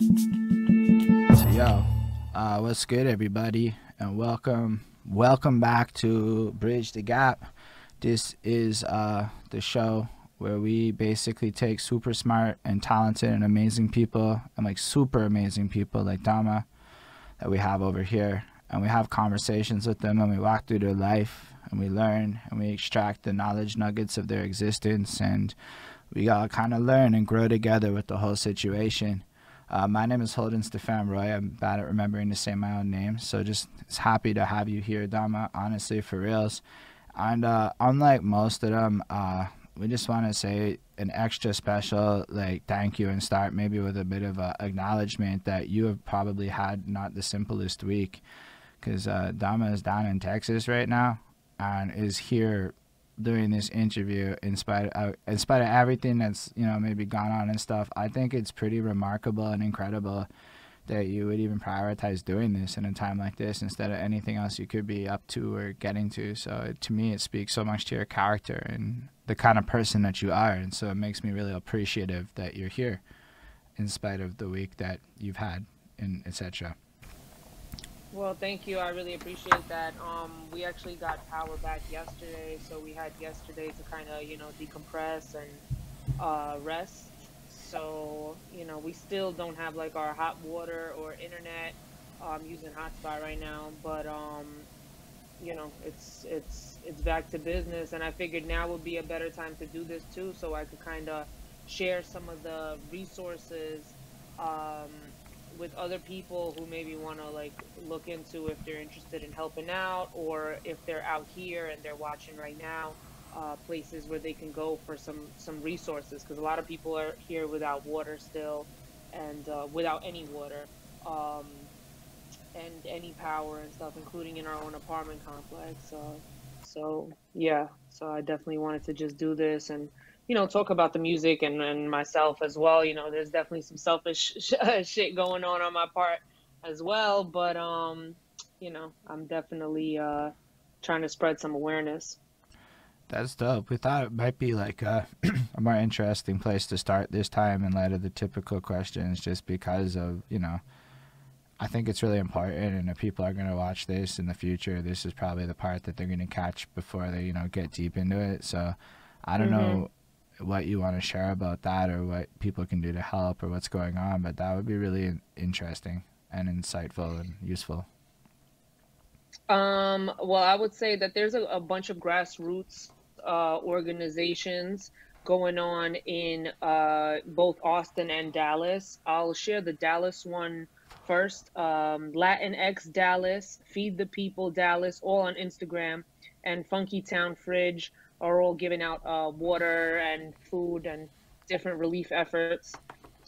So yo, uh, what's good, everybody, and welcome, welcome back to Bridge the Gap. This is uh, the show where we basically take super smart and talented and amazing people and like super amazing people like Dama that we have over here, and we have conversations with them and we walk through their life and we learn and we extract the knowledge nuggets of their existence and we all kind of learn and grow together with the whole situation. Uh, my name is Holden Stefan Roy. I'm bad at remembering to say my own name, so just happy to have you here, Dama. Honestly, for reals. And uh, unlike most of them, uh, we just want to say an extra special like thank you and start maybe with a bit of a acknowledgement that you have probably had not the simplest week, because uh, Dama is down in Texas right now and is here doing this interview in spite of uh, in spite of everything that's you know maybe gone on and stuff i think it's pretty remarkable and incredible that you would even prioritize doing this in a time like this instead of anything else you could be up to or getting to. So to me it speaks so much to your character and the kind of person that you are. And so it makes me really appreciative that you're here in spite of the week that you've had and etc well, thank you. I really appreciate that. Um, we actually got power back yesterday, so we had yesterday to kind of, you know, decompress and uh, rest. So, you know, we still don't have like our hot water or internet. I'm using hotspot right now, but um, you know, it's it's it's back to business, and I figured now would be a better time to do this too, so I could kind of share some of the resources um, with other people who maybe want to like look into if they're interested in helping out or if they're out here and they're watching right now uh, places where they can go for some some resources. Because a lot of people are here without water still and uh, without any water um, and any power and stuff including in our own apartment complex uh, so yeah. So i definitely wanted to just do this and you know, talk about the music and, and myself as well. You know, there's definitely some selfish shit going on on my part as well, but um, you know, I'm definitely uh, trying to spread some awareness. That's dope. We thought it might be like a, a more interesting place to start this time in light of the typical questions, just because of you know. I think it's really important, and if people are going to watch this in the future, this is probably the part that they're going to catch before they, you know, get deep into it. So, I don't mm-hmm. know what you want to share about that or what people can do to help or what's going on, but that would be really interesting and insightful and useful. Um, well, I would say that there's a, a bunch of grassroots uh, organizations going on in uh, both Austin and Dallas. I'll share the Dallas one first. Um, Latinx Dallas, Feed the People Dallas, all on Instagram, and Funky Town Fridge are all giving out uh, water and food and different relief efforts.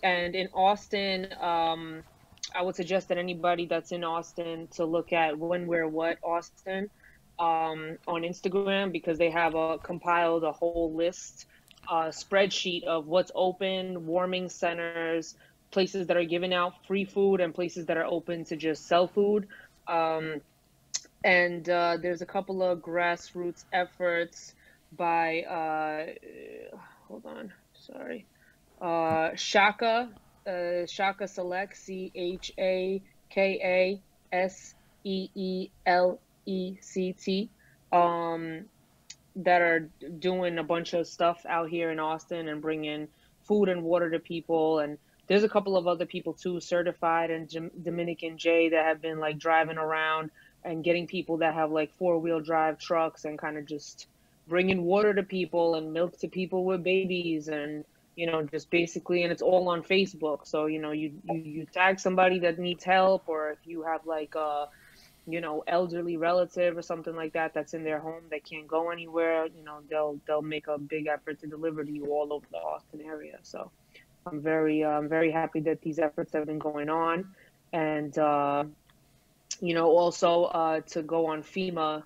And in Austin, um, I would suggest that anybody that's in Austin to look at When Where What Austin um, on Instagram because they have a, compiled a whole list, uh, spreadsheet of what's open, warming centers, places that are giving out free food, and places that are open to just sell food. Um, and uh, there's a couple of grassroots efforts by uh, hold on, sorry, uh, Chaka, uh, Chaka Select, C H A K A S E E L E C T, um, that are doing a bunch of stuff out here in Austin and bringing food and water to people. And there's a couple of other people too certified and dominican j that have been like driving around and getting people that have like four wheel drive trucks and kind of just bringing water to people and milk to people with babies and you know just basically and it's all on facebook. So you know you you, you tag somebody that needs help or if you have like a you know elderly relative or something like that that's in their home that can't go anywhere you know they'll they'll make a big effort to deliver to you all over the austin area. So i'm very uh, i'm very happy that these efforts have been going on. And uh you know also uh to go on fema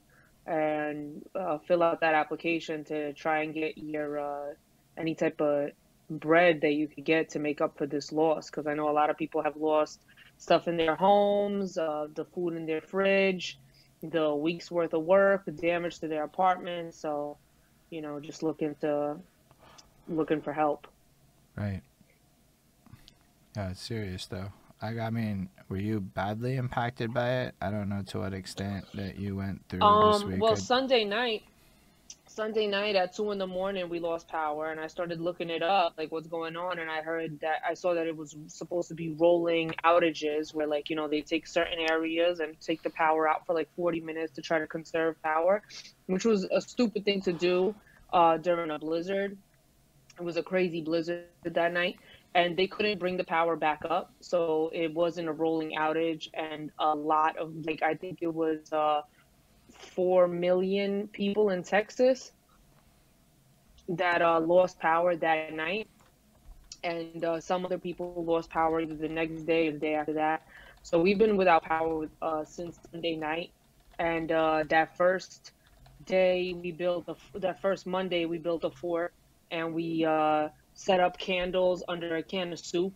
and uh, fill out that application to try and get your uh, any type of bread that you could get to make up for this loss. Because i know a lot of people have lost stuff in their homes uh, the food in their fridge the week's worth of work the damage to their apartment. So you know just looking to looking for help. Right. Yeah, it's serious though. I, I mean, were you badly impacted by it? I don't know to what extent that you went through this Um, week. well, I- Sunday night, Sunday night at two in the morning, we lost power, and I started looking it up, like what's going on, and I heard that I saw that it was supposed to be rolling outages, where like you know they take certain areas and take the power out for like 40 minutes to try to conserve power, which was a stupid thing to do uh, during a blizzard. It was a crazy blizzard that night, and they couldn't bring the power back up, so it wasn't a rolling outage, and a lot of like I think it was. Uh, four million people in Texas that uh, lost power that night, and uh, some other people lost power either the next day or the day after that. So we've been without power uh, since Sunday night, and uh, that first day we built a, that first Monday we built a fort, and we uh, set up candles under a can of soup,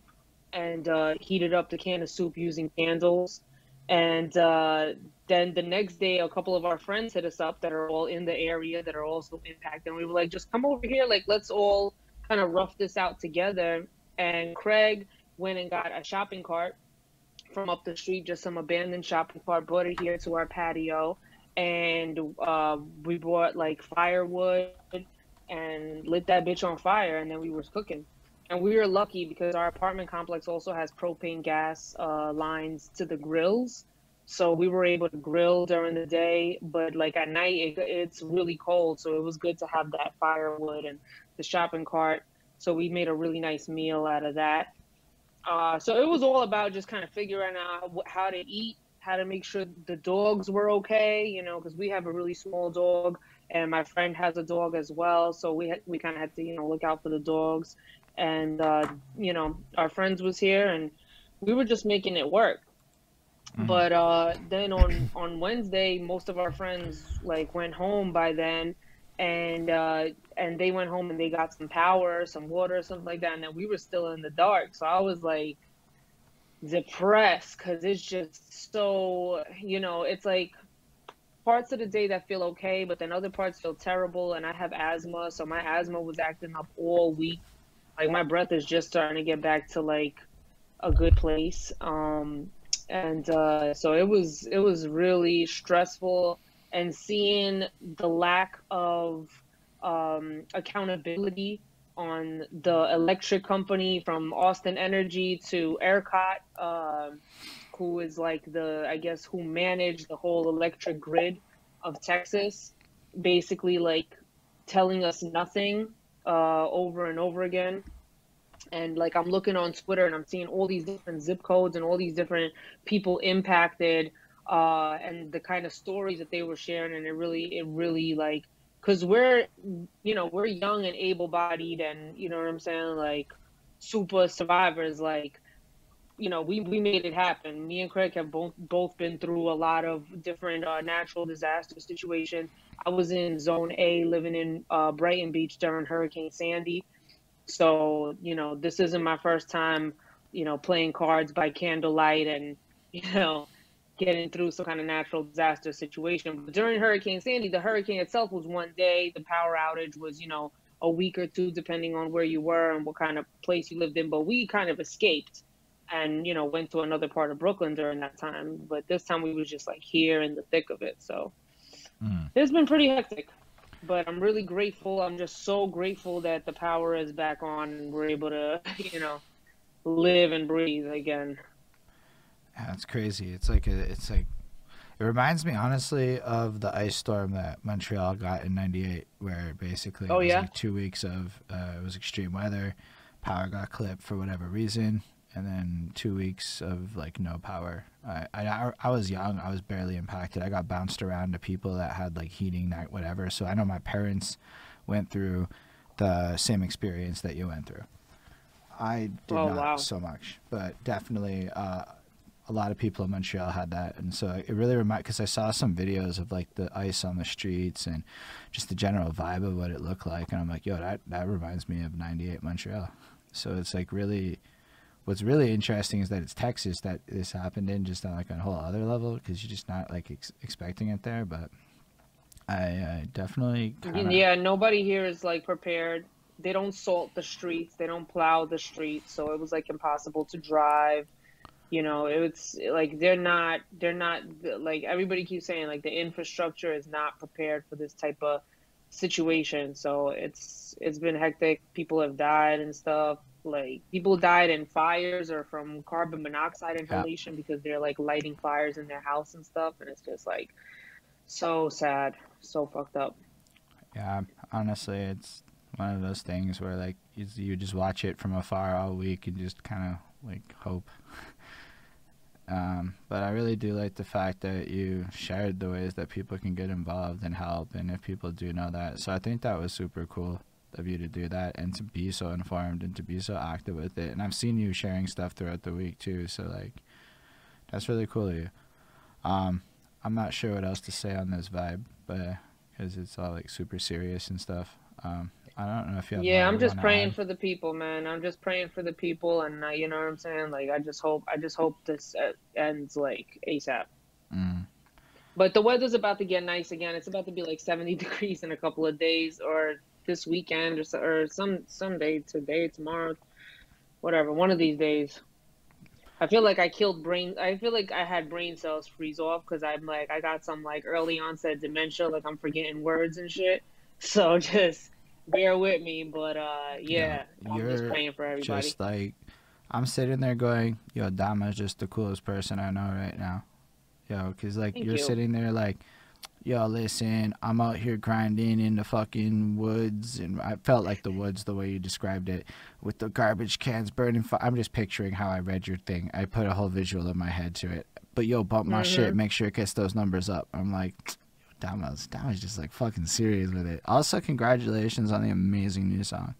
and uh, heated up the can of soup using candles, and uh, then the next day, a couple of our friends hit us up that are all in the area that are also impacted. And we were like, just come over here. Like, let's all kind of rough this out together. And Craig went and got a shopping cart from up the street, just some abandoned shopping cart, brought it here to our patio. And uh, we brought like firewood and lit that bitch on fire. And then we was cooking. And we were lucky because our apartment complex also has propane gas uh, lines to the grills so we were able to grill during the day but like at night it, it's really cold so it was good to have that firewood and the shopping cart so we made a really nice meal out of that uh, so it was all about just kind of figuring out how to eat how to make sure the dogs were okay you know because we have a really small dog and my friend has a dog as well so we had, we kind of had to you know look out for the dogs and uh, you know our friends was here and we were just making it work Mhm. but uh, then on on Wednesday, most of our friends like went home by then, and uh, and they went home and they got some power, some water, something like that, and then we were still in the dark. So I was like depressed because it's just so you know it's like parts of the day that feel okay, but then other parts feel terrible. And I have asthma, so my asthma was acting up all week. Like my breath is just starting to get back to like a good place. Um, and uh, so it was it was really stressful and seeing the lack of um, accountability on the electric company from Austin Energy to ERCOT, um who is like the I guess who managed the whole electric grid of Texas, basically like telling us nothing uh, over and over again. And like I'm looking on Twitter and I'm seeing all these different zip codes and all these different people impacted uh, and the kind of stories that they were sharing. And it really it really like because we're you know we're young and able-bodied and you know what I'm saying like super survivors like you know we, we made it happen me and Craig have both both been through a lot of different uh, natural disaster situations I was in zone A living in uh, Brighton Beach during Hurricane Sandy so, you know, this isn't my first time, you know, playing cards by candlelight and, you know, getting through some kind of natural disaster situation. But during Hurricane Sandy, the hurricane itself was one day. The power outage was, you know, a week or two, depending on where you were and what kind of place you lived in. But we kind of escaped and, you know, went to another part of Brooklyn during that time. But this time we was just like here in the thick of it. So Mm. it's been pretty hectic but I'm really grateful. I'm just so grateful that the power is back on and we're able to, you know, live and breathe again. Yeah, crazy. It's like a, it's like it reminds me honestly of the ice storm that Montreal got in '98, where basically it Oh, was yeah? like two weeks of uh, it was extreme weather, power got clipped for whatever reason, and then two weeks of like no power. I I, I was young. I was barely impacted. I got bounced around to people that had like heating, night, whatever. So I know my parents went through the same experience that you went through. I did Oh, not wow. so much, but definitely uh, a lot of people in Montreal had that, and so it really reminded because I saw some videos of like the ice on the streets and just the general vibe of what it looked like, and I'm like, yo, that that reminds me of '98 Montreal. So it's like really, what's really interesting is that it's Texas that this happened in, just on like a whole other level because you're just not like ex- expecting it there. But I, I definitely kinda, Yeah, nobody here is like prepared. they don't salt the streets, they don't plow the streets, so it was like impossible to drive. You know, it's like they're not they're not like everybody keeps saying like the infrastructure is not prepared for this type of situation. So it's it's been hectic. People have died and stuff. Like people died in fires or from carbon monoxide inhalation yeah. because they're like lighting fires in their house and stuff, and it's just like so sad, so fucked up. Yeah, honestly, it's one of those things where like you, you just watch it from afar all week and just kind of like hope. um, but I really do like the fact that you shared the ways that people can get involved and help, and if people do know that, so I think that was super cool of you to do that and to be so informed and to be so active with it. And I've seen you sharing stuff throughout the week too, so like that's really cool of you. Um, I'm not sure what else to say on this vibe, but because it's all like super serious and stuff. Um, I don't know if you have. Yeah, I'm just praying for the people, man. I'm just praying for the people, and uh, you know what I'm saying. Like, I just hope, I just hope this uh, ends like ASAP. Mm. But the weather's about to get nice again. It's about to be like 70 degrees in a couple of days, or this weekend, or or some someday today, tomorrow, whatever. One of these days. I feel like I killed brain. I feel like I had brain cells freeze off because I'm like I got some like early onset dementia. Like I'm forgetting words and shit. So just bear with me, but uh, yeah, yeah I'm just praying for everybody. Just like I'm sitting there going, "Yo, Dama is just the coolest person I know right now." Yo, cause like Thank you're you. sitting there like, "Yo, listen, I'm out here grinding in the fucking woods," and I felt like the woods the way you described it, with the garbage cans burning. I'm just picturing how I read your thing. I put a whole visual in my head to it. But yo, bump my mm-hmm. shit, make sure it gets those numbers up. I'm like Dama's Dama's just like fucking serious with it. Also, congratulations on the amazing new song.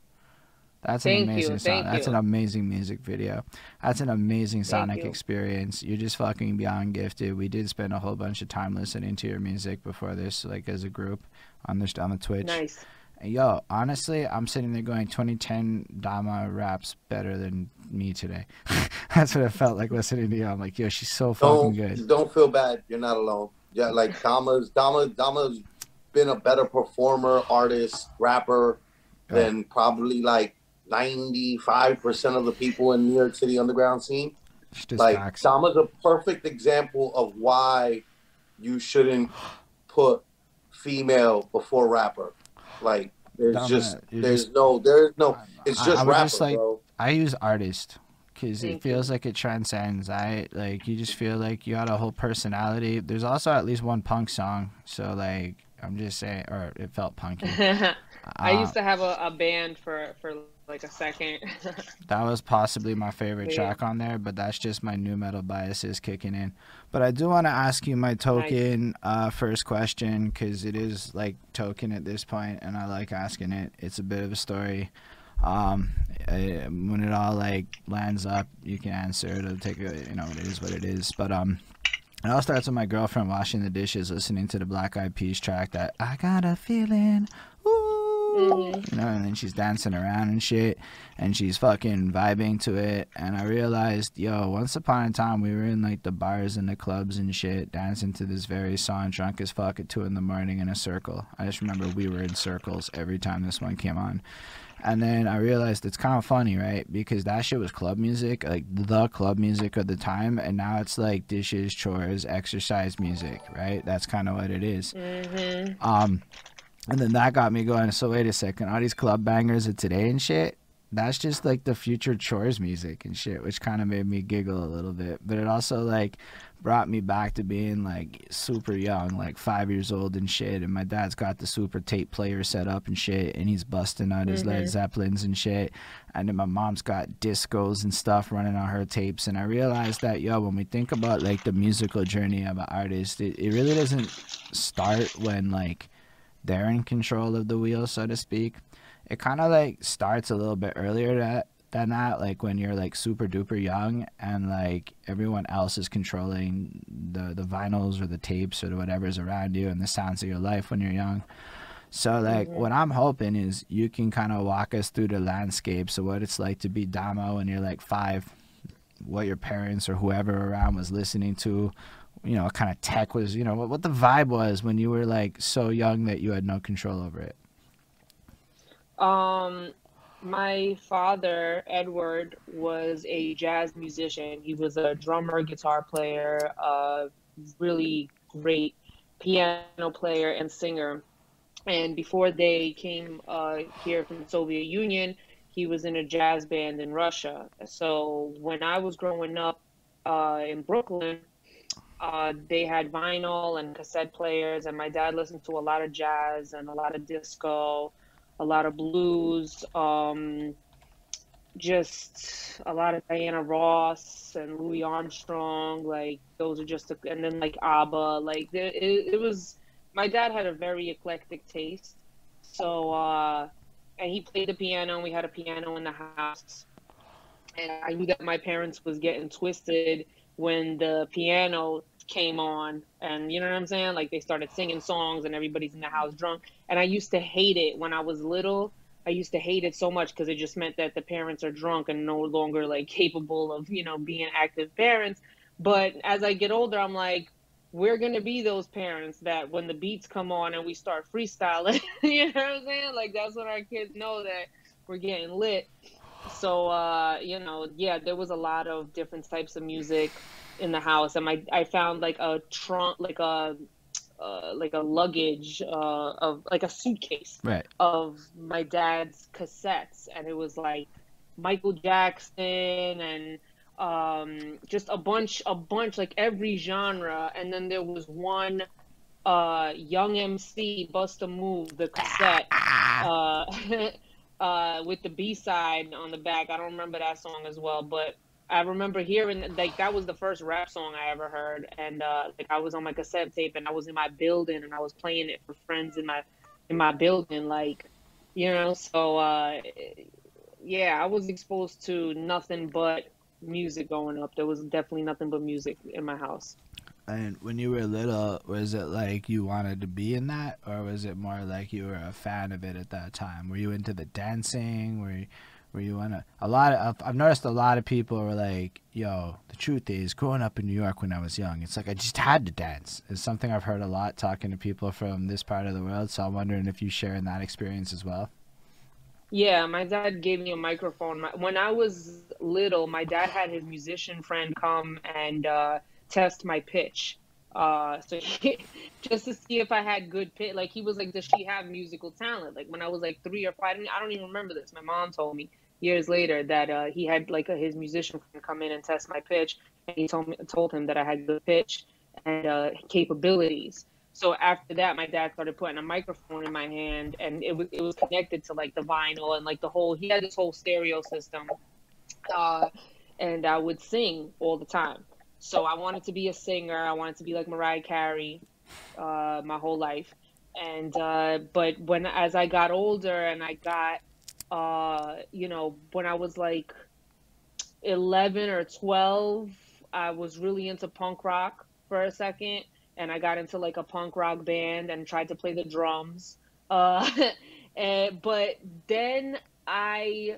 That's an Thank amazing you. song. Thank That's you. an amazing music video. That's an amazing sonic you. experience. You're just fucking beyond gifted. We did spend a whole bunch of time listening to your music before this, like as a group on this on the Twitch. Nice. Yo, honestly, I'm sitting there going 2010 Dama raps better than me today. That's what it felt like listening to you. I'm like, yo, she's so fucking don't, good. Don't feel bad. You're not alone. Yeah, like Dama's Dama Dama's been a better performer, artist, rapper than probably like ninety five percent of the people in New York City underground scene. Like facts. Dama's a perfect example of why you shouldn't put female before rapper. Like there's Dama, just there's just, no there's no it's just I, rapper, just like, bro. I use artist because it feels like it transcends. I like you just feel like you got a whole personality. There's also at least one punk song, so like I'm just saying, or it felt punky. I uh, used to have a, a band for for like a second. that was possibly my favorite yeah. track on there, but that's just my nu metal biases kicking in. But I do want to ask you my token uh, first question because it is like token at this point, and I like asking it. It's a bit of a story um, uh, when it all like lands up, you can answer. It'll take a, you know, it is what it is. But um, it all starts with my girlfriend washing the dishes, listening to the Black Eyed Peas track that I got a feeling. Mm-hmm. You know, and then she's dancing around and shit, and she's fucking vibing to it. And I realized, yo, once upon a time we were in like the bars and the clubs and shit, dancing to this very song, drunk as fuck at two in the morning in a circle. I just remember we were in circles every time this one came on. And then I realized it's kind of funny, right? Because that shit was club music, like the club music of the time, and now it's like dishes, chores, exercise music, right? That's kind of what it is. Mm-hmm. Um, and then that got me going. So wait a second, all these club bangers of today and shit, that's just like the future chores music and shit, which kind of made me giggle a little bit. But it also like brought me back to being like super young, like five years old and shit. And my dad's got the super tape player set up and shit, and he's busting out his mm-hmm. Led Zeppelins and shit. And then my mom's got discos and stuff running on her tapes. And I realized that, yo, when we think about like the musical journey of an artist, it, it really doesn't start when like they're in control of the wheel, so to speak. It kind of like starts a little bit earlier that than that like when you're like super duper young and like everyone else is controlling the the vinyls or the tapes or whatever's around you and the sounds of your life when you're young so like mm-hmm. what i'm hoping is you can kind of walk us through the landscape so what it's like to be Dama when you're like five what your parents or whoever around was listening to you know kind of tech was you know what, what the vibe was when you were like so young that you had no control over it um my father, Edward, was a jazz musician. He was a drummer, guitar player, a really great piano player and singer. And before they came uh, here from the Soviet Union, he was in a jazz band in Russia. So when I was growing up uh, in Brooklyn, uh, they had vinyl and cassette players, and my dad listened to a lot of jazz and a lot of disco, a lot of blues, um, just a lot of Diana Ross and Louis Armstrong. Like those are just, a, and then like ABBA. Like it, it was. My dad had a very eclectic taste, so uh, and he played the piano. and We had a piano in the house, and I knew that my parents was getting twisted when the piano came on and you know what I'm saying? Like they started singing songs and everybody's in the house drunk. And I used to hate it when I was little. I used to hate it so much because it just meant that the parents are drunk and no longer like capable of, you know, being active parents. But as I get older, I'm like, we're gonna be those parents that when the beats come on and we start freestyling, you know what I'm saying? Like that's when our kids know that we're getting lit so uh, you know, yeah, there was a lot of different types of music in the house, and my I found like a trunk, like a uh, like a luggage uh, of like a suitcase right. of my dad's cassettes, and it was like Michael Jackson and um, just a bunch, a bunch, like every genre, and then there was one uh, Young MC Bust a Move, the cassette. Uh, uh, with the B side on the back. I don't remember that song as well, but I remember hearing like that was the first rap song I ever heard, and uh, like I was on my cassette tape and I was in my building and I was playing it for friends in my in my building, like you know. So uh, yeah, I was exposed to nothing but music growing up. There was definitely nothing but music in my house. And when you were little, was it like you wanted to be in that, or was it more like you were a fan of it at that time? Were you into the dancing? Were you, were you wanna a lot of? I've noticed a lot of people are like, "Yo, the truth is, growing up in New York when I was young, it's like I just had to dance." It's something I've heard a lot talking to people from this part of the world. So I'm wondering if you share in that experience as well. Yeah, my dad gave me a microphone. When I was little, my dad had his musician friend come and. Uh, test my pitch. Uh, so he, just to see if I had good pitch, like he was like, "Does she have musical talent?" Like when I was like three or five, I don't even remember this. My mom told me years later that uh, he had like a, his musician come in and test my pitch, and he told me told him that I had good pitch and uh, capabilities. So after that, my dad started putting a microphone in my hand, and it was it was connected to like the vinyl and like the whole. He had this whole stereo system, uh, and I would sing all the time. So I wanted to be a singer. I wanted to be like Mariah Carey uh, my whole life. And uh, but when as I got older and I got uh, you know when I was like eleven or twelve, I was really into punk rock for a second, and I got into like a punk rock band and tried to play the drums. Uh, and, but then I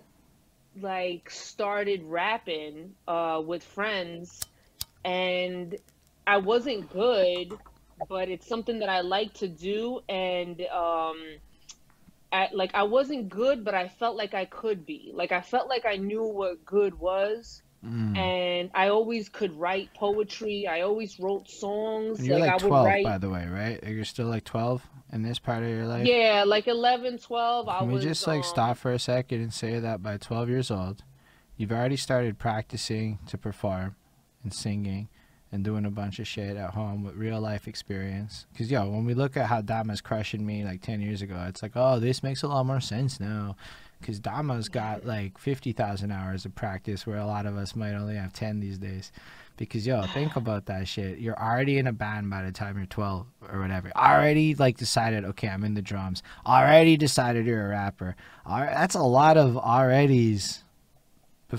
like started rapping uh, with friends and I wasn't good, but it's something that I like to do, and um, at, like I wasn't good, but I felt like I could be. Like I felt like I knew what good was. Mm. And I always could write poetry. I always wrote songs. And you're like, like 12, write... by the way, right? You're still like 12 in this part of your life? Yeah, like 11, 12. Can I we was, just like um... stop for a second and say that by 12 years old, you've already started practicing to perform and singing and doing a bunch of shit at home with real life experience. Cause yo, when we look at how Dama's crushing me like ten years ago, it's like, oh, this makes a lot more sense now. Cause Dama's got like fifty thousand hours of practice, where a lot of us might only have ten these days. Because yo, think about that shit. You're already in a band by the time you're twelve or whatever. Already like decided, okay, I'm in the drums. Already decided you're a rapper. All right, that's a lot of already's.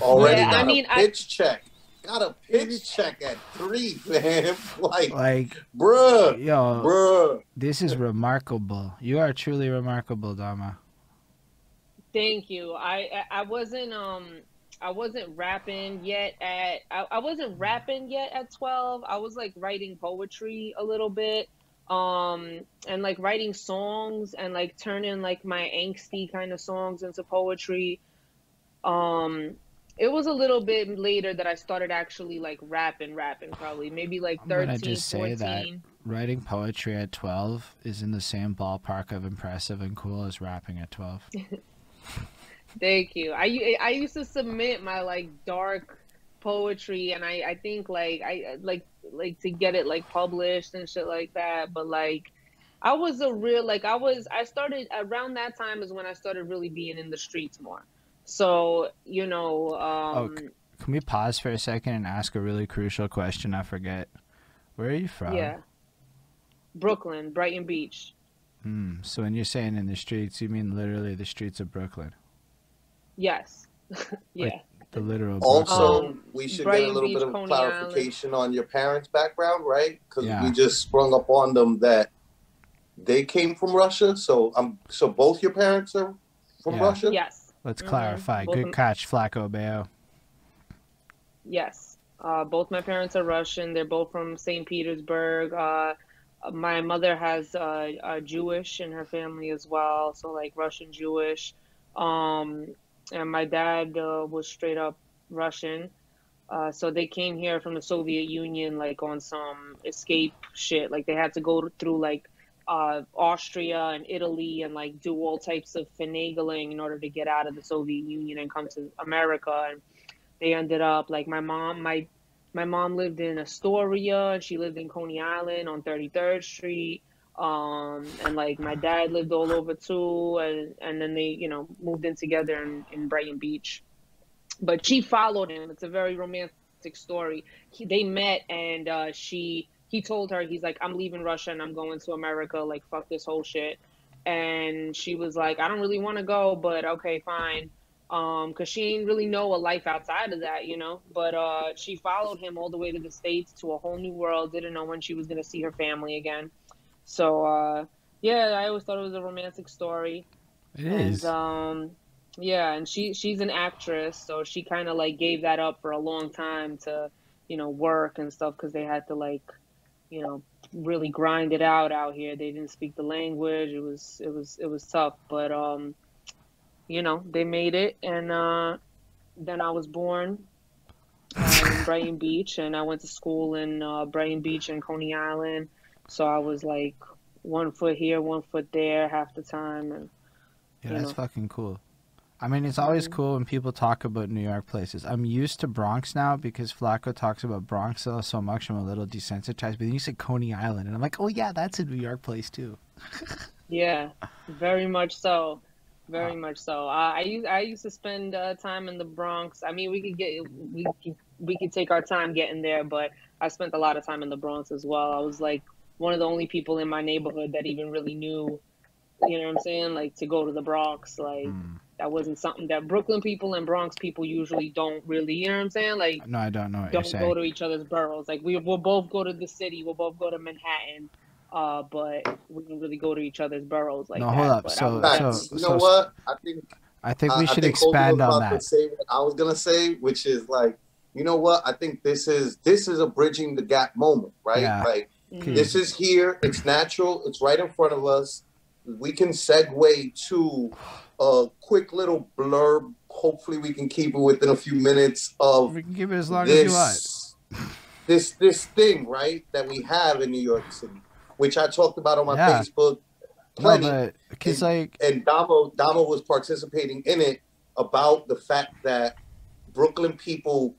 Already yeah, I mean, a pitch I... check got a pitch check at three, man. like, like, bruh, yo, bruh. This is remarkable. You are truly remarkable, Dama. Thank you. I I wasn't um I wasn't rapping yet at I, I wasn't rapping yet at twelve. I was like writing poetry a little bit um and like writing songs and like turning like my angsty kind of songs into poetry Um, it was a little bit later that I started actually like rapping, rapping probably maybe like I'm gonna just say 14. that writing poetry at 12 is in the same ballpark of impressive and cool as rapping at 12. Thank you. I I used to submit my like dark poetry, and I I think like I like like to get it like published and shit like that. But like, I was a real like I was I started around that time is when I started really being in the streets more. So you know, um, Okay. Can we pause for a second and ask a really crucial question? I forget. Where are you from? yeah, Brooklyn, Brighton Beach. Hmm. So when you're saying in the streets, you mean literally the streets of Brooklyn, Yes, yeah. Like, the literal. Also, Um, we should get a little Beach, bit of Coney clarification on your parents' background, right? Because Yeah. we just sprung up on them that they came from Russia. So I'm. um, so both your parents are from Yeah. Russia. Yes. Let's Mhm. clarify. Both Good of- catch, Flacco Bayo. Yes. Uh, both my parents are Russian. They're both from St. Petersburg. Uh, my mother has uh, uh, Jewish in her family as well, so like Russian Jewish. Um, and my dad uh, was straight up Russian. Uh, so they came here from the Soviet Union like on some escape shit. Like they had to go through like uh, Austria and Italy and like do all types of finagling in order to get out of the Soviet Union and come to America. And they ended up like my mom my my mom lived in Astoria. She lived in Coney Island on 33rd Street. Um and like my dad lived all over too. And and then they you know moved in together in, in Brighton Beach. But she followed him. It's a very romantic story. He, they met and uh she he told her he's like I'm leaving Russia and I'm going to America like fuck this whole shit. And she was like I don't really want to go but okay fine. Um because she didn't really know a life outside of that you know? But uh she followed him all the way to the states to a whole new world didn't know when she was going to see her family again. So uh yeah i always thought it was a romantic story. It and is. um yeah and she she's an actress so she kind of like gave that up for a long time to you know work and stuff because they had to like you know really grind it out out here they didn't speak the language it was it was it was tough but um you know they made it and uh then i was born uh, in brighton beach and i went to school in uh, brighton beach and coney island so i was like one foot here one foot there half the time and Yeah, that's know. fucking cool. I mean, it's always Mhm. cool when people talk about New York places. I'm used to Bronx now because Flacco talks about Bronx so, much. I'm a little desensitized. But then you said Coney Island, and I'm like, oh yeah, that's a New York place too. Yeah, very much so. Very much so. Uh, I used I used to spend uh, time in the Bronx. I mean, we could get we could, we could take our time getting there, but I spent a lot of time in the Bronx as well. I was like one of the only people in my neighborhood that even really knew, you know what I'm saying, like to go to the Bronx. Like Mm. That wasn't something that Brooklyn people and Bronx people usually don't really, you know what I'm saying, like No, I don't know what don't you're go saying. to each other's boroughs. Like we will both go to the city, we'll both go to Manhattan, uh, but we don't really go to each other's boroughs like No, that. hold up. But So- was- Facts. so- you so- know what? I think I think we I should think expand on that. Say what I was gonna say, which is like, you know what? I think this is this is a bridging the gap moment, right? Yeah. Like Mhm. this is here. It's natural. It's right in front of us. We can segue to a quick little blurb. Hopefully, we can keep it within a few minutes of We can give it as long as you want. this this this thing, right? That we have in New York City, which I talked about on my Yeah. Facebook. No, Plenty but because like and Dama Dama was participating in it about the fact that Brooklyn people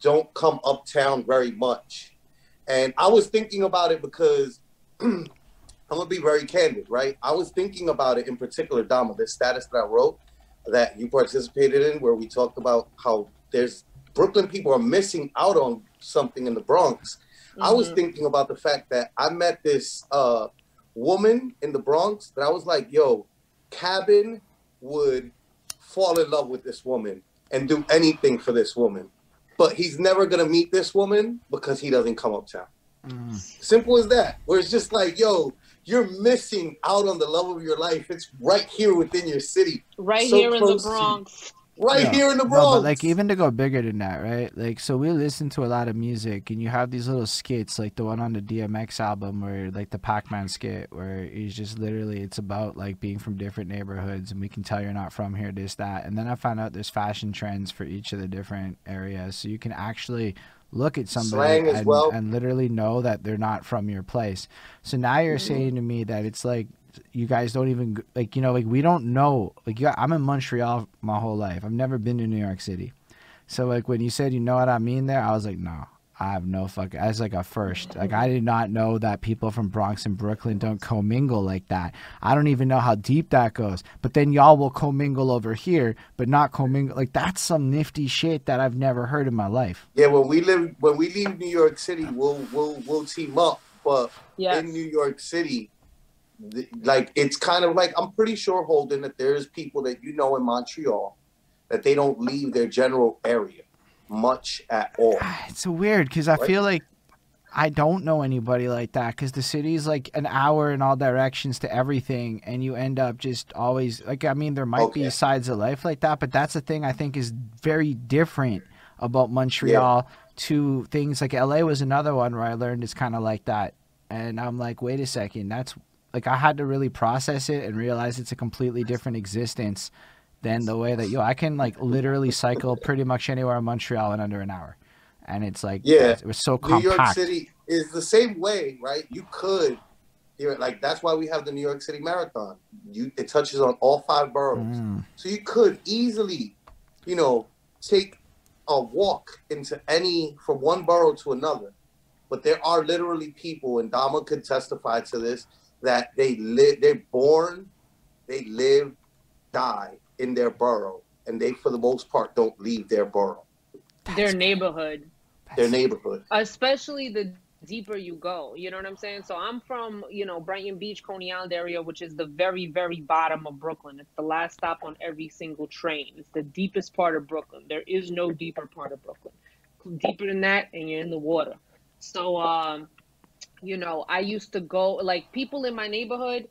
don't come uptown very much. And I was thinking about it because I'm gonna be very candid, right? I was thinking about it in particular, Dama, this status that I wrote that you participated in where we talked about how there's Brooklyn people are missing out on something in the Bronx. I was Mhm. thinking about the fact that I met this uh, woman in the Bronx that I was like, yo, Cabin would fall in love with this woman and do anything for this woman. But he's never gonna meet this woman because he doesn't come uptown. mm, Simple as that. Where it's just like, yo, you're missing out on the love of your life. It's right here within your city. right so here in the close to you. Bronx. right No, here in the No, Bronx. but like even to go bigger than that, right? Like so we listen to a lot of music and you have these little skits like the one on the DMX album where like the Pac-Man skit where he's just literally it's about like being from different neighborhoods and we can tell you're not from here this that. And then I found out there's fashion trends for each of the different areas so you can actually look at somebody and, well. and literally know that they're not from your place. So now you're Mm-hmm. saying to me that it's like you guys don't even like you know like we don't know like you, I'm in Montreal my whole life. I've never been to New York City. So like when you said you know what I mean there, I was like no. I have no fucking. As like a first. Like I did not know that people from Bronx and Brooklyn don't commingle like that. I don't even know how deep that goes. But then y'all will commingle over here, but not commingle. Like that's some nifty shit that I've never heard in my life. yeah, when we live when we leave New York City, we'll we'll we'll team up. But Yes. in New York City, like it's kind of like I'm pretty sure Holden that there's people that you know in Montreal that they don't leave their general area much at all. Ah, It's weird because I Right. feel like I don't know anybody like that because the city's like an hour in all directions to everything, and you end up just always like. I mean, there might be sides of life like that, but that's the thing I think is very different about Montreal to things like LA was another one where I learned it's kind of like that, and I'm like, wait a second, that's like I had to really process it and realize it's a completely different existence than the way that yo I can like literally cycle pretty much anywhere in Montreal in under an hour, and it's like Yeah. it was so compact. New York. City is the same way, right? You could hear like that's why we have the New York City Marathon. You it touches on all five boroughs. Mm. So you could easily, you know, take a walk into any from one borough to another. But there are literally people, and Dama could testify to this, that they live they're born, they live, die in their borough, and they for the most part don't leave their borough, Their neighborhood. their neighborhood. especially the deeper you go. You know what I'm saying? So I'm from, you know, Brighton Beach, Coney Island area, which is the very, very bottom of Brooklyn. It's the last stop on every single train. It's the deepest part of Brooklyn. There is no deeper part of Brooklyn. Deeper than that, and you're in the water. So, um, you know, I used to go like people in my neighborhood.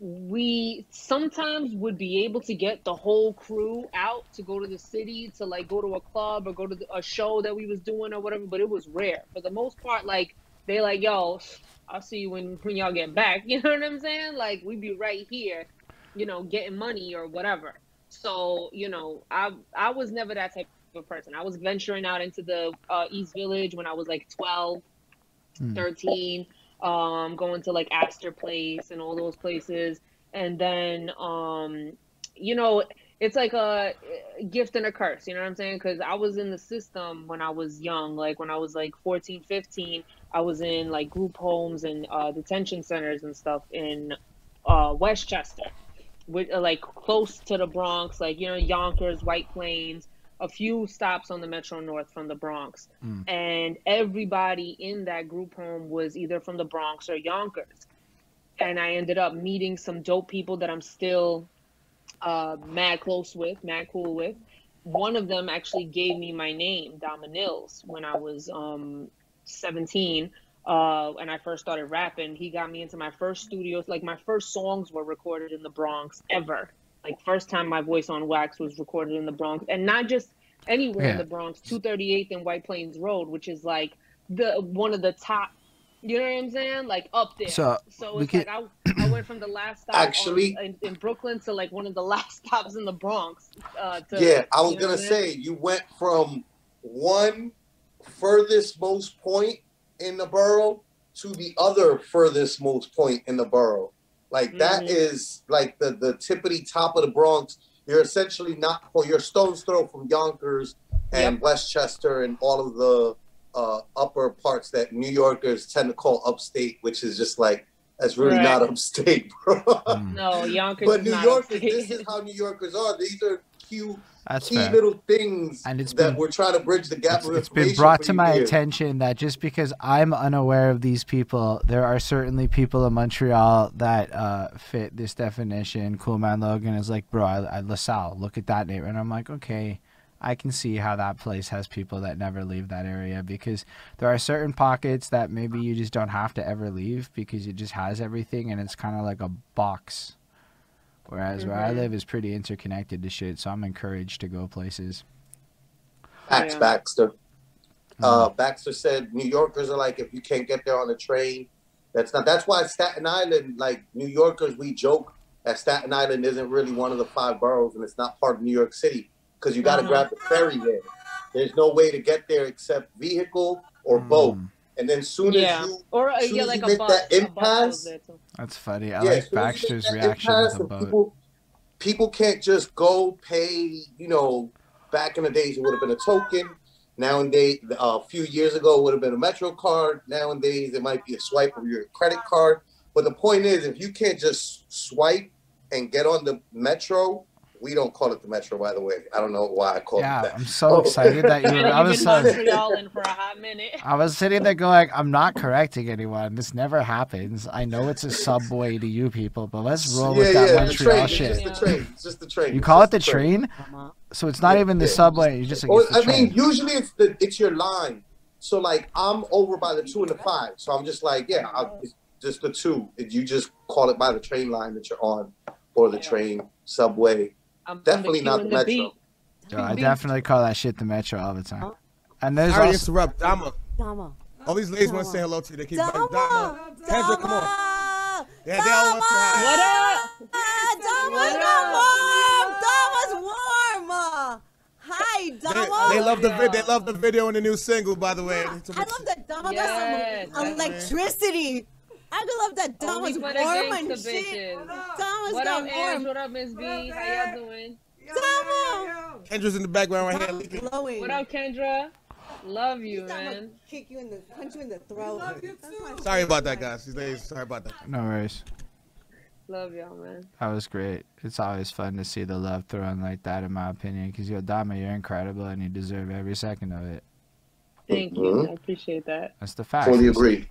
We sometimes would be able to get the whole crew out to go to the city to like go to a club or go to a show that we was doing or whatever, but it was rare. For the most part, like they like, yo, I'll see you when when y'all get back. You know what I'm saying? Like we'd be right here, you know, getting money or whatever. So you know, I I was never that type of person. I was venturing out into the uh, East Village when I was like 12, Hmm. 13, um, going to like Astor Place and all those places, and then um, you know, it's like a gift and a curse. You know what I'm saying? Because I was in the system when I was young, like when I was like 14, 15. I was in like group homes and uh, detention centers and stuff in uh, Westchester, with uh, like close to the Bronx, like you know Yonkers, White Plains, a few stops on the Metro North from the Bronx, Mm. and everybody in that group home was either from the Bronx or Yonkers, and I ended up meeting some dope people that I'm still uh, mad close with, mad cool with. One of them actually gave me my name, Dama Nils, when I was um, 17 uh, and I first started rapping. He got me into my first studios. Like my first songs were recorded in the Bronx ever. Like first time my voice on wax was recorded in the Bronx, and not just anywhere in the Bronx. 238th and White Plains Road, which is like the one of the top. You know what I'm saying? Like up there. So, So we it's like I, I went from the last stop Actually- on, in, in Brooklyn to like one of the last stops in the Bronx. Uh, to, Yeah, I was gonna what I'm say you went from one furthest most point in the borough to the other furthest most point in the borough. Like that Mhm. is like the the tippity top of the Bronx. You're essentially not well, you're stone's throw from Yonkers and Westchester and all of the uh, upper parts that New Yorkers tend to call upstate, which is just like that's really Right. not upstate, bro. Mm. No, Yonkers. but is New not Yorkers, upstate. this is how New Yorkers are. These are cute That's key fair. little things And it's that been- we're trying to bridge the gap It's, it's been brought to my here. attention that just because I'm unaware of these people, there are certainly people in Montreal that uh, fit this definition. Cool Man Logan is like, bro, I, I LaSalle, look at that name, and I'm like, okay, I can see how that place has people that never leave that area because there are certain pockets that maybe you just don't have to ever leave because it just has everything and it's kind of like a box Whereas where I Mhm. live is pretty interconnected to shit, so I'm encouraged to go places. Max Yeah. Baxter. Uh, Mm. Baxter said New Yorkers are like if you can't get there on a train, that's not. That's why Staten Island, like New Yorkers, we joke that Staten Island isn't really one of the five boroughs and it's not part of New York City because you got to Mhm. grab the ferry there. There's no way to get there except vehicle or boat, Mm, and then soon Yeah. as you Or uh, soon yeah, as like you a make bus. that impasse, goes there, too. That's funny. I yeah, like as soon as you make Baxter's reaction impasse with the boat. People, people can't just go pay. You know, back in the days it would have been a token. now Nowadays, a few years ago, it would have been a Metro card. Nowadays, it might be a swipe of your credit card. But the point is, if you can't just swipe and get on the Metro, we don't call it the Metro, by the way. I don't know why I call Yeah, it that. Yeah, I'm so Oh. excited that you And were. I you've was so, Montreal for a hot minute. I was sitting there going, I'm not correcting anyone. This never happens. I know it's a subway to you people, but let's roll yeah, with that yeah, the Montreal train. shit. It's just the train. It's just the train. You It's call it just the train? Uh-huh. So it's not Yeah, even the yeah. subway. You just like, Or, it's the I mean, usually it's the it's your line. So like I'm over by the two and the five. So I'm just like, yeah, I'll, it's just the two. You just call it by the train line that you're on, or the Yeah. train, subway. I'm Definitely not the Metro. beat. Yo, I definitely call that shit the Metro all the time. And there's Sorry also interrupt. Dama. Dama. All these ladies want to say hello to you. They keep Dama. like, Dama. Kendra, come on. Dama. They all want to say. What up? Dama's What up? warm. Dama's warm. Hi, Dama. They, they love the Yeah. vid. They love the video and the new single, by the way. I love that Dama Yes, got some that's electricity. I love that Only Dama's for warm the and gangsta shit. bitches. Dama's What got up, Ange? warm. What up, Miss B? How y'all doing? Dama. Kendra's in the background right here. Glowing. What up, Kendra? Love you, He's gonna man. kick you in the, punch you in the throat. That's my Sorry about that, guys. Sorry about that. no worries. Love y'all, man. That was great. It's always fun to see the love thrown like that, in my opinion. Because yo, Dama, you're incredible, and you deserve every second of it. Thank you. Mhm. I appreciate that. That's the fact. Fully agree.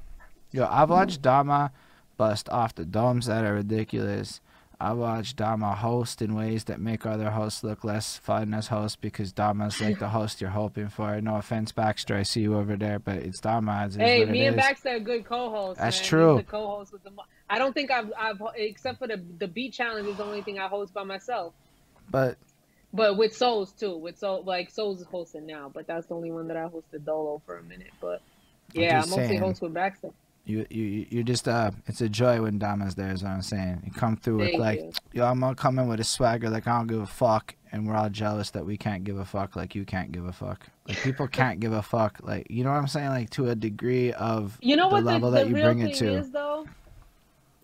Yo, I've watched Dama bust off the domes that are ridiculous. I watched Dama host in ways that make other hosts look less fun as hosts because Dama's like the host you're hoping for. No offense, Baxter, I see you over there, but it's Dama. It's Hey, me and is. Baxter are good co-hosts. That's man. true. He's the co-host with the. I don't think I've, I've except for the the beat challenge is the only thing I host by myself. But But with Souls too. With Soul, like Souls is hosting now, but that's the only one that I hosted Dolo for a minute. But yeah, I mostly saying. host with Baxter. You, you, you just uh, it's a joy when Dama's there. Is what I'm saying. You come through with like, you. yo, I'm gonna come in with a swagger like I don't give a fuck, and we're all jealous that we can't give a fuck like you can't give a fuck. Like people can't give a fuck. Like you know what I'm saying? Like to a degree of You know the what the, level the that you real bring thing it to. is though.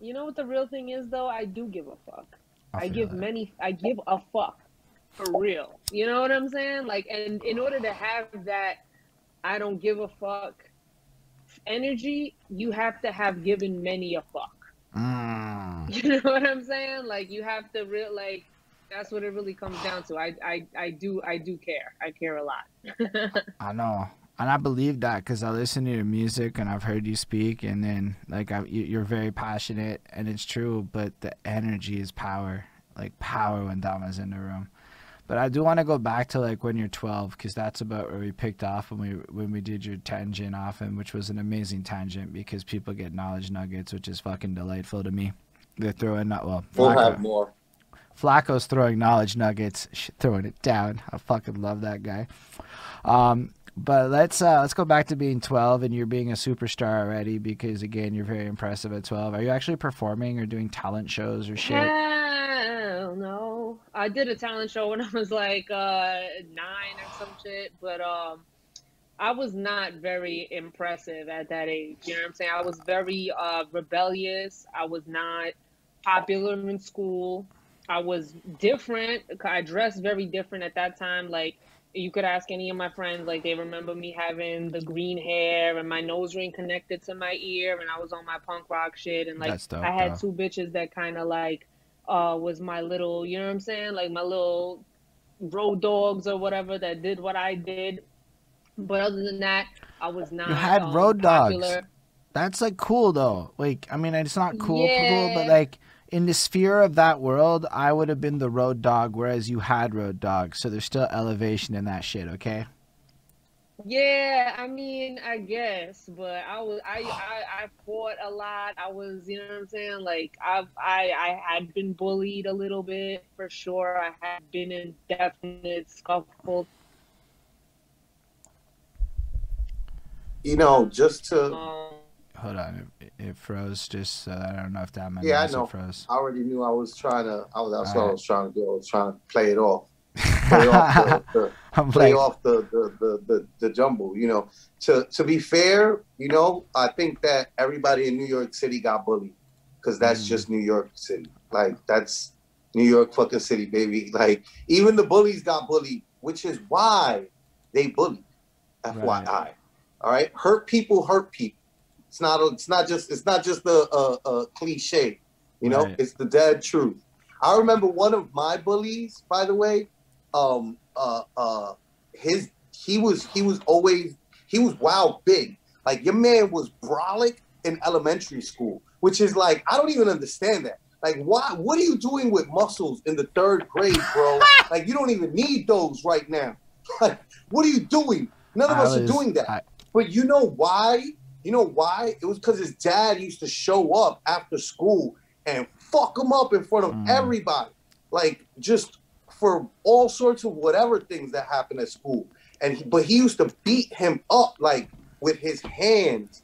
You know what the real thing is though. I do give a fuck. I, feel give that. many. I give a fuck for real. You know what I'm saying? Like, and in order to have that, I don't give a fuck energy. You have to have given many a fuck. Mm. You know what I'm saying? Like, you have to real like. That's what it really comes down to. I, I, I do, I do care. I care a lot. I know, and I believe that because I listen to your music and I've heard you speak, and then like I, you- you're very passionate, and it's true. But the energy is power, like power when Dama's in the room. But I do want to go back to like when you're 12, because that's about where we picked off when we when we did your tangent off, and which was an amazing tangent because people get knowledge nuggets, which is fucking delightful to me. They're throwing not well. We'll Flacco- have more. Flacco's throwing knowledge nuggets, throwing it down. I fucking love that guy. Um, but let's uh, let's go back to being 12 and you're being a superstar already because again you're very impressive at 12. Are you actually performing or doing talent shows or shit? Hell no. I did a talent show when I was like uh nine or some shit, but um I was not very impressive at that age. You know what I'm saying? I was very uh rebellious. I was not popular in school. I was different. I dressed very different at that time. Like you could ask any of my friends, like they remember me having the green hair and my nose ring connected to my ear, and I was on my punk rock shit, and like dope, I had though. two bitches that kind of like uh was my little, you know what I'm saying, like my little road dogs or whatever that did what I did. But other than that, I was not. You had um, road dogs. popular. That's like cool though. Like I mean it's not cool cool, but like in the sphere of that world, I would have been the road dog whereas you had road dogs. So there's still elevation in that shit, okay? Yeah, I mean, I guess, but I was I, I I fought a lot. I was, you know what I'm saying? Like I've I I had been bullied a little bit for sure. I had been in definite scuffles. You know, just to Um, Hold on, it, it froze. Just uh, I don't know if that meant Yeah, I know. froze. I already knew I was trying to. I was that's what I was trying to do. I was trying to play it off, play off the, the I'm play like, off the the, the the the jumble. You know, to to be fair, you know, I think that everybody in New York City got bullied because that's Mm. just New York City. Like that's New York fucking city, baby. Like even the bullies got bullied, which is why they bullied. FYI. All right, hurt people hurt people. It's not. A, it's not just. It's not just a, a, a cliche. You know, Right. it's the dead truth. I remember one of my bullies, by the way. Um. Uh. Uh. His. He was. He was always. He was wild big. Like your man was brolic in elementary school, which is like I don't even understand that. Like, why? What are you doing with muscles in the third grade, bro? like, you don't even need those right now. Like, what are you doing? None of I us was- are doing that. I- But you know why? You know why? It was because his dad used to show up after school and fuck him up in front of Mm. everybody, like just for all sorts of whatever things that happen at school. And he, but he used to beat him up like with his hands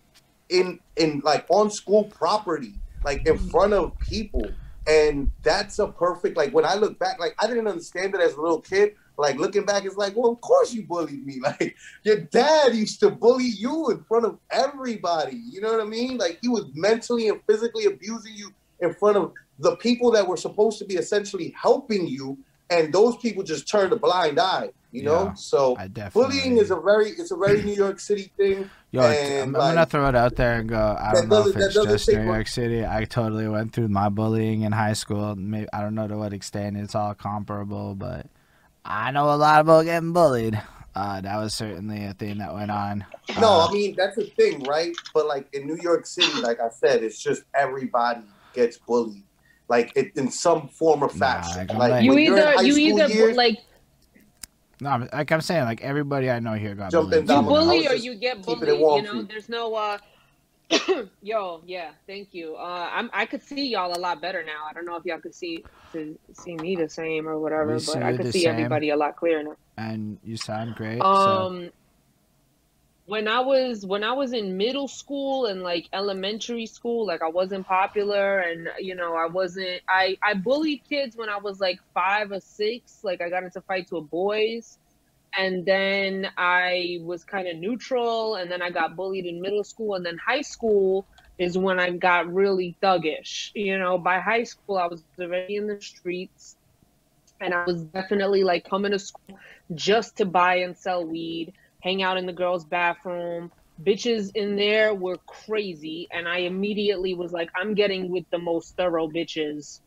in in like on school property, like in mm-hmm. front of people. And that's a perfect like when I look back, like I didn't understand it as a little kid. Like looking back, it's like, well, of course you bullied me. Like your dad used to bully you in front of everybody. You know what I mean? Like he was mentally and physically abusing you in front of the people that were supposed to be essentially helping you, and those people just turned a blind eye. You know, Yeah, so bullying is a very it's a very New York City thing. Yo, I'm, I'm gonna throw it out there and go. I don't know if it's just New York City. I totally went through my bullying in high school. Maybe I don't know to what extent it's all comparable, but I know a lot about getting bullied. Uh, that was certainly a thing that went on. No, Uh, I mean that's the thing, right? But like in New York City, like I said, it's just everybody gets bullied, like it, in some form or fashion. like, like like- you when you're in either high you either bu- years, like no, I'm- like I'm saying, like everybody I know here got Jump bullied. in, you bully or you get bullied. You know, you. there's no uh. Yo, yeah, thank you. Uh, I'm I could see y'all a lot better now. I don't know if y'all could see to see me the same or whatever, We but I could see same. everybody a lot clearer now. and you sound great. so Um, when I was when I was in middle school and like elementary school, like I wasn't popular, and you know I wasn't. I I bullied kids when I was like five or six. Like I got into fights with boys, and then I was kind of neutral, and then I got bullied in middle school, and then high school is when I got really thuggish. You know, by high school I was already in the streets, and I was definitely like coming to school just to buy and sell weed, hang out in the girls' bathroom. Bitches in there were crazy, and I immediately was like, I'm getting with the most thorough bitches,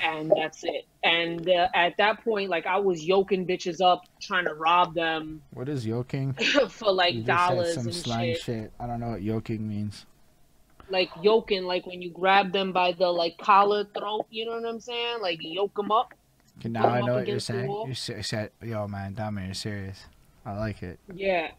and that's it. And uh, at that point, like, I was yoking bitches up, trying to rob them what is yoking? for like you just said dollars some and slang shit. shit. I don't know what yoking means. Like yoking, like when you grab them by the like collar, throat. You know what I'm saying? Like yoke them up. Okay, now I know what you're saying. You said, said, yo, man, Dami, you're serious. I like it. Yeah.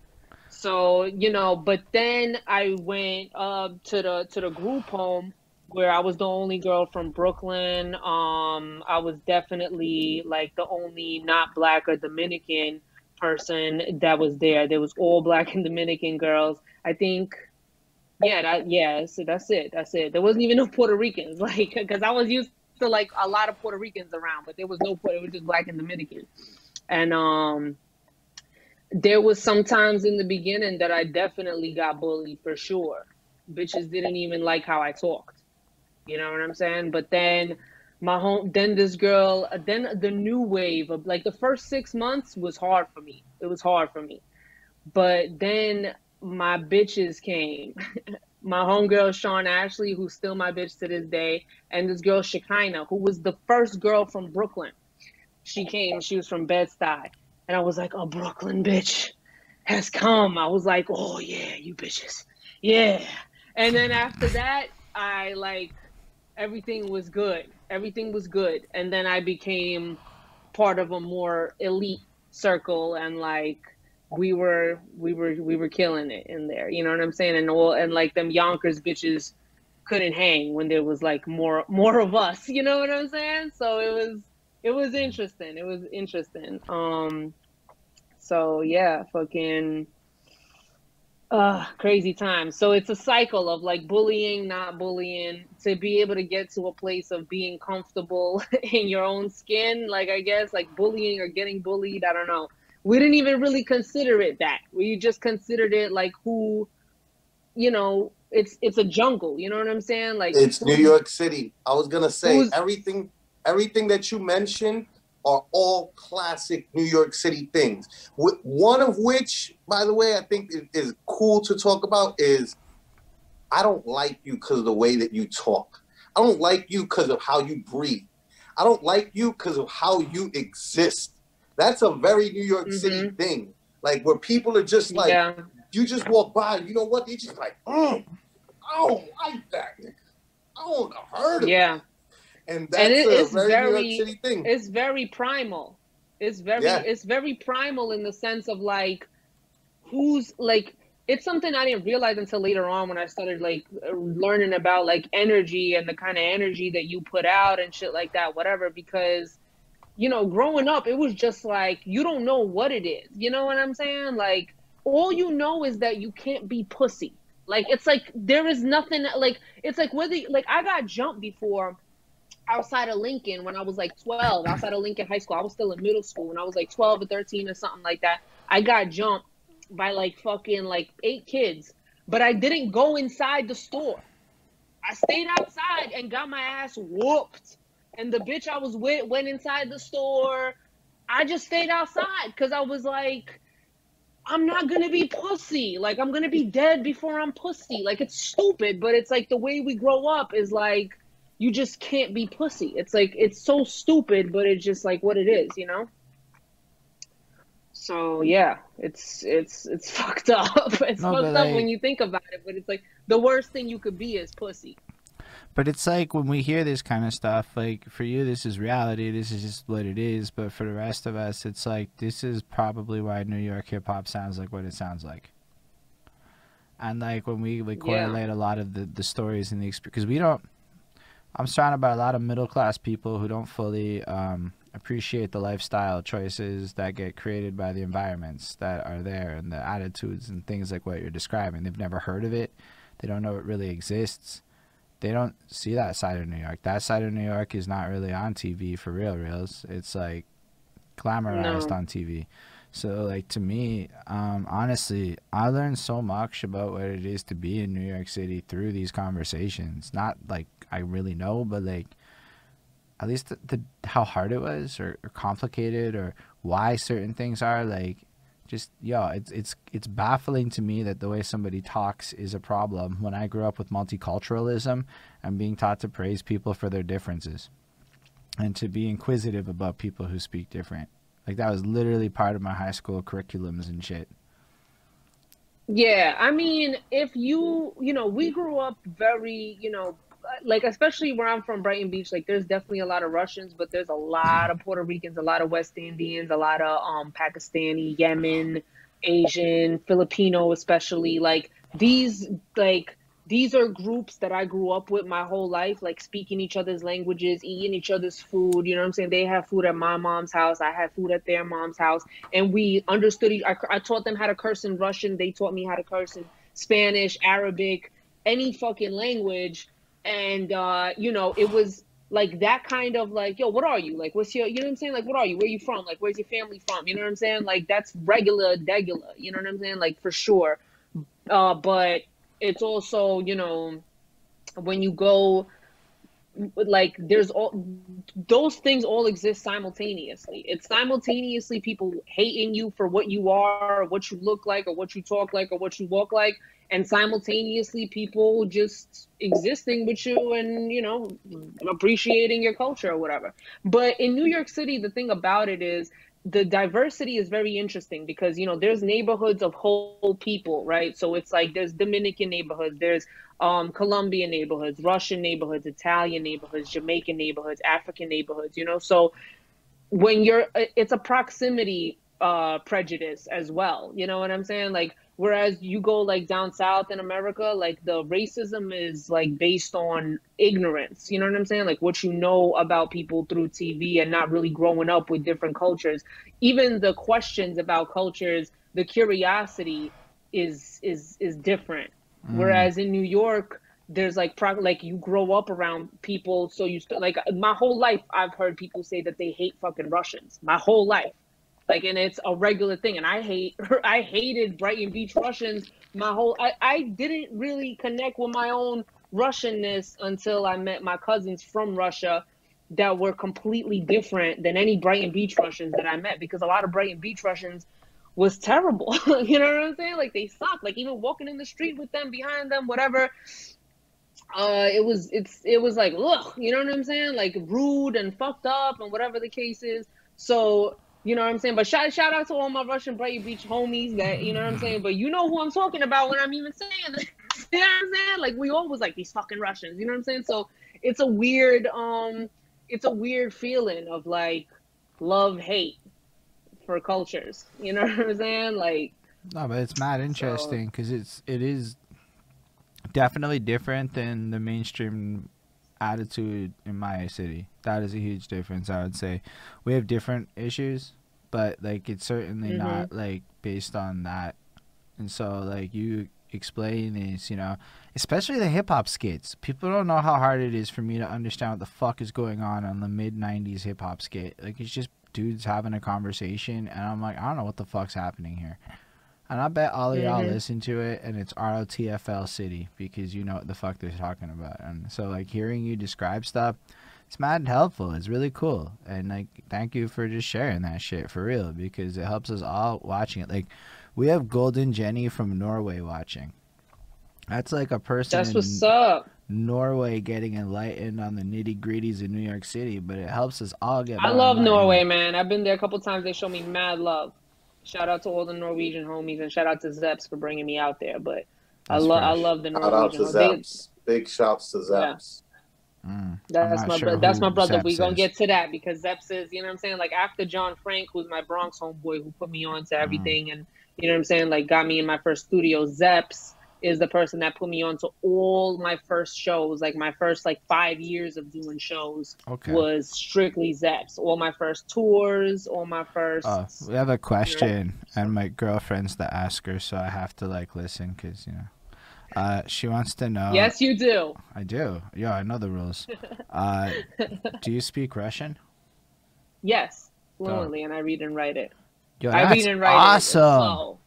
So, you know, but then I went to the to the group home where I was the only girl from Brooklyn. Um I was definitely like the only not black or Dominican person that was there. There was all black and Dominican girls. I think yeah, that yeah, so that's it. That's it. There wasn't even no Puerto Ricans like cuz I was used to like a lot of Puerto Ricans around, but there was no Puerto it was just black and Dominican. And um there was sometimes in the beginning that I definitely got bullied for sure. Bitches didn't even like how I talked. You know what I'm saying? But then my home then this girl then the new wave of like the first six months was hard for me. It was hard for me. But then my bitches came. my homegirl Sean Ashley, who's still my bitch to this day, and this girl Shekinah, who was the first girl from Brooklyn. She came, she was from Bed-Stuy. And I was like, a Brooklyn bitch has come. I was like, oh yeah, you bitches. Yeah. And then after that, I like everything was good. Everything was good. And then I became part of a more elite circle and like we were we were we were killing it in there. You know what I'm saying? And all and like them Yonkers bitches couldn't hang when there was like more more of us. You know what I'm saying? So it was it was interesting. It was interesting. Um so yeah, fucking uh crazy times. So it's a cycle of like bullying, not bullying, to be able to get to a place of being comfortable in your own skin, like I guess like bullying or getting bullied, I don't know. We didn't even really consider it that. We just considered it like who you know, it's it's a jungle, you know what I'm saying? Like It's New York City. I was gonna say everything everything that you mentioned are all classic New York City things. One of which, by the way, I think is, is cool to talk about is I don't like you because of the way that you talk. I don't like you because of how you breathe. I don't like you because of how you exist. That's a very New York City thing. Like where people are just like, yeah. you just walk by, you know what? They just like, mm, I don't like that. I don't heard of it. Yeah. And that's And it a is very, New York City thing. it's very primal it's very Yeah. it's very primal in the sense of like who's like it's something i didn't realize until later on when i started like learning about like energy and the kind of energy that you put out and shit like that whatever because you know growing up it was just like you don't know what it is you know what i'm saying like all you know is that you can't be pussy like it's like there is nothing like it's like whether like i got jumped before outside of Lincoln when I was like 12, outside of Lincoln High School. I was still in middle school when I was like 12 or 13 or something like that. I got jumped by like fucking like eight kids, but I didn't go inside the store. I stayed outside and got my ass whooped. And the bitch I was with went inside the store. I just stayed outside because I was like, I'm not gonna be pussy. Like I'm gonna be dead before I'm pussy. Like it's stupid, but it's like the way we grow up is like you just can't be pussy. It's like it's so stupid, but it's just like what it is, you know. So yeah, it's it's it's fucked up. It's No, fucked up like- when you think about it, but it's like the worst thing you could be is pussy. But it's like when we hear this kind of stuff, like for you, this is reality. This is just what it is. But for the rest of us, it's like this is probably why New York hip hop sounds like what it sounds like. And like when we like Yeah. correlate a lot of the the stories and the experience, because we don't. I'm surrounded by a lot of middle class people who don't fully um, appreciate the lifestyle choices that get created by the environments that are there and the attitudes and things like what you're describing. They've never heard of it. They don't know it really exists they don't see that side of New York. That side of New York is not really on TV for real, reals. It's like glamorized No. on TV. So like to me, um, honestly, I learned so much about what it is to be in New York City through these conversations. Not like I really know, but like at least the, the how hard it was or, or complicated or why certain things are like just yeah it's it's it's baffling to me that the way somebody talks is a problem when i grew up with multiculturalism and being taught to praise people for their differences and to be inquisitive about people who speak different like that was literally part of my high school curriculums and shit Yeah, I mean, if you, you know, we grew up very, you know, like especially where I'm from, Brighton Beach, like there's definitely a lot of Russians, but there's a lot of Puerto Ricans, a lot of West Indians, a lot of um Pakistani, Yemen, Asian, Filipino, especially. Like these, like these are groups that I grew up with my whole life, like speaking each other's languages, eating each other's food. You know what I'm saying? They have food at my mom's house. I had food at their mom's house and we understood each I, I taught them how to curse in russian they taught me how to curse in spanish arabic any fucking language and uh you know it was like that kind of like yo what are you like what's your you know what i'm saying like what are you where you from like where's your family from you know what i'm saying like that's regular degular you know what i'm saying like for sure uh but it's also you know when you go like there's all those things all exist simultaneously. It's simultaneously people hating you for what you are or what you look like or what you talk like or what you walk like and simultaneously people just existing with you and you know appreciating your culture or whatever. But in new york city the thing about it is the diversity is very interesting because you know there's neighborhoods of whole people right so it's like there's dominican neighborhoods there's um colombian neighborhoods russian neighborhoods italian neighborhoods jamaican neighborhoods african neighborhoods you know so when you're it's a proximity uh, prejudice as well. You know what I'm saying? Like, whereas you go like down south in America, like the racism is like based on ignorance. You know what I'm saying? Like what you know about people through TV and not really growing up with different cultures. Even the questions about cultures, the curiosity is is is different. Mm. Whereas in New York, there's like pro- like you grow up around people, so you st- like my whole life I've heard people say that they hate fucking Russians. My whole life, like, and it's a regular thing. And I hate I hated Brighton Beach Russians. My whole I I didn't really connect with my own Russianness until I met my cousins from Russia that were completely different than any Brighton Beach Russians that I met because a lot of Brighton Beach Russians was terrible. you know what I'm saying? Like they sucked. Like even walking in the street with them, behind them, whatever. Uh, it was it's it was like ugh, you know what I'm saying? Like rude and fucked up and whatever the case is. So you know what I'm saying? But shout shout out to all my Russian Brighton Beach homies that you know what I'm saying. But you know who I'm talking about when I'm even saying this. you know what I'm saying? Like we all was like these fucking Russians. You know what I'm saying? So it's a weird um, it's a weird feeling of like love hate for cultures. You know what I'm saying? Like No, but it's mad interesting because it's it is definitely different than the mainstream attitude in my city. That is a huge difference. I would say we have different issues, but like it's certainly Mhm. not like based on that. And so like you explain is you know especially the hip hop skits people don't know how hard it is for me to understand what the fuck is going on on the mid 90s hip hop skit like it's just dudes having a conversation and i'm like i don't know what the fuck's happening here and I bet all of y'all Mhm. listen to it and it's ROTFL City because you know what the fuck they're talking about. And so like hearing you describe stuff, it's mad helpful. It's really cool. And like thank you for just sharing that shit for real because it helps us all watching it. Like we have Golden Jenny from Norway watching. That's like a person that's what's up. Norway getting enlightened on the nitty gritties in New York City, but it helps us all get I love. Norway, man. I've been there a couple times. They show me mad love. Shout out to all the Norwegian homies and shout out to Zeps for bringing me out there. But I love I love the Shout out Norwegian. to homies. They- Big shouts to Zaps. Mm, That's my sure bro- that's my brother. Zeps We gonna is. get to that because Zeps is, you know what I'm saying? Like after John Frank, who's my Bronx homeboy who put me on Mm. to everything and you know what I'm saying, like got me in my first studio. Zeps is the person that put me on to all my first shows, like my first like five years of doing shows Okay. was strictly Zeps. All my first tours, all my first Oh, we have a question, and my girlfriend's the asker, so I have to like listen because you know. Uh, she wants to know. Yes, you do. I do. Yeah, I know the rules. Uh, do you speak Russian? Yes, fluently, and I read and write it. Yo, I read and write awesome. it slow.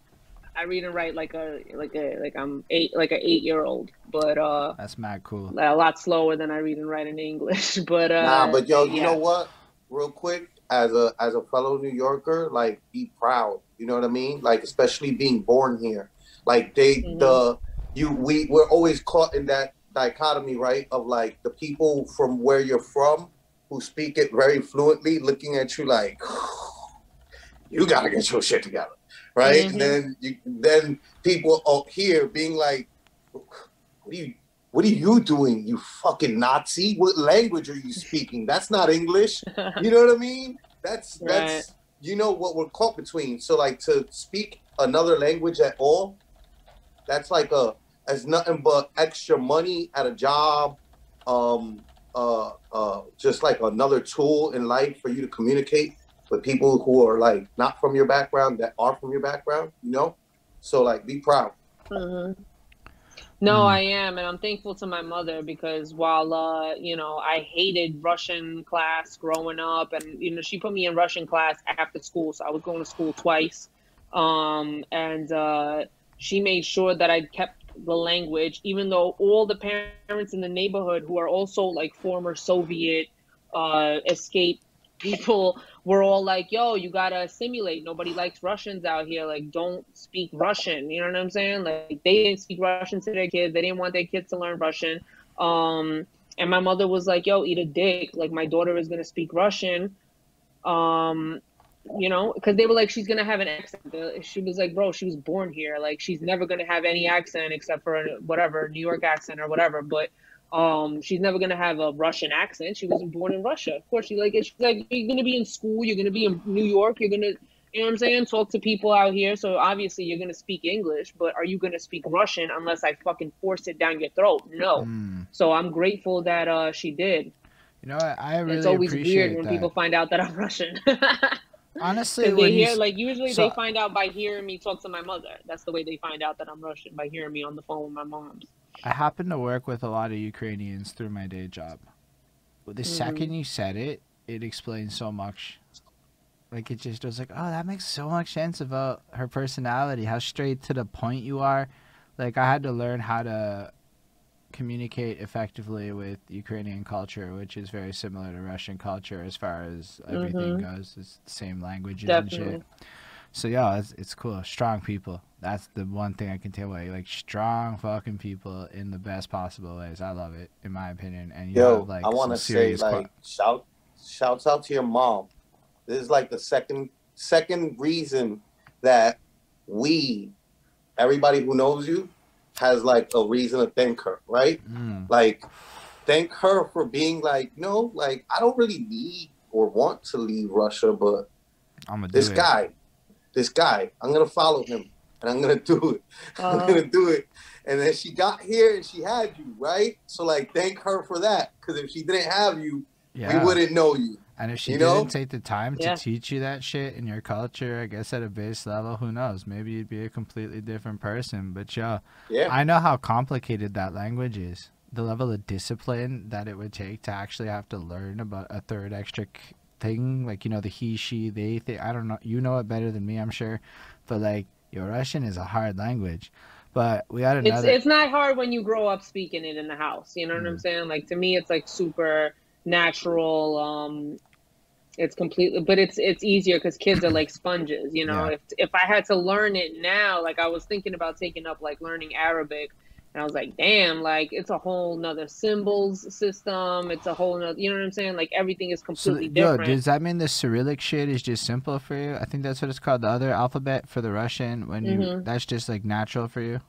I read and write like a like a like I'm eight like an eight year old, but uh That's mad cool. a lot slower than I read and write in English. But uh Nah, but yo, you yeah. know what? Real quick, as a as a fellow New Yorker, like be proud. You know what I mean? Like especially being born here. Like they Mhm. the you we we're always caught in that dichotomy, right? Of like the people from where you're from who speak it very fluently, looking at you like you gotta get your shit together, right? Mhm. And then you then people out here being like, what are you what are you doing, you fucking Nazi? What language are you speaking? That's not English. You know what I mean? That's that's you know what we're caught between. So like to speak another language at all, that's like a as nothing but extra money at a job, um, uh, uh, just like another tool in life for you to communicate with people who are like not from your background that are from your background. You know, so like be proud. Mhm. No, Mm. I am, and I'm thankful to my mother because while uh, you know, I hated Russian class growing up, and you know, she put me in Russian class after school, so I was going to school twice. Um, and uh, she made sure that I kept the language, even though all the parents in the neighborhood who are also like former Soviet uh, escape people were all like, yo, you gotta assimilate. Nobody likes Russians out here. Like, don't speak Russian. You know what I'm saying? Like, they didn't speak Russian to their kids. They didn't want their kids to learn Russian. Um, and my mother was like, yo, eat a dick. Like, my daughter is gonna speak Russian. Um, you know, because they were like, she's gonna have an accent. She was like, bro, she was born here. Like, she's never gonna have any accent except for whatever New York accent or whatever. But um, she's never gonna have a Russian accent. She wasn't born in Russia. Of course, she like she's like you're gonna be in school. You're gonna be in New York. You're gonna You know what I'm saying? Talk to people out here. So obviously you're gonna speak English, but are you gonna speak Russian unless I fucking force it down your throat? No. Mm. So I'm grateful that uh she did. You know, I, I really it's always appreciate weird when that. people find out that I'm Russian. Honestly, they hear like usually so- they find out by hearing me talk to my mother. That's the way they find out that I'm Russian by hearing me on the phone with my mom's. I happen to work with a lot of Ukrainians through my day job. But the Mhm. second you said it, it explains so much. Like it just was like, oh, that makes so much sense about her personality, how straight to the point you are. Like I had to learn how to communicate effectively with Ukrainian culture, which is very similar to Russian culture as far as everything goes. It's the same languages and shit. So yeah, it's, it's cool. Strong people. That's the one thing I can tell you. Like strong fucking people in the best possible ways. I love it, in my opinion. And you Yo, have like I want to say like shout shouts out to your mom. This is like the second second reason that we, everybody who knows you, has like a reason to thank her, right? Mm, Like, thank her for being like, no, like I don't really need or want to leave Russia, but I'm gonna do this guy, this guy, I'm gonna follow him and I'm gonna do it. I'm Uh, gonna do it. And then she got here and she had you, right? So like, thank her for that. Because if she didn't have you, Yeah. we wouldn't know you. And if she You didn't know? take the time Yeah. to teach you that shit in your culture, I guess at a base level, who knows? Maybe you'd be a completely different person. But yo, Yeah. I know how complicated that language is. The level of discipline that it would take to actually have to learn about a third extra k- thing, like you know the he, she, they thing. I don't know. You know it better than me, I'm sure. But like, your Russian is a hard language. But we had another. it's not hard when you grow up speaking it in the house. You know what I'm Mm. saying? Like to me, it's like super natural. Um, it's completely, but it's it's easier because kids are like sponges. You know, Yeah. if if I had to learn it now, like I was thinking about taking up like learning Arabic. And I was like, damn, like it's a whole nother symbols system. It's a whole nother, you know what I'm saying? Like everything is so, completely yo, does that mean the Cyrillic shit is just simple for you? I think that's what it's called. The other alphabet for the Russian, when you Mhm. that's just like natural for you.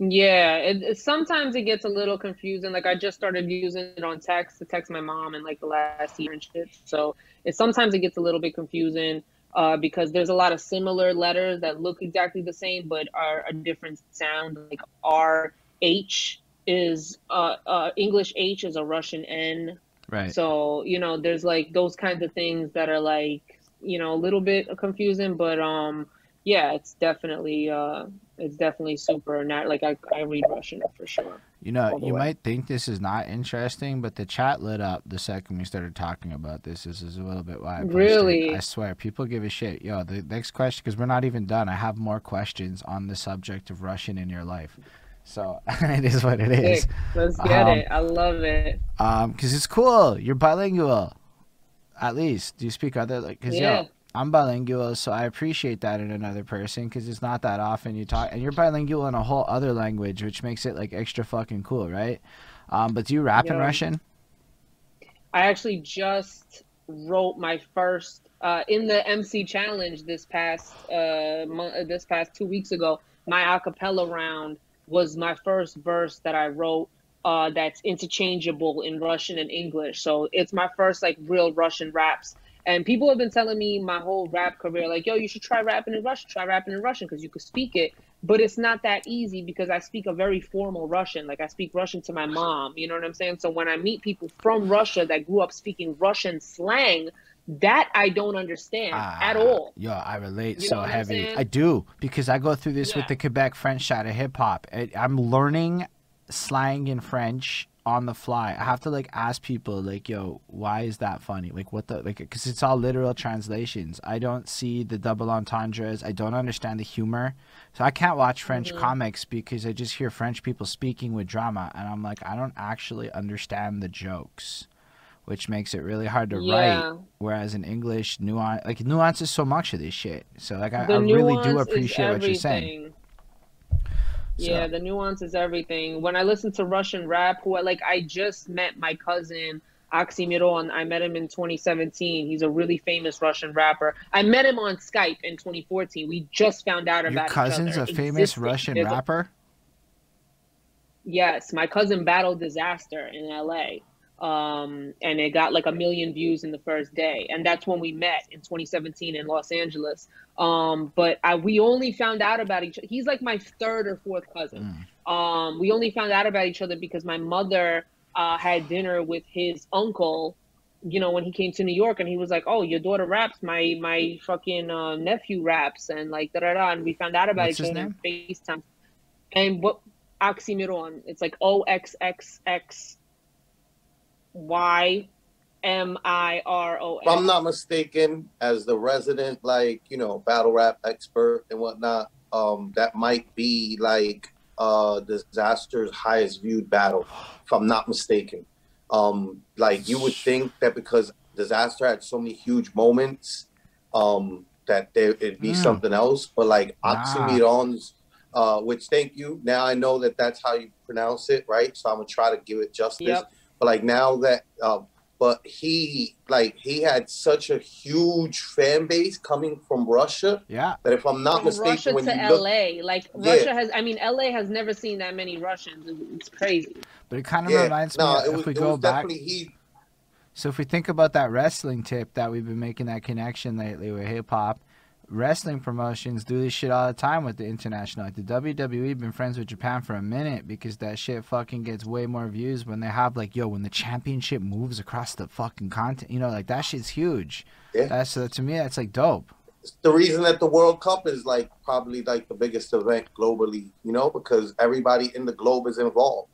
Yeah, it, it- sometimes it gets a little confusing. Like I just started using it on text to text my mom in like the last year and shit. So it sometimes it gets a little bit confusing uh, because there's a lot of similar letters that look exactly the same but are a different sound. Like R H is uh, uh, English H is a Russian N. Right. So you know, there's like those kinds of things that are like you know a little bit confusing, but um, yeah, it's definitely uh, it's definitely super not like I I read Russian for sure. You know, you way. might think this is not interesting, but the chat lit up the second we started talking about this. This is a little bit why I. Really? I swear, people give a shit. Yo, the next question, because we're not even done. I have more questions on the subject of Russian in your life. So it is what it is. Sick. Let's get Um, it. I love it. Um, because it's cool. You're bilingual. At least, do you speak other like? Because Yeah. yo, I'm bilingual, so I appreciate that in another person because it's not that often you talk, and you're bilingual in a whole other language, which makes it like extra fucking cool, right? Um, but do you rap in Russian? I actually just wrote my first uh, in the MC challenge this past uh, month, this past two weeks ago. My acapella round was my first verse that I wrote. Uh, that's interchangeable in Russian and English. So it's my first like real Russian raps. And people have been telling me my whole rap career, like, yo, you should try rapping in Russian, try rapping in Russian because you could speak it. But it's not that easy because I speak a very formal Russian. Like I speak Russian to my mom. You know what I'm saying? So when I meet people from Russia that grew up speaking Russian slang, that I don't understand at Ah, all. Yo, I relate You so know what I'm heavy. I do because I go through this with the Quebec French side of hip hop. I'm learning slang in French on the fly. I have to like ask people like, "Yo, why is that funny?" Like, what the like? Because it's all literal translations. I don't see the double entendres. I don't understand the humor, so I can't watch French Mm-hmm. comics because I just hear French people speaking with drama, and I'm like, I don't actually understand the jokes. Which makes it really hard to Yeah. write. Whereas in English, nuance like nuance is so much of this shit. So like I, I really do appreciate what you're saying. Yeah, So- the nuance is everything. When I listen to Russian rap, who I like, I just met my cousin Oxxxymiron. I met him in 2017. He's a really famous Russian rapper. I met him on Skype in 2014. We just found out Your about cousin's each a famous existing. Russian There's a- rapper. yes, my cousin battled Dizaster in LA. Um, and it got like a million views in the first day, and that's when we met in 2017 in Los Angeles. Um, but I, we only found out about each. He's like my third or fourth cousin. Um, we only found out about each other because my mother uh, had dinner with his uncle. You know, when he came to New York, and he was like, "Oh, your daughter raps. My my fucking uh, nephew raps," and like da da da. And we found out about What's each other on FaceTime. And what Oxxxymiron? It's like O X X X Y M I R O If I'm not mistaken, as the resident, like you know, battle rap expert and whatnot, um, that might be like uh Dizaster's highest viewed battle, if I'm not mistaken. Um, like you would think that because disaster had so many huge moments, um, that there it'd be Mm. something else. But like Nah. Oxxxymiron's, uh, which thank you. Now I know that that's how you pronounce it, right? So I'm gonna try to give it justice. Yep. But like now that, uh, but he like he had such a huge fan base coming from Russia Yeah. that if I'm not From mistaken, Russia when to you look, LA, like Yeah. Russia has. I mean, LA has never seen that many Russians. It's crazy. But it kind of yeah, reminds me no, of- it if was, we it go was back. definitely he. So if we think about that wrestling tip that we've been making that connection lately with hip hop, wrestling promotions do this shit all the time with the international. Like the WWE been friends with Japan for a minute because that shit fucking gets way more views when they have like yo when the championship moves across the fucking continent. You know, like that shit's huge. Yeah. That's uh, to me that's like dope. It's the reason that the World Cup is like probably like the biggest event globally, you know, because everybody in the globe is involved.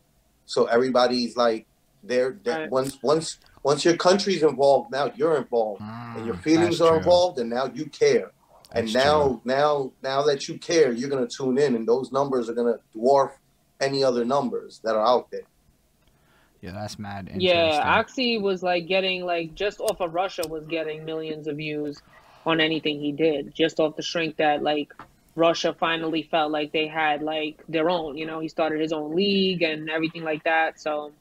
So everybody's like they're, they Right. once once once your country's involved, now you're involved, and your Mm, feelings are true. involved, and now you care. And That's now true. now now that you care, you're gonna tune in, and those numbers are gonna dwarf any other numbers that are out there. Yeah, that's mad. Interesting. Yeah, Oxy was like getting like just off of Russia was getting millions of views on anything he did, just off the strength that like Russia finally felt like they had like their own. You know, he started his own league and everything like that. So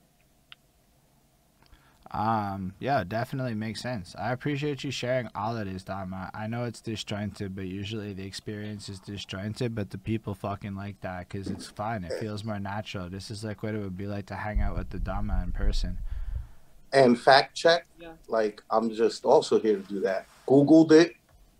Um, yeah, definitely makes sense. I appreciate you sharing all of this, Dama. I know it's disjointed, but usually the experience is disjointed, but the people fucking like that because it's fun. It feels more natural. This is like what it would be like to hang out with the Dama in person. And fact check, Yeah. like I'm just also here to do that. Googled it,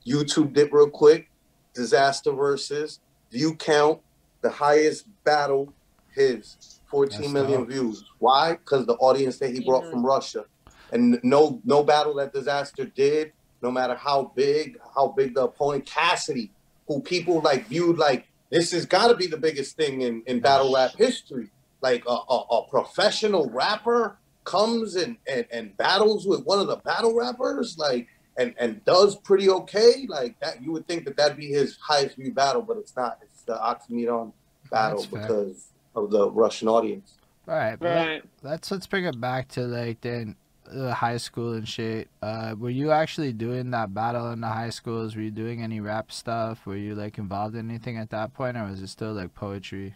YouTubed it real quick. Dizaster versus view count, the highest battle, his 14 That's million dope. views. Why? Because the audience that he brought from Russia, and no no battle that Dizaster did, no matter how big how big the opponent, Cassidy, who people like viewed like this has got to be the biggest thing in in battle rap history. Like a, a, a professional rapper comes and, and and battles with one of the battle rappers, like and and does pretty okay. Like that, you would think that that'd be his highest view battle, but it's not. It's the Oxxxymiron battle That's fair. because of the Russian audience. All right, but let- right. let's let's bring it back to like then the high school and shit. Uh, were you actually doing that battle in the high schools? Were you doing any rap stuff? Were you like involved in anything at that point, or was it still like poetry?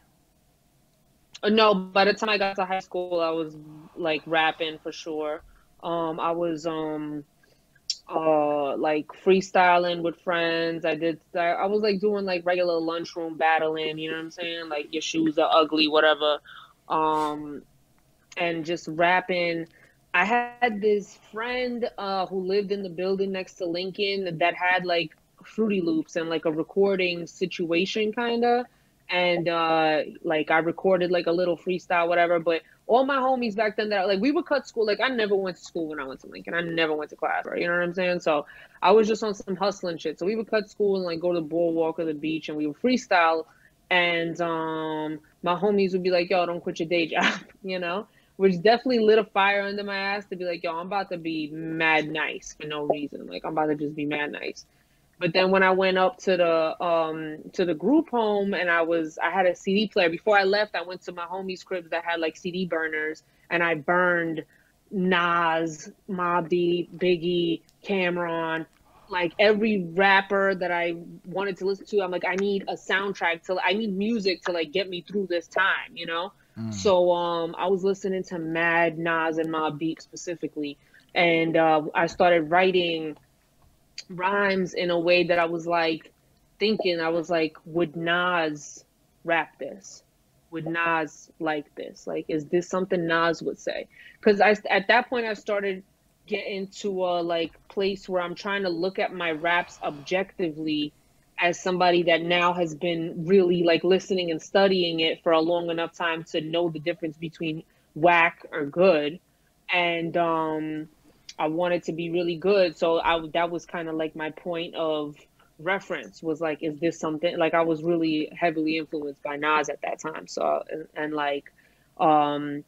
Uh, No, by the time I got to high school, I was like rapping for sure. Um, I was um, uh, like freestyling with friends. I did. I was like doing like regular lunchroom battling. You know what I'm saying? Like your shoes are ugly, whatever. Um, and just rapping. I had this friend uh, who lived in the building next to Lincoln that had like Fruity Loops and like a recording situation, kind of and uh like I recorded like a little freestyle, whatever. But all my homies back then that like we would cut school. Like I never went to school when I went to Lincoln. I never went to class, right? You know what I'm saying? So I was just on some hustling shit. So we would cut school and like go to the boardwalk or the beach and we would freestyle. And um my homies would be like, yo, don't quit your day job, you know? Which definitely lit a fire under my ass to be like, yo, I'm about to be mad nice for no reason. Like I'm about to just be mad nice. But then when I went up to the um to the group home and I was I had a CD player before I left I went to my homies cribs that had like CD burners and I burned Nas, Mobb Deep, Biggie, Cam'ron, like every rapper that I wanted to listen to. I'm like I need a soundtrack to I need music to like get me through this time, you know? Mm. So um, I was listening to Mad Nas and Mobb Deep specifically, and uh, I started writing rhymes in a way that I was like thinking. I was like, would Nas rap this? would Nas like this? Like, is this something Nas would say? Because I at that point I started getting to a like place where I'm trying to look at my raps objectively as somebody that now has been really like listening and studying it for a long enough time to know the difference between whack or good and um i wanted to be really good. So i that was kind of like my point of reference was like is this something like i was really heavily influenced by nas at that time. So and, and like um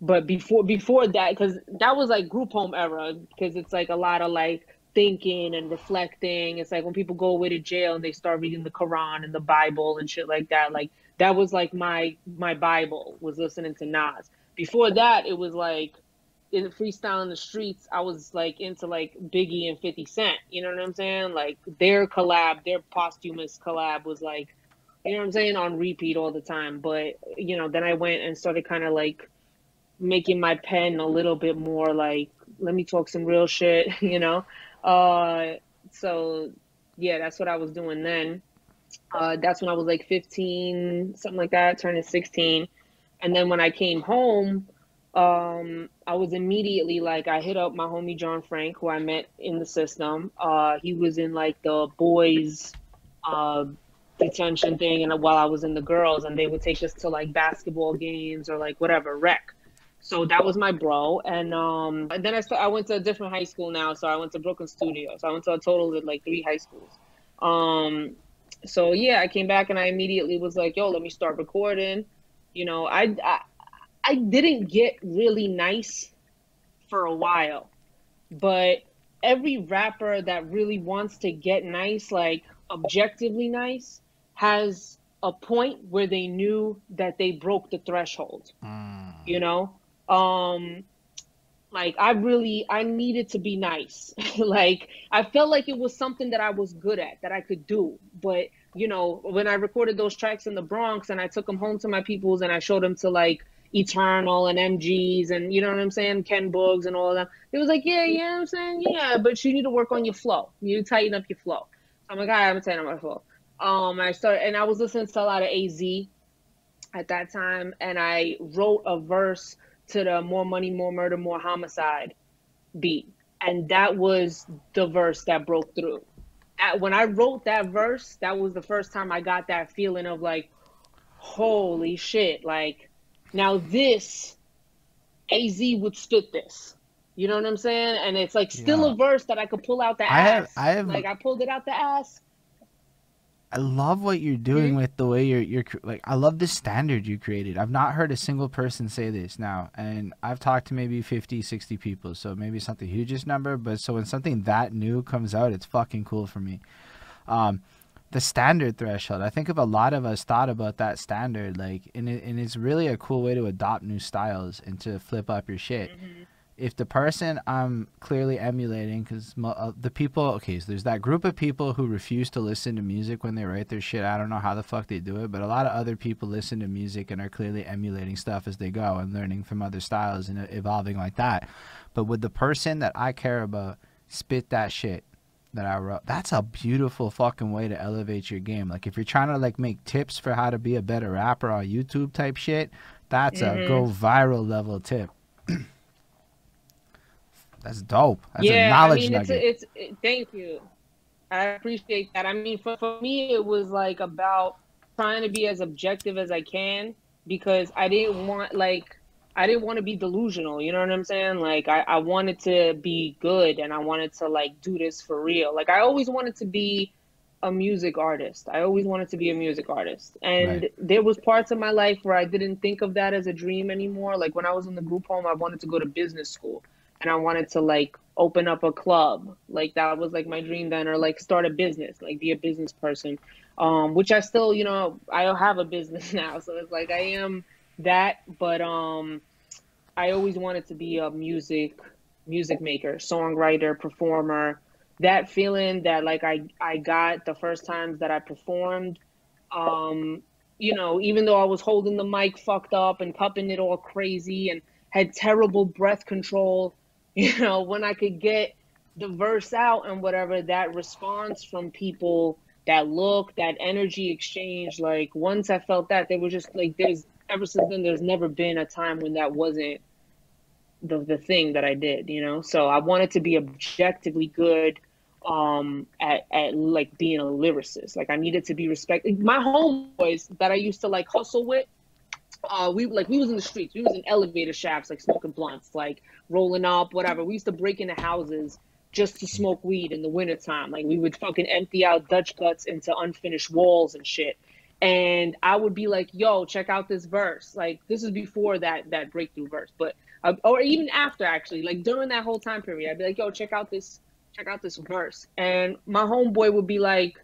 but before before that because that was like group home era because it's like a lot of like thinking and reflecting. It's like when people go away to jail and they start reading the quran and the bible and shit like that like that was like my my bible was listening to nas. Before that it was like in the freestyle in the streets i was like into like biggie and 50 cent you know what i'm saying? Like their collab their posthumous collab was like you know what i'm saying? On repeat all the time. But you know then i went and started kind of like making my pen a little bit more like let me talk some real shit you know? Uh so yeah that's what i was doing then. Uh that's when i was like 15 something like that turning 16 and then when i came home um i was immediately like i hit up my homie john frank who i met in the system. Uh he was in like the boys uh detention thing and while i was in the girls and they would take us to like basketball games or like whatever rec. So that was my bro and um and then i st- i went to a different high school now so i went to brooklyn studio so i went to a total of like three high schools. Um so yeah i came back and i immediately was like yo let me start recording. You know i i, I didn't get really nice for a while but every rapper that really wants to get nice like objectively nice has a point where they knew that they broke the threshold Mm. you know? Um like i really i needed to be nice. Like i felt like it was something that i was good at that i could do. But you know when i recorded those tracks in the bronx and i took them home to my peoples and i showed them to like eternal and mgs and you know what i'm saying? Ken boogs and all of them. It was like yeah yeah i'm saying? Yeah but you need to work on your flow. You need to tighten up your flow. I'm like i haven't tightened up my flow. Um i started and i was listening to a lot of az at that time and i wrote a verse to the more money, more murder, more homicide beat. And that was the verse that broke through. That, when I wrote that verse, that was the first time I got that feeling of like, holy shit, like now this AZ would spit this. You know what I'm saying? And it's like still Yeah. a verse that I could pull out the I have- ass. I have- like I pulled it out the ass. I love what you're doing Mhm. with the way you're you're like I love the standard you created. I've not heard a single person say this now and I've talked to maybe 50 60 people so maybe it's not the hugest number but so when something that new comes out it's fucking cool for me. Um the standard threshold. I think if a lot of us thought about that standard like and it, and it's really a cool way to adopt new styles and to flip up your shit if the person I'm clearly emulating, because uh, the people, okay, so there's that group of people who refuse to listen to music when they write their shit. I don't know how the fuck they do it, but a lot of other people listen to music and are clearly emulating stuff as they go and learning from other styles and evolving like that. But would the person that I care about spit that shit that I wrote? That's a beautiful fucking way to elevate your game. Like if you're trying to like make tips for how to be a better rapper on YouTube type shit, that's a Mhm. go viral level tip. That's dope. That's a yeah, knowledge I mean, nugget. it's, it's it, thank you. I appreciate that. I mean, for, for me, it was like about trying to be as objective as I can because I didn't want like I didn't want to be delusional. You know what I'm saying? Like I, I wanted to be good and I wanted to like do this for real. Like I always wanted to be a music artist. I always wanted to be a music artist. And Right. there was parts of my life where I didn't think of that as a dream anymore. Like when I was in the group home, I wanted to go to business school and I wanted to like open up a club. Like that was like my dream then or like start a business, like be a business person. Um which I still, you know, I have a business now. So it's like I am that, but um I always wanted to be a music music maker, songwriter, performer. That feeling that like I I got the first times that I performed um you know, even though I was holding the mic fucked up and cupping it all crazy and had terrible breath control, you know, when I could get the verse out and whatever, that response from people, that look, that energy exchange, like once I felt that, they were just like, there's ever since then, there's never been a time when that wasn't the the thing that I did, you know. So I wanted to be objectively good um at, at like being a lyricist. Like i needed to be respected my homeboys that i used to like hustle with uh we like we was in the streets. We was in elevator shafts like smoking blunts like rolling up whatever. We used to break into houses just to smoke weed in the wintertime. Like we would fucking empty out dutch guts into unfinished walls and shit and i would be like yo check out this verse like this is before that that breakthrough verse but uh, or even after actually like during that whole time period i'd be like yo check out this check out this verse. And my homeboy would be like,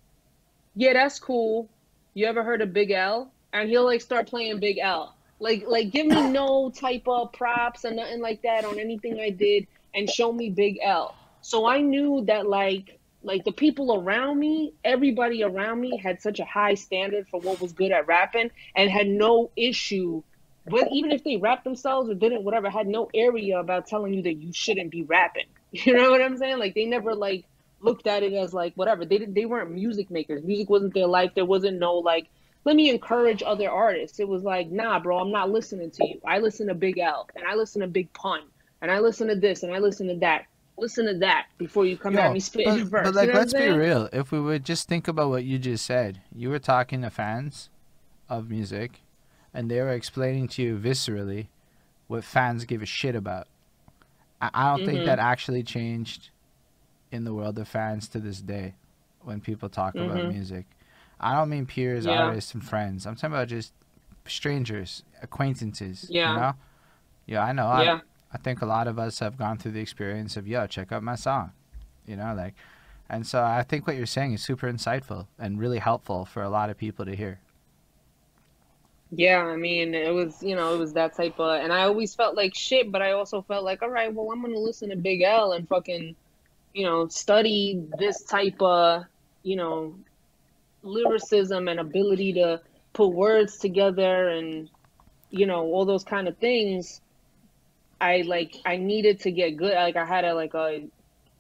Yeah, that's cool. You ever heard of Big L? And he'll like start playing Big L. Like like give me no type of props or nothing like that on anything I did and show me Big L. So I knew that like like the people around me, everybody around me had such a high standard for what was good at rapping and had no issue with even if they rapped themselves or didn't whatever, had no area about telling you that you shouldn't be rapping. You know what I'm saying? Like they never like looked at it as like whatever. They didn't. They weren't music makers. Music wasn't their life. There wasn't no like. Let me encourage other artists. It was like, nah, bro, I'm not listening to you. I listen to Big L and I listen to Big Pun and I listen to this and I listen to that. Listen to that before you come Yo, at me spitting but, verse. but like, you know let's be real. If we would just think about what you just said, you were talking to fans of music, and they were explaining to you viscerally what fans give a shit about. I, I don't think Mhm. that actually changed in the world of fans to this day when people talk about Mhm. music. I don't mean peers, Yeah. artists, and friends. I'm talking about just strangers, acquaintances. Yeah. You know? Yeah, I know. Yeah. I think a lot of us have gone through the experience of, yo, check out my song. You know, like, and so I think what you're saying is super insightful and really helpful for a lot of people to hear. Yeah, I mean, it was, you know, it was that type of, and I always felt like shit, but I also felt like, all right, well, I'm gonna listen to Big L and fucking, you know, study this type of, you know, lyricism and ability to put words together and, you know, all those kind of things. I like, I needed to get good. Like, I had a like a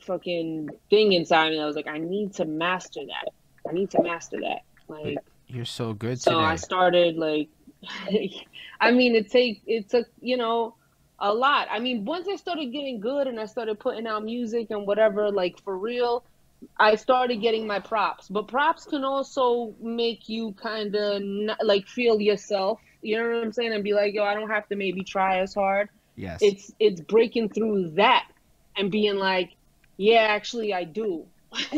fucking thing inside me. I was like, I need to master that. I need to master that. Like. You're so good So today. I started like, I mean, it take it took you know a lot. I mean, once I started getting good and I started putting out music and whatever, like for real, I started getting my props. But props can also make you kind of like feel yourself. You know what I'm saying? And be like, yo, I don't have to maybe try as hard. Yes. It's it's breaking through that and being like, yeah, actually, I do.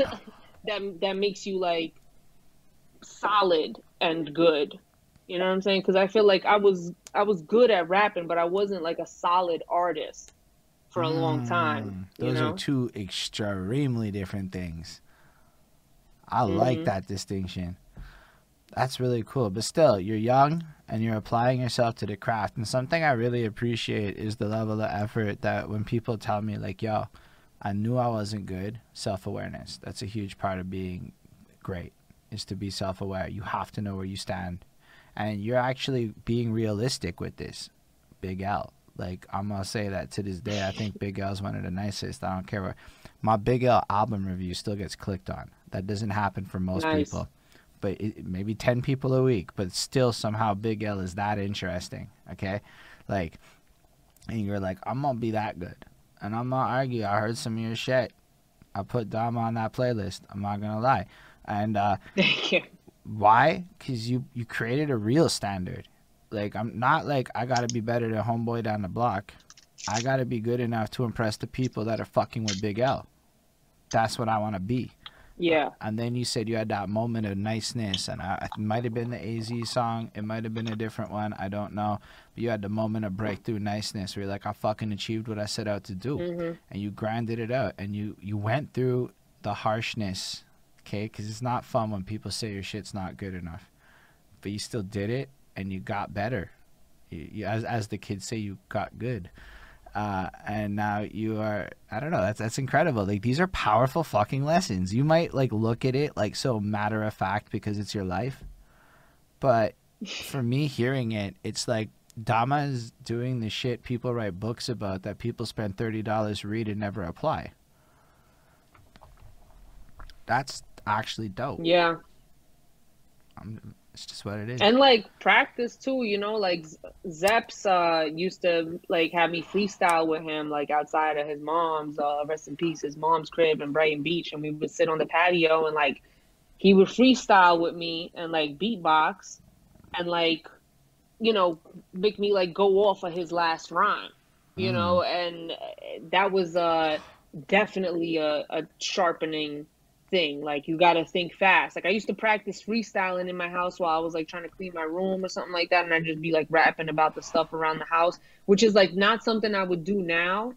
that that makes you like solid and good. You know what I'm saying? Because I feel like I was I was good at rapping, but I wasn't like a solid artist for a long time. Mm, You Those know? are two extremely different things. I like Mhm. that distinction. That's really cool. But still, you're young and you're applying yourself to the craft. And something I really appreciate is the level of effort that when people tell me, like, yo, I knew I wasn't good, self awareness. That's a huge part of being great, is to be self aware. You have to know where you stand. And you're actually being realistic with this. Big L. Like, I'm going to say that to this day. I think Big L is one of the nicest. I don't care what. My Big L album review still gets clicked on. That doesn't happen for most Nice. people but it, maybe 10 people a week but still somehow big l is that interesting okay? Like and you're like i'm gonna be that good. And i'm not argue i heard some of your shit. I put dom on that playlist i'm not gonna lie. And uh Thank you. why? Because you you created a real standard. Like i'm not like i gotta be better than homeboy down the block. I gotta be good enough to impress the people that are fucking with big l. That's what i want to be Yeah. and then you said you had that moment of niceness, and I, it might have been the AZ song, it might have been a different one, I don't know. But you had the moment of breakthrough niceness where you're like, I fucking achieved what I set out to do, hmm and you grinded it out, and you you went through the harshness, okay? Because it's not fun when people say your shit's not good enough, but you still did it, and you got better. You, you, as as the kids say, you got good. Uh, and now you are I don't know that's that's incredible. Like these are powerful fucking lessons. You might like look at it like so matter of fact because it's your life. But for me hearing it it's like Dama is doing the shit people write books about that people spend $30 to read and never apply. That's actually dope. Yeah. I'm, It's just what it is. and like practice too you know like zeps uh used to like have me freestyle with him like outside of his mom's uh rest in peace his mom's crib in brighton beach and we would sit on the patio and like he would freestyle with me and like beatbox and like you know make me like go off of his last rhyme you know and that was uh definitely a, a sharpening thing. Like you got to think fast. Like I used to practice freestyling in my house while I was like trying to clean my room or something like that, and I'd just be like rapping about the stuff around the house, which is like not something I would do now,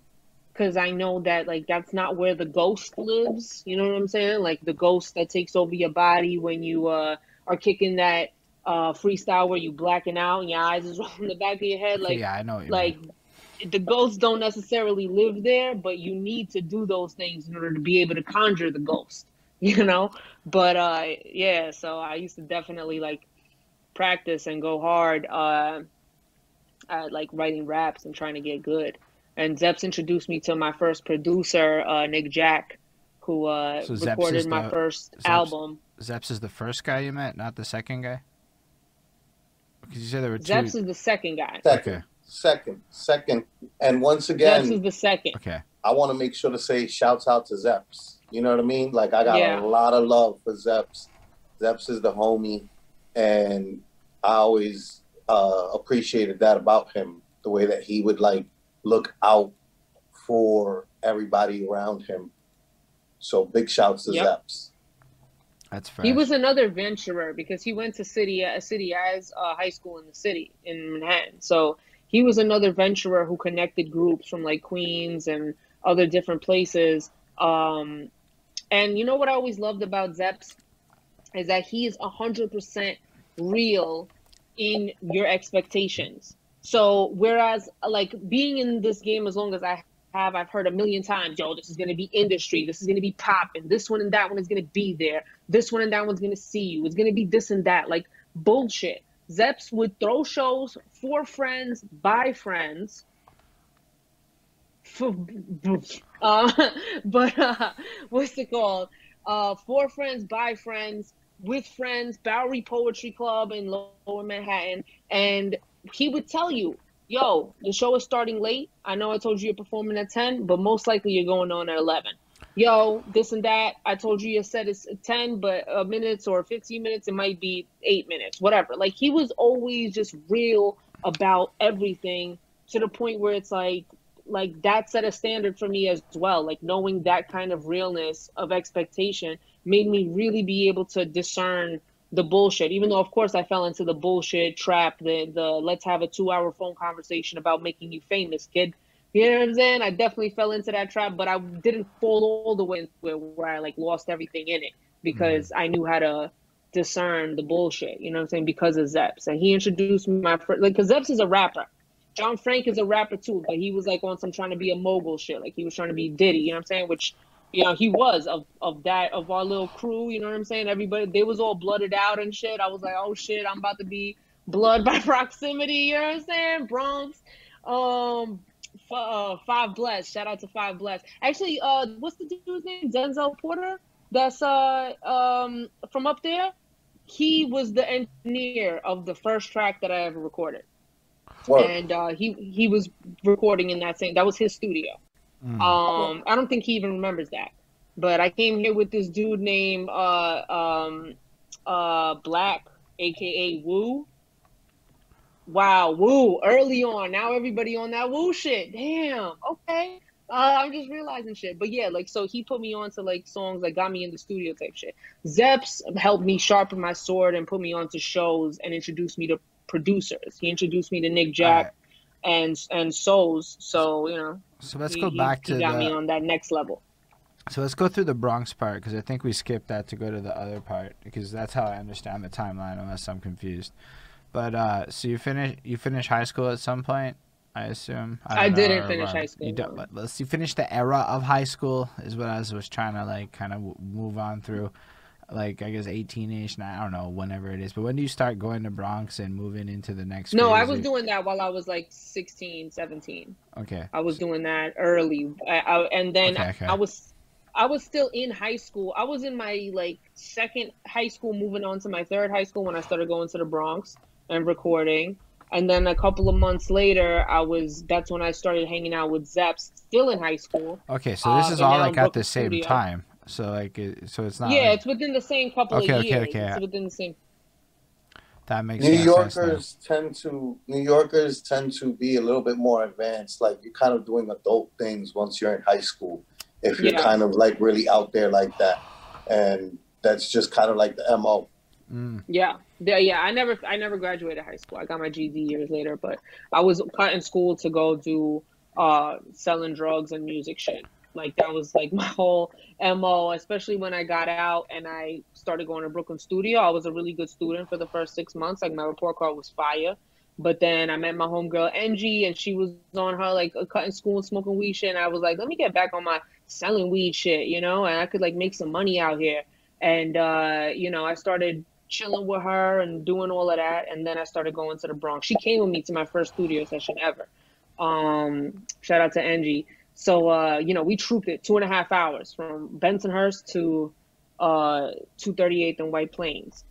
because I know that like that's not where the ghost lives. You know what I'm saying? Like the ghost that takes over your body when you uh are kicking that uh freestyle where you blacking out and your eyes is rolling the back of your head. Like yeah, I know. Like mean. the ghosts don't necessarily live there, but you need to do those things in order to be able to conjure the ghost, you know? But uh yeah, so I used to definitely like practice and go hard uh at like writing raps and trying to get good. And Zeps introduced me to my first producer, uh Nick Jack, who uh So recorded my the- first Zeps- album. Zeps is the first guy you met, not the second guy. Because you said there were two. Zeps is the second guy. Second, Okay. second, second. And once Zeps again, is the second. Okay. I want to make sure to say shouts out to Zeps. You know what I mean? Like I got Yeah. a lot of love for Zeps. Zeps is the homie, and I always uh, appreciated that about him. The way that he would like look out for everybody around him. So big shouts to Yep. Zeps. That's fair. He was another venturer because he went to city uh, city as uh, high school in the city in Manhattan. So he was another venturer who connected groups from like Queens and other different places. Um, and you know what I always loved about Zeps is that he is hundred percent real in your expectations. So whereas like being in this game as long as I have, I've heard a million times, yo, this is gonna be industry, this is gonna be popping, this one and that one is gonna be there, this one and that one's gonna see you, it's gonna be this and that, like bullshit. Zeps would throw shows for friends, by friends. For, uh, but uh, what's it called? Uh, for friends, by friends, with friends, Bowery Poetry Club in Lower Manhattan, and he would tell you, "Yo, the show is starting late. I know I told you you're performing at ten, but most likely you're going on at 11. Yo, this and that. I told you your set is ten, but uh, minutes or fifteen minutes, it might be eight minutes, whatever. Like he was always just real about everything to the point where it's like like that set a standard for me as well. Like knowing that kind of realness of expectation made me really be able to discern the bullshit. Even though of course i fell into the bullshit trap the the let's have a two hour phone conversation about making you famous kid. You know what i'm saying? I definitely fell into that trap but i didn't fall all the way into it where i like lost everything in it because mm-hmm. i knew how to discern the bullshit you know what i'm saying because of zeps. And he introduced my friend like because zeps is a rapper John Frank is a rapper too, but he was like on some trying to be a mogul shit. Like he was trying to be Diddy, you know what I'm saying? Which, you know, he was of of that of our little crew, you know what I'm saying? Everybody they was all blooded out and shit. I was like, oh shit, I'm about to be blood by proximity, you know what I'm saying? Bronx. Um uh, Five Bless. Shout out to Five Bless. Actually, uh what's the dude's name? Denzel Porter? That's uh um from up there. He was the engineer of the first track that I ever recorded Word. and uh, he he was recording in that same that was his studio. Mm. Um, I don't think he even remembers that. But I came here with this dude named uh um uh Black, aka Woo. Wow, Woo! Early on, now everybody on that Woo shit. Damn. Okay. Uh, I'm just realizing shit. But yeah, like so he put me on to like songs that got me in the studio type shit. Zeps helped me sharpen my sword and put me onto shows and introduced me to producers. He introduced me to Nick Jack and and Souls. So you know, So let's he- go he- back he to got me on that next level. So let's go through the Bronx part because I think we skipped that to go to the other part because that's how I understand the timeline unless I'm confused. But uh, so you finish you finish high school at some point, I assume. I know, didn't finish what? high school, You don't, let's see. Finish the era of high school is what I was, was trying to like kind of w- move on through. Like I guess 18ish, I don't know, whenever it is. But when do you start going to Bronx and moving into the next? No, I was doing that while I was like 16, 17. Okay. I was doing that early. I, I, and then Okay, okay. I was I was still in high school. I was in my like second high school, moving on to my third high school when I started going to the Bronx and recording. And then a couple of months later, I was that's when I started hanging out with Zeps, still in high school. Okay, so this Uh, is all like at the same Studio. time. So like, it, so it's not. yeah, like- it's within the same couple Okay, of okay, years. okay. It's within the same. that makes New more sense now. Yorkers tend to New Yorkers tend to be a little bit more advanced. Like you're kind of doing adult things once you're in high school. If you're Yeah. kind of like really out there like that, and that's just kind of like the mo. Mm. Yeah, yeah, yeah. I never, I never graduated high school. I got my GED years later, but I was in school to go do uh selling drugs and music shit. Like that was like my whole mo. Especially when I got out and I started going to Brooklyn Studio. I was a really good student for the first six months. Like my report card was fire. But then I met my homegirl Angie, and she was on her like cutting school and smoking weed shit. And I was like, let me get back on my selling weed shit, you know, and I could like make some money out here. And uh, you know, I started chilling with her and doing all of that. And then I started going to the Bronx. She came with me to my first studio session ever. Um, shout out to Angie. So, uh, you know, we trooped it two and a half hours from Bensonhurst to uh, 238th and White Plains.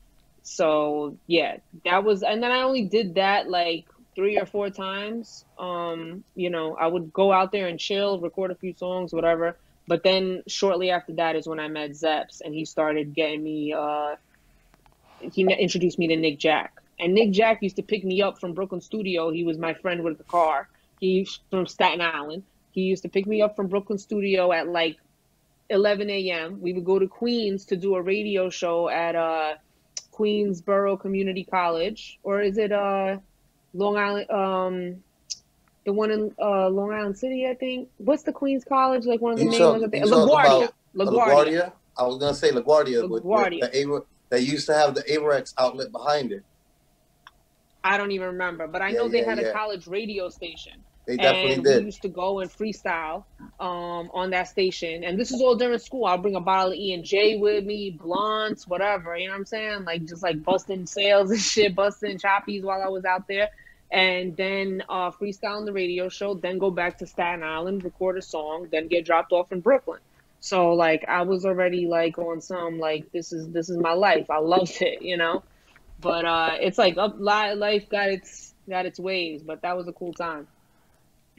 So, yeah, that was, and then I only did that like three or four times. Um, you know, I would go out there and chill, record a few songs, whatever. But then shortly after that is when I met Zeps and he started getting me, uh, he introduced me to Nick Jack. And Nick Jack used to pick me up from Brooklyn Studio. He was my friend with the car. He's from Staten Island. He used to pick me up from Brooklyn Studio at like 11 a.m. We would go to Queens to do a radio show at uh, Queensborough Community College, or is it uh, Long Island? Um, the one in uh, Long Island City, I think. What's the Queens College? Like one of the You main talk- ones. Think. you LaGuardia. LaGuardia. LaGuardia. I was gonna say LaGuardia, with, with the Aver- they used to have the Avirex outlet behind it. I don't even remember, but I Yeah, know they yeah, had a college radio station. They definitely and did. we used to go and freestyle um, on that station. And this is all during school. I'll bring a bottle of E and J with me, blunts, whatever. You know what I'm saying? Like just like busting sales and shit, busting choppies while I was out there. And then uh, freestyle on the radio show. Then go back to Staten Island, record a song, then get dropped off in Brooklyn. So like I was already like on some like this is this is my life. I loved it, you know. But uh, it's like up life got its got its ways. But that was a cool time.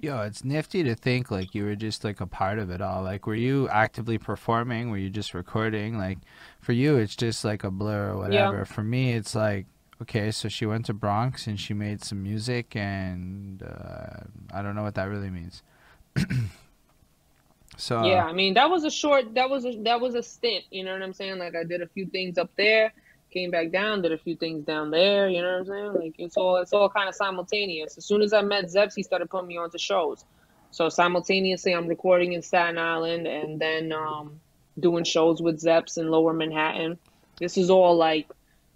Yo, it's nifty to think like you were just like a part of it all. Like, were you actively performing? Were you just recording? Like, for you, it's just like a blur or whatever. For me, it's like, okay, so she went to Bronx and she made some music, and uh, I don't know what that really means. so Yeah, I mean that was a short that was a that was a stint, you know what I'm saying? Like I did a few things up there, came back down, did a few things down there, you know what I'm saying? Like it's all it's all kind of simultaneous. As soon as I met Zeps, he started putting me onto shows. So simultaneously I'm recording in Staten Island and then um doing shows with Zeps in Lower Manhattan. This is all like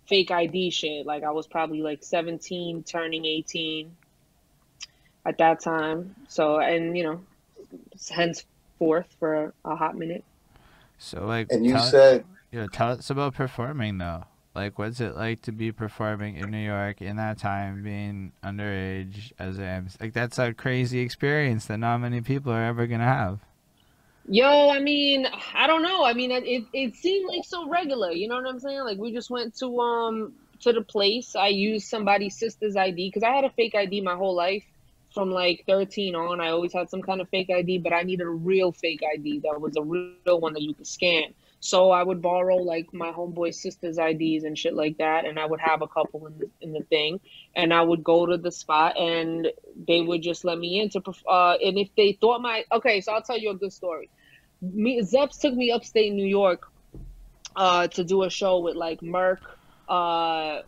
fake ID shit. Like I was probably like 17 turning 18 at that time. So and you know, henceforth for a hot minute. so like, And you tell, said you know, tell us about performing though. Like, what's it like to be performing in New York in that time, being underage as I am? Like, that's a crazy experience that not many people are ever gonna have. Yo, I mean, I don't know. I mean, it, it seemed like so regular. You know what I'm saying? Like we just went to um to the place. I used somebody's sister's ID because I had a fake ID my whole life. From like 13 on, I always had some kind of fake ID, but I needed a real fake ID that was a real one that you could scan. So I would borrow like my homeboy sister's IDs and shit like that, and I would have a couple in the, in the thing, and I would go to the spot, and they would just let me in to. Uh, and if they thought my okay, so I'll tell you a good story. Me Zeps took me upstate New York, uh, to do a show with like Merck, uh,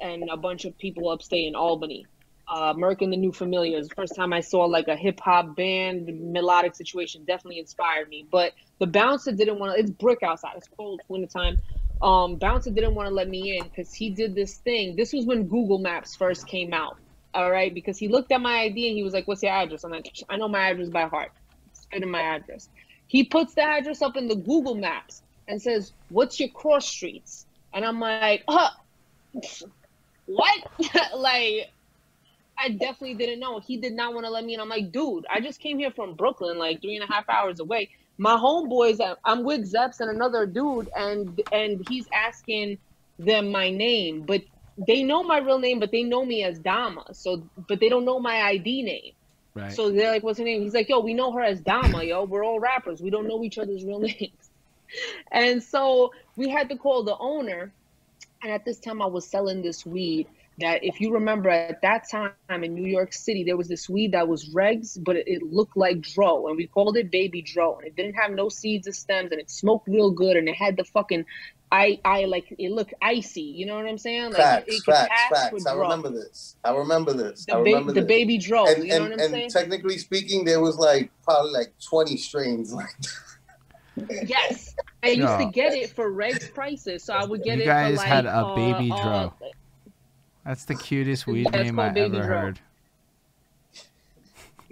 and a bunch of people upstate in Albany. Uh, Merck and the New Familiars. First time I saw like a hip hop band, melodic situation definitely inspired me. But the bouncer didn't want to. It's brick outside. It's cold. It's wintertime. Um, bouncer didn't want to let me in because he did this thing. This was when Google Maps first came out. All right, because he looked at my ID and he was like, "What's your address?" I'm like, "I know my address by heart. Spit in my address." He puts the address up in the Google Maps and says, "What's your cross streets?" And I'm like, "Huh, what?" like, I definitely didn't know. He did not want to let me in. I'm like, dude, I just came here from Brooklyn, like three and a half hours away. my homeboys, I'm with Zeps and another dude, and and he's asking them my name, but they know my real name, but they know me as Dama. So, but they don't know my ID name. Right. So they're like, "What's her name?" He's like, "Yo, we know her as Dama. Yo, we're all rappers. We don't know each other's real names." And so we had to call the owner. And at this time, I was selling this weed. That, if you remember, at that time in New York City, there was this weed that was regs, but it, it looked like dro, and we called it baby dro. And it didn't have no seeds or stems, and it smoked real good, and it had the fucking, I, I like it looked icy. You know what I'm saying? Like Facts, it, it facts, facts. I remember this. I remember this. the, I ba- remember the this. baby dro. and, you know and, what I'm saying? and technically speaking, there was like probably like 20 strains. Like Yes. I used to get it for regs prices, so I would get You it guys for like had a uh, baby uh, dro. That's the cutest weed name I ever heard.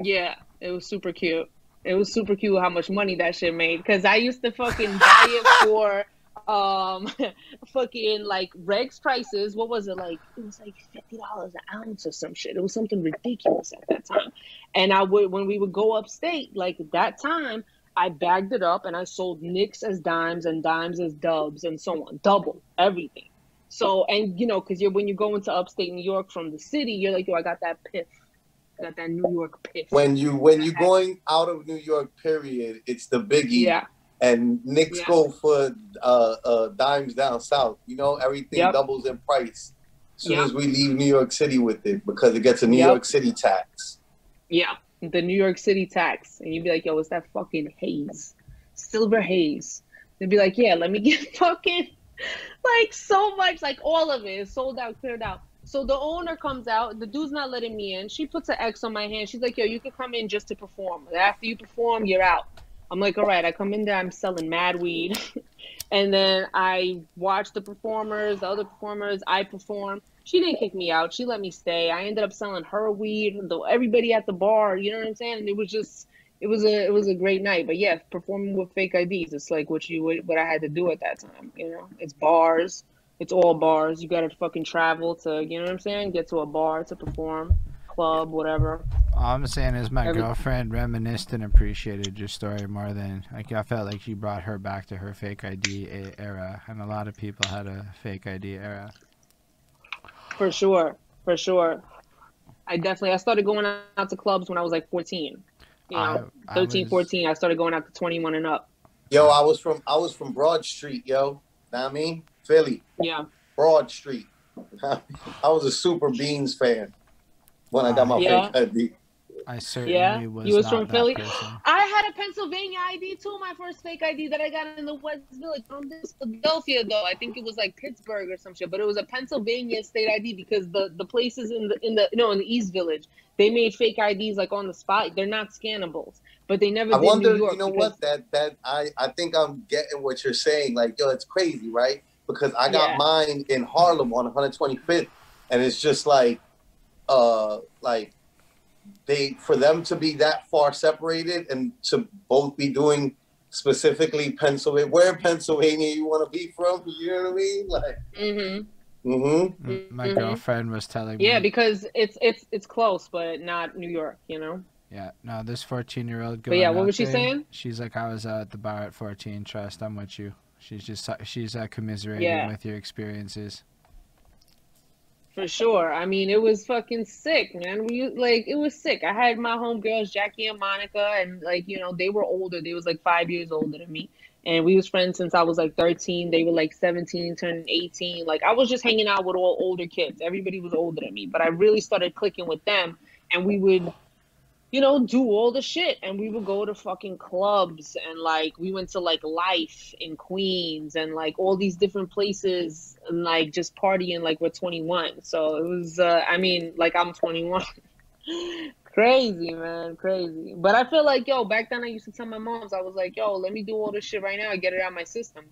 Yeah, it was super cute. It was super cute how much money that shit made because I used to fucking buy it for um fucking like regs prices. What was it like? It was like fifty dollars an ounce or some shit. It was something ridiculous at that time. And I would when we would go upstate, like at that time, I bagged it up and I sold nicks as dimes and dimes as dubs and so on, double everything. So and you know, because you're when you go into upstate New York from the city, you're like, yo, I got that piff, I got that New York piff. when you when you're going out of New York, period, it's the biggie. yeah, And nicks Yeah. go for uh, uh, dimes down south. You know, everything Yep. doubles in price as soon Yep. as we leave New York City with it because it gets a New Yep. York City tax. yeah, the New York City tax, and you'd be like, yo, it's that fucking haze, silver haze. They'd be like, yeah, let me get fucking like so much, like all of it is sold out, cleared out. So the owner comes out, the dude's not letting me in. She puts an X on my hand. She's like, yo, you can come in just to perform. After you perform, you're out. I'm like, all right, I come in there, I'm selling mad weed. and then I watch the performers, the other performers, I perform. She didn't kick me out. She let me stay. I ended up selling her weed, the, everybody at the bar, you know what I'm saying? And it was just it was a it was a great night. But yeah, performing with fake IDs, it's like what you what I had to do at that time, you know. It's bars. It's all bars. You got to fucking travel to, you know what I'm saying? Get to a bar to perform, club, whatever. All I'm saying is my Every- girlfriend reminisced and appreciated your story more than like I felt like you brought her back to her fake ID era, and a lot of people had a fake ID era. For sure, for sure. I definitely I started going out to clubs when I was like 14. You know, I- I 13, was- 14. I started going out to 21 and up. Yo, I was from I was from Broad Street, yo. Know what I mean? Philly, Yeah. Broad Street. I was a Super Beans fan when I got my Yeah. fake ID. I certainly Yeah? was. You was not from that Philly? person. I had a Pennsylvania ID too. My first fake ID that I got in the West Village from this Philadelphia though. I think it was like Pittsburgh or some shit, but it was a Pennsylvania state ID because the the places in the in the no in the East Village they made fake IDs like on the spot. They're not scannables, but they never I wonder, New York. you know because- what? That that I I think I'm getting what you're saying. Like, yo, it's crazy, right? Because I got Yeah. mine in Harlem on 125th, and it's just like, uh, like they for them to be that far separated and to both be doing specifically Pennsylvania, where in Pennsylvania you want to be from? You know what I mean? Like, Mm-hmm. mm-hmm. M- My Mhm. girlfriend was telling me. Yeah, because it's it's it's close, but not New York. You know. Yeah, no, this 14 year old girl. But yeah, what was she saying? She's like, I was uh, at the bar at 14. Trust, I'm with you. She's just she's uh, commiserating Yeah. with your experiences. For sure. I mean, it was fucking sick, man. We like it was sick. I had my homegirls, Jackie and Monica, and like you know they were older. They was like five years older than me, and we was friends since I was like thirteen. They were like seventeen, turning eighteen. Like I was just hanging out with all older kids. Everybody was older than me, but I really started clicking with them, and we would you know, do all the shit. And we would go to fucking clubs and like we went to like Life in Queens and like all these different places and like just partying like we're 21. So it was, uh, I mean, like I'm 21. crazy, man, crazy. But I feel like, yo, back then I used to tell my moms, I was like, yo, let me do all this shit right now and get it out of my system.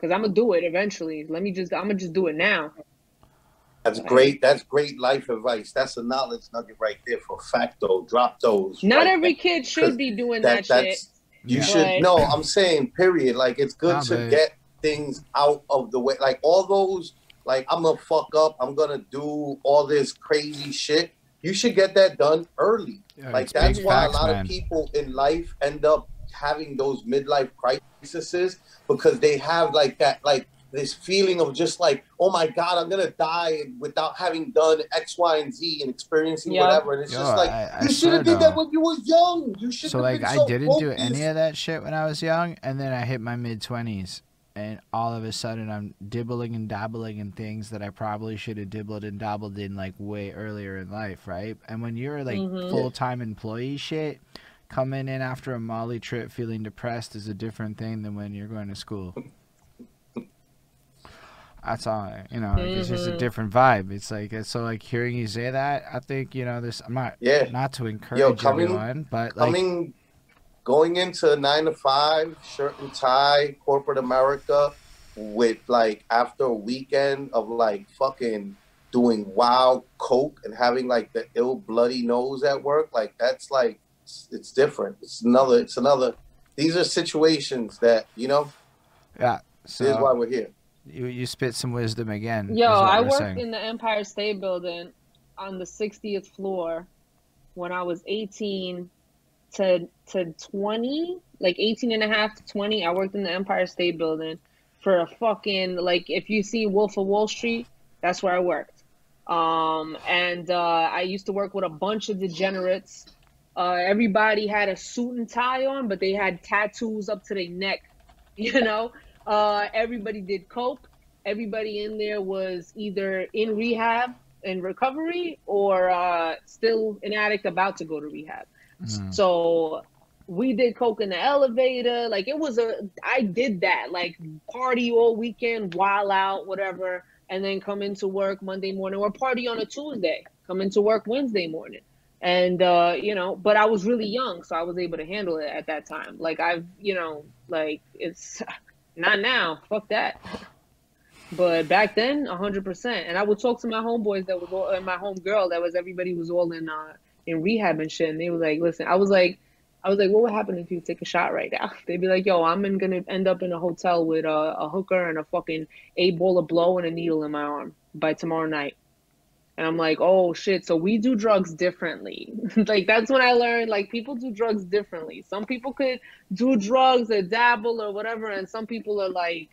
Cause I'm gonna do it eventually. Let me just, I'm gonna just do it now. That's great. That's great life advice. That's a knowledge nugget right there for facto. Drop those. Not right every kid should be doing that, that shit. you Yeah. should But- no i'm saying period like it's good Nah, to but- get things out of the way like all those like i'm gonna fuck up i'm gonna do all this crazy shit you should get that done early Yeah, like that's why facts, a lot man. of people in life end up having those midlife crises because they have like that like this feeling of just like oh my god i'm gonna die without having done x y and z and experiencing Yeah. whatever and it's Yo, just like I- I you should have did that when you were young you should So have like been I so didn't do any of that shit when I was young, and then I hit my mid twenties, and all of a sudden I'm dibbling and dabbling in things that I probably should have dibbled and dabbled in like way earlier in life, right? And when you're like Mhm. full time employee shit, coming in after a Molly trip feeling depressed is a different thing than when you're going to school. That's all, you know. like, It's just a Mhm. different vibe. It's like it's so like hearing you say that. I think you know this. I'm not yeah not to encourage coming- everyone, but like coming going into nine to five shirt and tie corporate america with like after a weekend of like fucking doing wild coke and having like the ill bloody nose at work like that's like it's, it's different it's another it's another these are situations that you know yeah. this is why we're here you you spit some wisdom again. Yo, I worked saying. in the Empire State Building on the 60th floor when I was 18 to to 20, like 18 and a half to 20. I worked in the Empire State Building for a fucking like if you see Wolf of Wall Street, that's where I worked. Um, and uh, I used to work with a bunch of degenerates. Uh, everybody had a suit and tie on, but they had tattoos up to their neck. You know, uh, everybody did coke. Everybody in there was either in rehab in recovery or uh, still an addict about to go to rehab. Mm. So we did coke in the elevator. Like it was a, I did that. Like party all weekend, while out, whatever, and then come into work Monday morning or party on a Tuesday, come into work Wednesday morning. And uh, you know, but I was really young, so I was able to handle it at that time. Like I've, you know, like it's not now. Fuck that. But back then, hundred percent. And I would talk to my homeboys that was all, and my homegirl that was everybody was all in uh in rehab and shit. And they were like, listen, I was like, I was like, what would happen if you take a shot right now? They'd be like, yo, I'm in, gonna end up in a hotel with a, a hooker and a fucking eight ball of blow and a needle in my arm by tomorrow night. And I'm like, oh shit, so we do drugs differently. like that's when I learned like people do drugs differently. Some people could do drugs or dabble or whatever, and some people are like,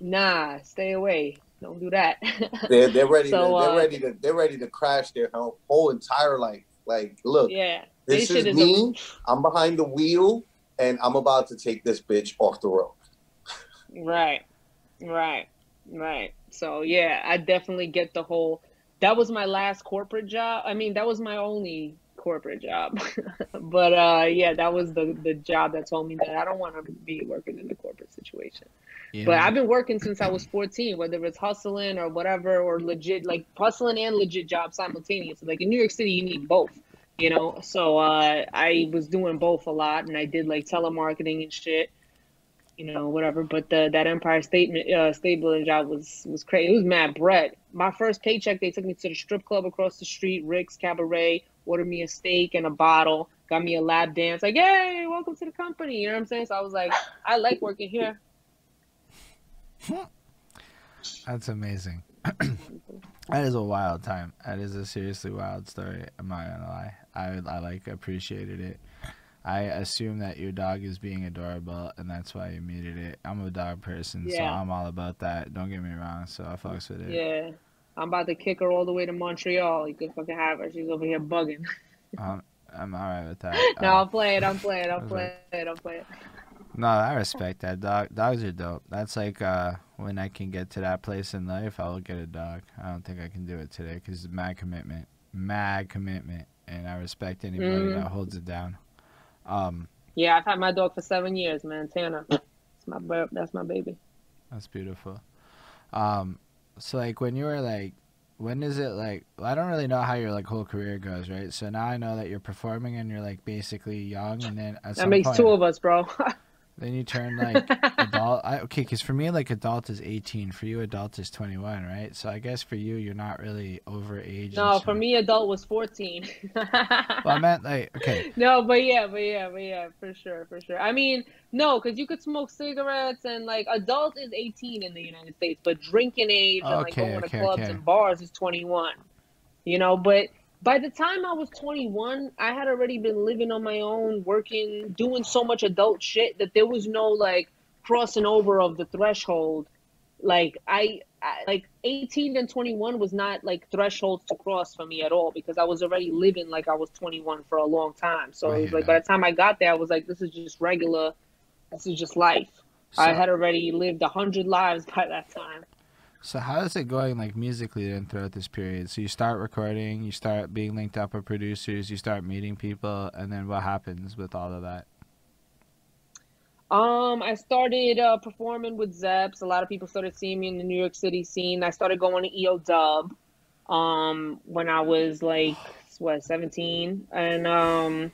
nah, stay away. Don't do that. they're, they're ready So, to, they're uh, ready to they're ready to crash their whole, whole entire life like look yeah. this is me i'm behind the wheel and i'm about to take this bitch off the road Right, right, right. So yeah, I definitely get the whole. That was my last corporate job. I mean, that was my only corporate job. but uh, yeah, that was the the job that told me that I don't want to be working in the corporate situation. You But? I've been working since I was 14, whether it's hustling or whatever, or legit like hustling and legit jobs simultaneously. Like in New York City, you need both. You know, so uh, I was doing both a lot, and I did like telemarketing and shit you know, whatever. But the, that Empire State uh, State job was was crazy. It was mad bread. My first paycheck, they took me to the strip club across the street, Rick's Cabaret, ordered me a steak and a bottle, got me a lap dance, like, hey, welcome to the company. You know what I'm saying? So I was like, I like working here. That's amazing. that is a wild time. That is a seriously wild story. I'm not gonna lie. I I like appreciated it. I assume that your dog is being adorable, and that's why you muted it. I'm a dog person, so I'm all about that. Don't get me wrong. So I fucks with it. Yeah. I'm about to kick her all the way to Montreal. You can fucking have her. She's over here bugging. Um, I'm all right with that. no, Um, I'm playing. I'm playing. I'm was playing. like- I'm playing. No, I respect that. Dog dogs are dope. That's like uh when I can get to that place in life, I will get a dog. I don't think I can do it today because it's mad commitment, mad commitment, and I respect anybody Mhm. that holds it down. Um, Yeah, I've had my dog for seven years, man. Tana. That's my, that's my baby. that's beautiful. Um, so like when you were like, when is it like? I don't really know how your like whole career goes, right? So now I know that you're performing and you're like basically young, and then at That makes point, two of us, bro. then you turn like adult I, okay because for me like adult is 18 for you adult is 21 right so i guess for you you're not really over age no, for me, adult was 14. well i meant like okay No, but yeah, but yeah, but yeah, for sure, for sure. I mean, no, because you could smoke cigarettes and like adult is 18 in the United States, but drinking age and like going okay, to clubs okay. and bars is 21. You know, but by the time I was 21, I had already been living on my own, working, doing so much adult shit that there was no like crossing over of the threshold. Like I, I like 18 and 21 was not like thresholds to cross for me at all because I was already living like I was 21 for a long time. So it was like by the time I got there, I was like, this is just regular. This is just life. I had already lived a hundred lives by that time. So how is it going like musically then throughout this period? So you start recording, you start being linked up with producers, you start meeting people, and then what happens with all of that? Um, I started uh, performing with Zeps. A lot of people started seeing me in the New York City scene. I started going to EO Dub um, when I was like what 17, and um,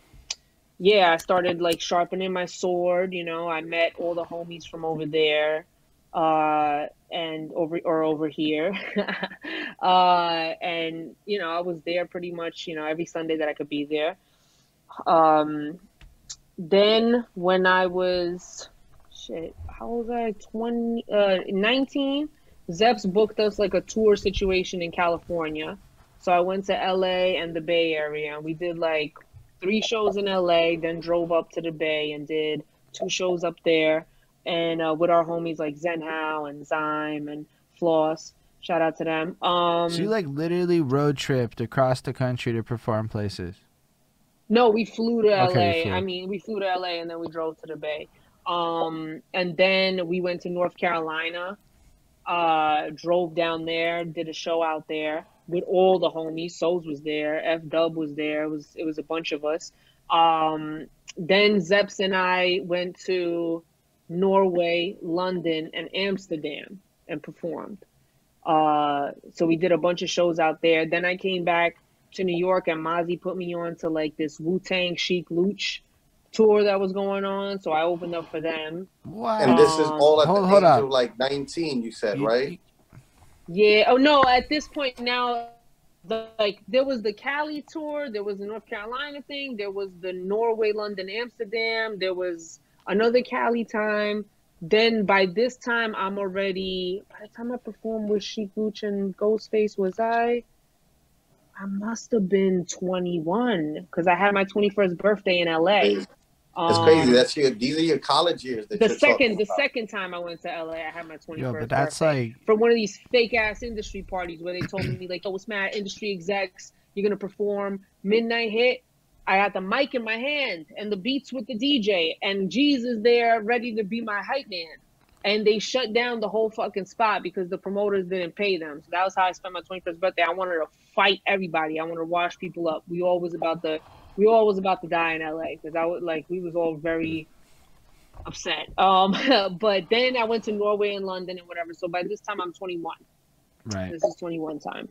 yeah, I started like sharpening my sword. You know, I met all the homies from over there, uh, and over or over here, uh, and you know, I was there pretty much. You know, every Sunday that I could be there. Um, then when I was shit, how was I? 20 uh 19, Zeps booked us like a tour situation in California. So I went to LA and the Bay Area and we did like three shows in LA, then drove up to the Bay and did two shows up there and uh, with our homies like Zenhao and Zyme and Floss. Shout out to them. Um so you like literally road tripped across the country to perform places. No, we flew to LA. Okay, flew. I mean, we flew to LA and then we drove to the Bay. Um, and then we went to North Carolina, uh, drove down there, did a show out there with all the homies. Souls was there, F Dub was there. It was it was a bunch of us. Um, then Zeps and I went to Norway, London, and Amsterdam and performed. Uh, so we did a bunch of shows out there. Then I came back to New York and Mozzie put me on to like this Wu Tang Sheek Louch tour that was going on. So I opened up for them. Wow. And this is Um, all at hold- the hold age up. of like 19, you said, You- right? Yeah. Oh no, at this point now the like there was the Cali tour, there was the North Carolina thing, there was the Norway, London, Amsterdam, there was another Cali time. Then by this time I'm already by the time I performed with Sheek Louch and Ghostface was I I must have been 21 because I had my 21st birthday in LA. Crazy. It's Um, crazy. That's your. These are your college years. That the you're second the about. second time I went to LA, I had my 21st Yo, but that's birthday like from one of these fake ass industry parties where they told me like, "Oh, it's mad industry execs. You're gonna perform midnight hit." I got the mic in my hand and the beats with the DJ, and G's is there ready to be my hype man. And they shut down the whole fucking spot because the promoters didn't pay them. So that was how I spent my 21st birthday. I wanted to fight everybody. I wanted to wash people up. We all was about the we all was about to die in LA because I was like we was all very upset. Um, but then I went to Norway and London and whatever. So by this time I'm 21. right. This is 21 time.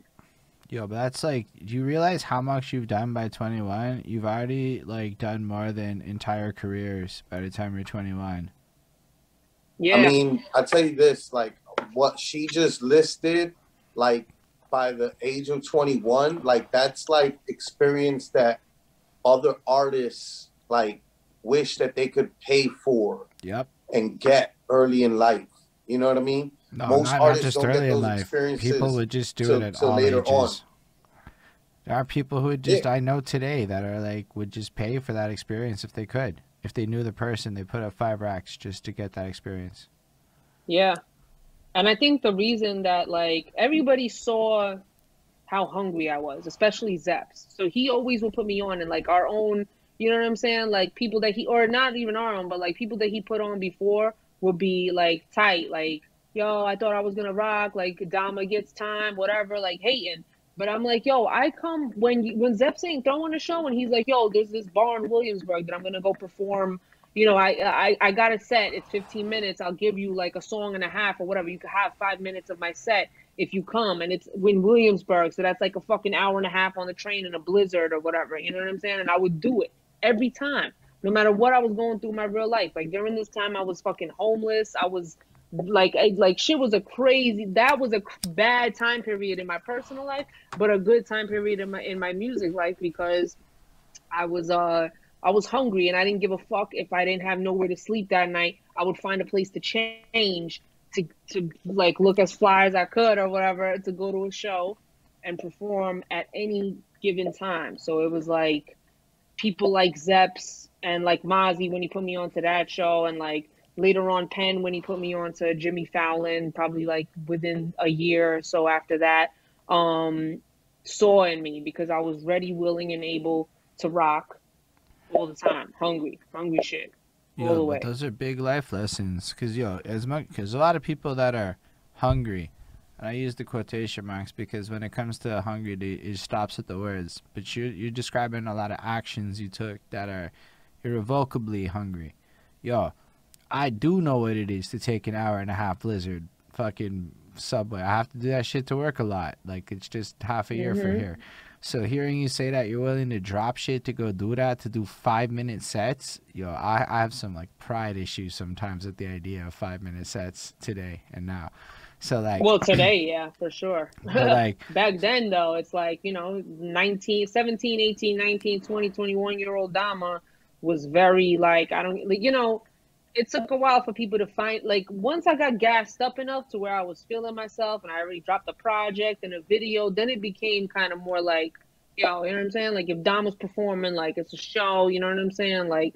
Yo, but that's like, do you realize how much you've done by 21? You've already like done more than entire careers by the time you're 21. Yeah. I mean, I tell you this, like what she just listed, like by the age of 21, like that's like experience that other artists like wish that they could pay for Yep. and get early in life. You know what I mean? No, Most not, not just don't get early in those life. experiences People would just do till- it at till all later ages. on. There are people who would just I know today that are like would just pay for that experience if they could. If they knew the person, they put up five racks just to get that experience. Yeah. And I think the reason that like everybody saw how hungry I was, especially Zeps. So he always would put me on and like our own, you know what I'm saying? Like people that he or not even our own, but like people that he put on before would be like tight, like, yo, I thought I was gonna rock, like Dama gets time, whatever, like hating. But I'm like, yo, I come when when Zeps ain't throwing a show and he's like, yo, there's this bar in Williamsburg that I'm gonna go perform you know, I, I I got a set. It's 15 minutes. I'll give you like a song and a half or whatever. You could have five minutes of my set if you come, and it's in Williamsburg, so that's like a fucking hour and a half on the train in a blizzard or whatever. You know what I'm saying? And I would do it every time, no matter what I was going through my real life. Like during this time, I was fucking homeless. I was like like shit was a crazy. That was a bad time period in my personal life, but a good time period in my in my music life because I was uh I was hungry and I didn't give a fuck if I didn't have nowhere to sleep that night. I would find a place to change to to like look as fly as I could or whatever to go to a show and perform at any given time. So it was like people like Zeps and like Mozzie when he put me onto that show, and like later on Penn when he put me on to Jimmy Fallon, probably like within a year or so after that, um, saw in me because I was ready, willing, and able to rock all the time, hungry, hungry shit. all the Yo, way. those are big life lessons. Cause yo, as much cause a lot of people that are hungry, and I use the quotation marks because when it comes to hungry, they- it stops at the words. But you you're describing a lot of actions you took that are irrevocably hungry. Yo, I do know what it is to take an hour and a half blizzard fucking subway. I have to do that shit to work a lot. Like it's just half a year for Mhm. here. So hearing you say that you're willing to drop shit to go do that to do five minute sets, yo, I, I have some like pride issues sometimes at the idea of five minute sets today and now. So like, Well, today, yeah, for sure. like Back then, though, it's like, you know, 19, 17, 18, 19, 20, 21 year old Dama was very like, I don't, like, you know, it took a while for people to find, like, once I got gassed up enough to where I was feeling myself and I already dropped a project and a video, then it became kind of more like, yo, you know what I'm saying? Like, if Dom was performing, like, it's a show, you know what I'm saying? Like,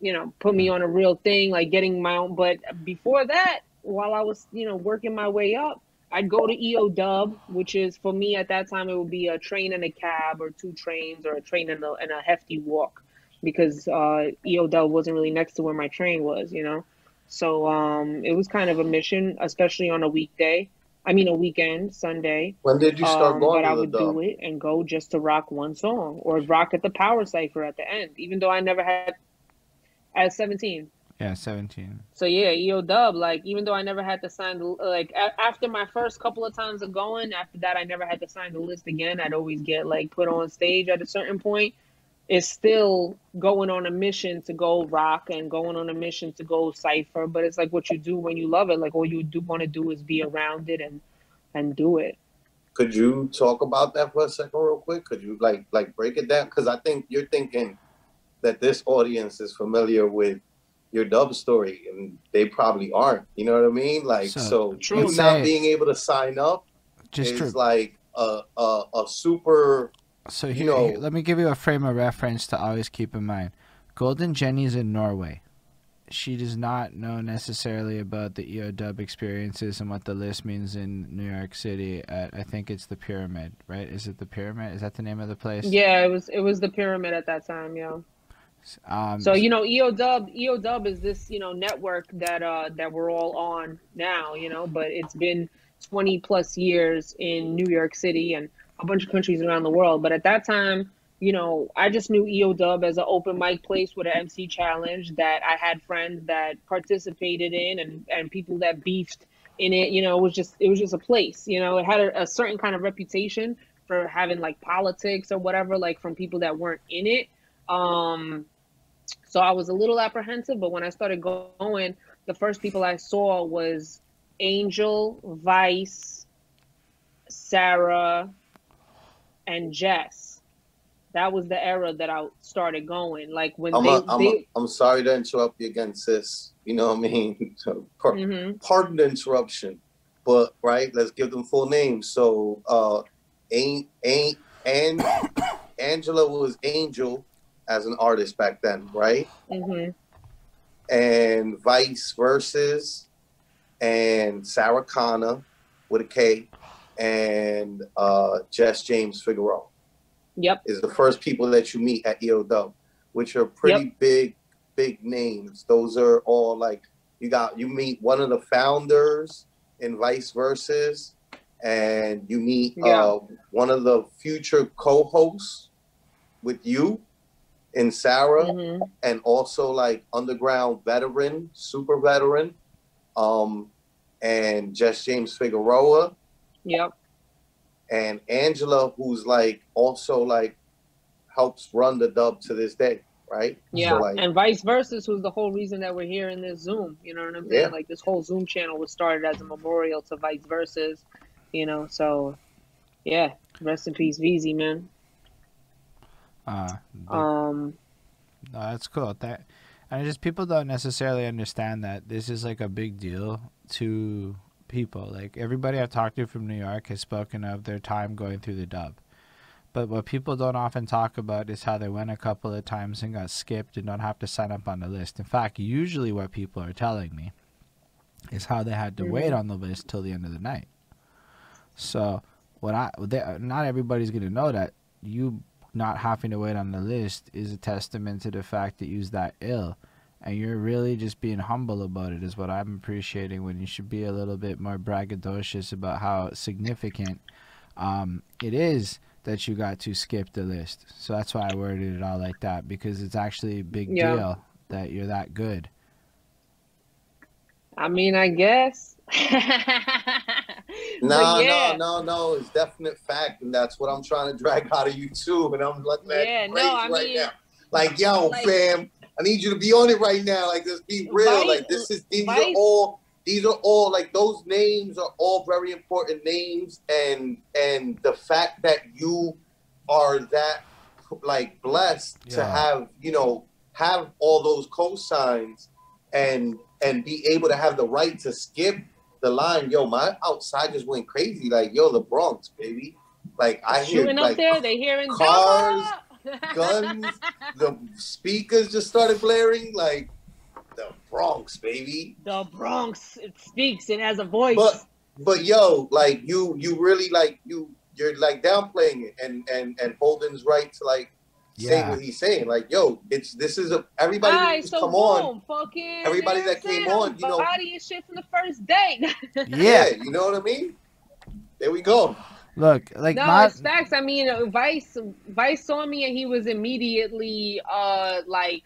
you know, put me mm-hmm. on a real thing, like getting my own. But before that, while I was, you know, working my way up, I'd go to EO Dub, which is for me at that time it would be a train and a cab or two trains or a train and a, and a hefty walk because uh, EO Dub wasn't really next to where my train was, you know. So um, it was kind of a mission, especially on a weekday. I mean, a weekend, Sunday. When did you start Um, going but I to the would dub? do it and go just to rock one song or rock at the Power Cipher at the end, even though I never had at 17. yeah, seventeen. So yeah, EO Dub, like even though I never had to sign the like a- after my first couple of times of going, after that I never had to sign the list again. I'd always get like put on stage at a certain point. It's still going on a mission to go rock and going on a mission to go cipher, but it's like what you do when you love it. Like all you do want to do is be around it and and do it. Could you talk about that for a second, real quick? Could you like like break it down? Because I think you're thinking that this audience is familiar with your dub story, and they probably aren't. You know what I mean? Like, So, so, True. you let's not being able to sign up Just is true. like a, a a super. So you here, know- here- let me give you a frame of reference to always keep in mind. Golden Jenny's in Norway. She does not know necessarily about the EO dub experiences and what the list means in New York City. At I think it's the Pyramid, right? Is it the Pyramid? Is that the name of the place? Yeah, it was it was the pyramid at that time, yeah. Um, So you know, EO Dub, EO Dub is this you know network that uh that we're all on now, you know, but it's been 20 plus years in New York City and a bunch of countries around the world. But at that time, you know, I just knew EO Dub as an open mic place with an MC challenge that I had friends that participated in and and people that beefed in it. You know, it was just it was just a place. You know, it had a, a certain kind of reputation for having like politics or whatever, like from people that weren't in it. Um, so I was a little apprehensive, but when I started going, the first people I saw was Angel, Vice, Sarah, and Jess. That was the era that I started going. Like when I'm they, a, I'm, they a, I'm sorry to interrupt you again, sis. You know what I mean? Par- Mhm. Pardon the interruption, but right, let's give them full names. So, uh, ain't ain't and Angela was Angel as an artist back then, right? Mhm. and Vice Versus and Sarah Connor with a K and uh, Jess James Figueroa Yep. is the first people that you meet at EOW, which are pretty big, big names. Those are all like you got you meet one of the founders and Vice Versus, and you meet Yeah. uh, one of the future co-hosts with you and Sarah Mhm. and also like underground veteran, super veteran, um, and Jess James Figueroa Yep. and Angela, who's like also like helps run the dub to this day, right? Yeah. So like, and vice versa was the whole reason that we're here in this Zoom. You know what I'm saying? Yeah. Like this whole Zoom channel was started as a memorial to vice versus, you know, so yeah. Rest in peace, VZ, man. uh, the- Um No, that's cool. That and just people don't necessarily understand that this is like a big deal to people. Like everybody I've talked to from New York has spoken of their time going through the dub. But what people don't often talk about is how they went a couple of times and got skipped and don't have to sign up on the list. In fact, usually what people are telling me is how they had to wait mm-hmm. on the list till the end of the night. So, what I they, not everybody's gonna know that you not having to wait on the list is a testament to the fact that you're that ill, and you're really just being humble about it. Is what I'm appreciating. When you should be a little bit more braggadocious about how significant um, it is that you got to skip the list. So that's why I worded it all like that because it's actually a big Yeah. deal that you're that good. I mean, I guess. No, yeah. no, no, no. It's definite fact, and that's what I'm trying to drag out of you too. And I'm like, man, Yeah, no, I right mean, now. Like, yo, like- fam, I need you to be on it right now. Like, just be real. Vice- like, this is these are all these are all like those names are all very important names, and and the fact that you are that like blessed to have you know have all those cosigns and and be able to have the right to skip the line. Yo, my outside just went crazy. Like, yo, the Bronx, baby. Like I hear Shooting like up there, they hearing cars, "Dama!" Guns, the speakers just started blaring. Like the Bronx, baby. the Bronx it speaks. It has a voice. But but yo, like you you really like you you're like downplaying it and and and Holden's right to like say what he's saying. Like, yo, it's this is a everybody Alright, who's so come boom, on. fucking Everybody that came on, you know- Body and shit from the first day. Yeah. you know what I mean? There we go. Look, like no, my it's facts. I mean, uh, Vice Vice saw me and he was immediately uh like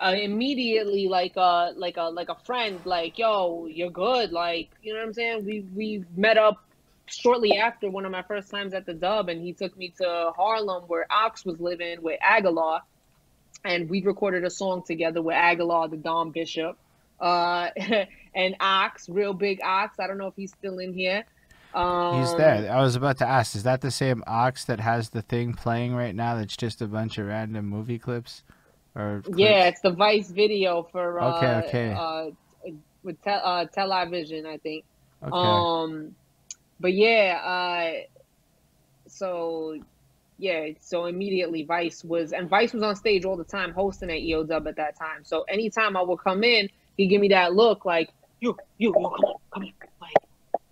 uh immediately like uh like a like a friend. Like yo you're good. Like you know what I'm saying? We we met up shortly after one of my first times at the dub and he took me to Harlem where Ox was living with Aguilar. And we recorded a song together with Aguilar the Dom Bishop. Uh and Ox real big Ox. I don't know if he's still in here um, He's there. I was about to ask, is that the same Ox that has the thing playing right now that's just a bunch of random movie clips? Or clips? Yeah, it's the Vice video for uh, Okay, okay. uh with te- uh television, I think. Okay. Um but yeah, uh so yeah, so immediately Vice was and Vice was on stage all the time hosting at EO Dub at that time. So anytime I would come in, he'd give me that look like, you, you, you come on, come on, like,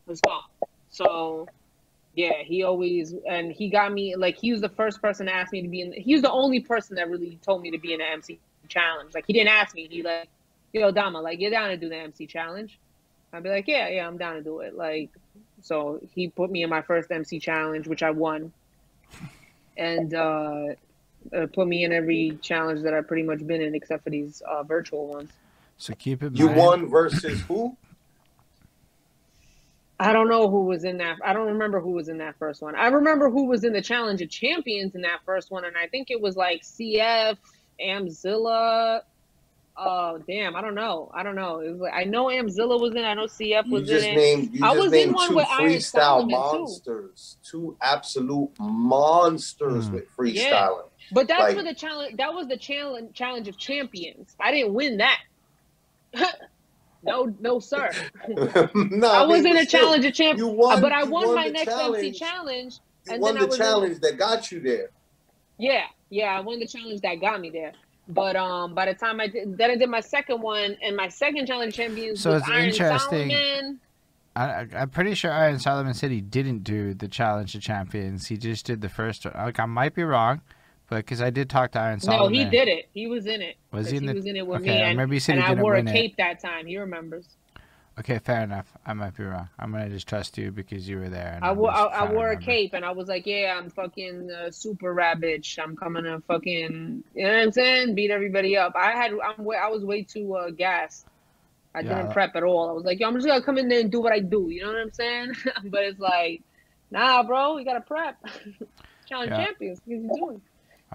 let's go. So yeah, he always and he got me like he was the first person to ask me to be in. He was the only person that really told me to be in the MC challenge. Like he didn't ask me. He like, yo, Dama, like you're down to do the MC challenge. I'd be like, yeah, yeah, I'm down to do it. Like, so he put me in my first MC challenge, which I won, and uh, uh, put me in every challenge that I've pretty much been in, except for these uh, virtual ones. so keep it You mind. won versus who? I don't know who was in that. I don't remember who was in that first one. I remember who was in the Challenge of Champions in that first one, and I think it was like CF, Amzilla. Oh damn, I don't know. I don't know. It was like I know Amzilla was in. I know CF You was just in it. named you I just was in named one two with Iron freestyle Solomon, too. monsters. Two absolute monsters Hmm. with freestyling. But that's Like- for the challenge. That was the challenge challenge of champions. I didn't win that. no, no, sir. no, I was mean, in a but still, challenge of You champions, won, but I you won, my next challenge. MC challenge. You and won then I the was in- challenge that got you there. Yeah, yeah, I won the challenge that got me there. But um, by the time I did, then I did my second one, and my second challenge champions So was it's Iron interesting. Solomon. I, I- I'm pretty sure Iron Solomon said he didn't do the Challenge of Champions. He just did the first one. Like, I might be wrong, but because I did talk to Iron No, he did it. He was in it. Was he in the- was in it with okay, me, I and, remember he said and he I wore a win it. cape that time. He remembers. Okay, fair enough. I might be wrong. I'm gonna just trust you because you were there. and I wore just I, I wore a cape, and I was like, "Yeah, I'm fucking uh, super rad bitch. I'm coming to fucking, you know what I'm saying? Beat everybody up." I had I'm way, I was way too uh, gassed. I Yeah. didn't prep at all. I was like, "Yo, I'm just gonna come in there and do what I do." You know what I'm saying? but it's like, nah, bro, you gotta prep. Challenge Yeah. champions. What are you doing?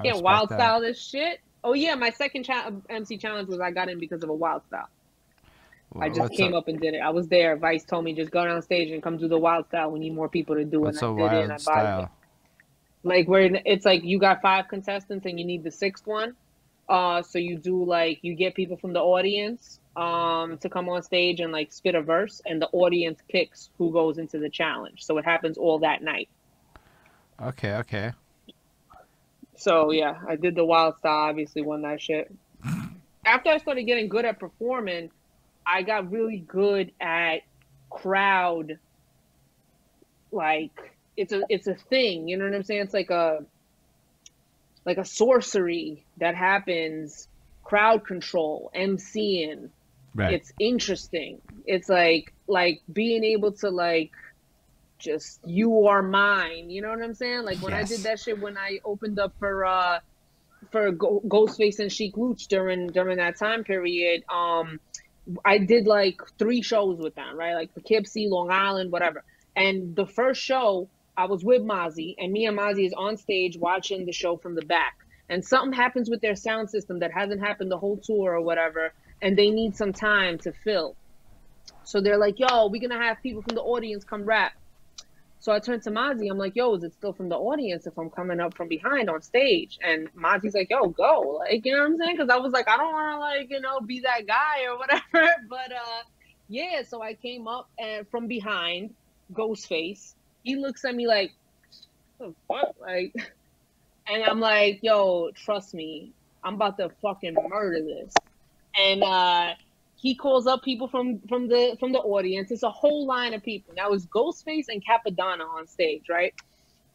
I Yeah, wild that. style this shit. Oh yeah, my second cha- MC challenge was I got in because of a wild style. I just came a, up and did it. I was there. Vice told me just go down stage and come do the wild style. We need more people to do it. What's and a I did it and wild bodied it. style? Like where it's like you got five contestants and you need the sixth one. Uh, so you do like you get people from the audience um to come on stage and like spit a verse, and the audience picks who goes into the challenge. So it happens all that night. Okay, okay. So yeah, I did the wild style. Obviously, won that shit. After I started getting good at performing, I got really good at crowd. Like it's a it's a thing. You know what I'm saying? It's like a like a sorcery that happens. Crowd control, MCing. Right. It's interesting. It's like like being able to like just you are mine. You know what I'm saying? Like when I did that shit when I opened up for uh for Go- Ghostface and Sheek Louch during during that time period. Um, I did like three shows with them, right? Like Poughkeepsie, Long Island, whatever. And the first show, I was with Mozzie, and me and Mozzie is on stage watching the show from the back. And something happens with their sound system that hasn't happened the whole tour or whatever, and they need some time to fill. So they're like, "Yo, we're gonna have people from the audience come rap." So I turned to Mozzie. I'm like, "Yo, is it still from the audience if I'm coming up from behind on stage?" And Mozzie's like, "Yo, go!" Like, you know what I'm saying? Because I was like, I don't want to like, you know, be that guy or whatever. But uh, yeah. So I came up and from behind, Ghostface. He looks at me like, "The fuck?" Like, and I'm like, "Yo, trust me, I'm about to fucking murder this." And uh, he calls up people from from the from the audience. It's a whole line of people. Now it's Ghostface and Cappadonna on stage, right?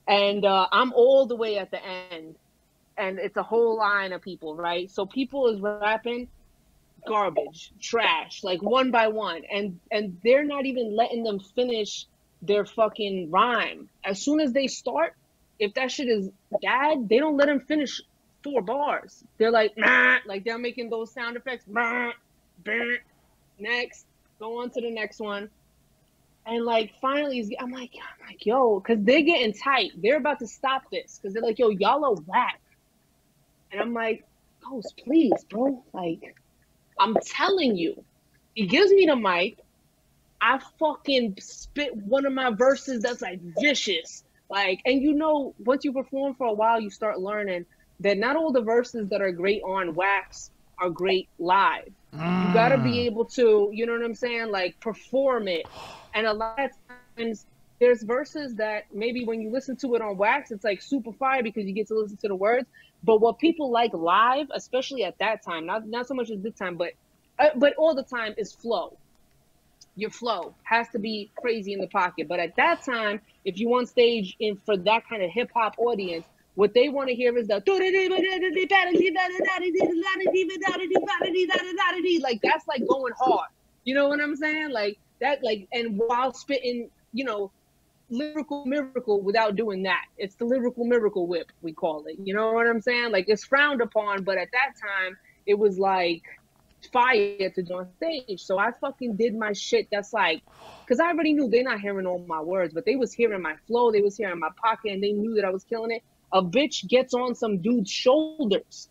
And uh, I'm all the way at the end, and it's a whole line of people, right? So people is rapping garbage, trash, like one by one, and and they're not even letting them finish their fucking rhyme. As soon as they start, if that shit is bad, they don't let them finish four bars. They're like, nah, like they're making those sound effects. Bah, Next, go on to the next one. And like finally, I'm like, I'm like, yo, because they're getting tight. They're about to stop this because they're like, yo, y'all are whack. And I'm like, Ghost, please, bro. Like, I'm telling you. He gives me the mic. I fucking spit one of my verses that's like vicious. Like, and you know, once you perform for a while, you start learning that not all the verses that are great on wax are great live. You gotta be able to, you know what I'm saying, like perform it. And a lot of times there's verses that maybe when you listen to it on wax, it's like super fire because you get to listen to the words. But what people like live, especially at that time, not not so much at this time, but uh, but all the time is flow. Your flow has to be crazy in the pocket. But at that time, if you on stage in for that kind of hip hop audience, what they want to hear is the like that's like going hard. You know what I'm saying? Like that, like and while spitting, you know, lyrical miracle without doing that. It's the lyrical miracle whip we call it. You know what I'm saying? Like it's frowned upon, but at that time it was like fire to do on stage. So I fucking did my shit. That's like, cause I already knew they're not hearing all my words, but they was hearing my flow. They was hearing my pocket, and they knew that I was killing it. A bitch gets on some dude's shoulders.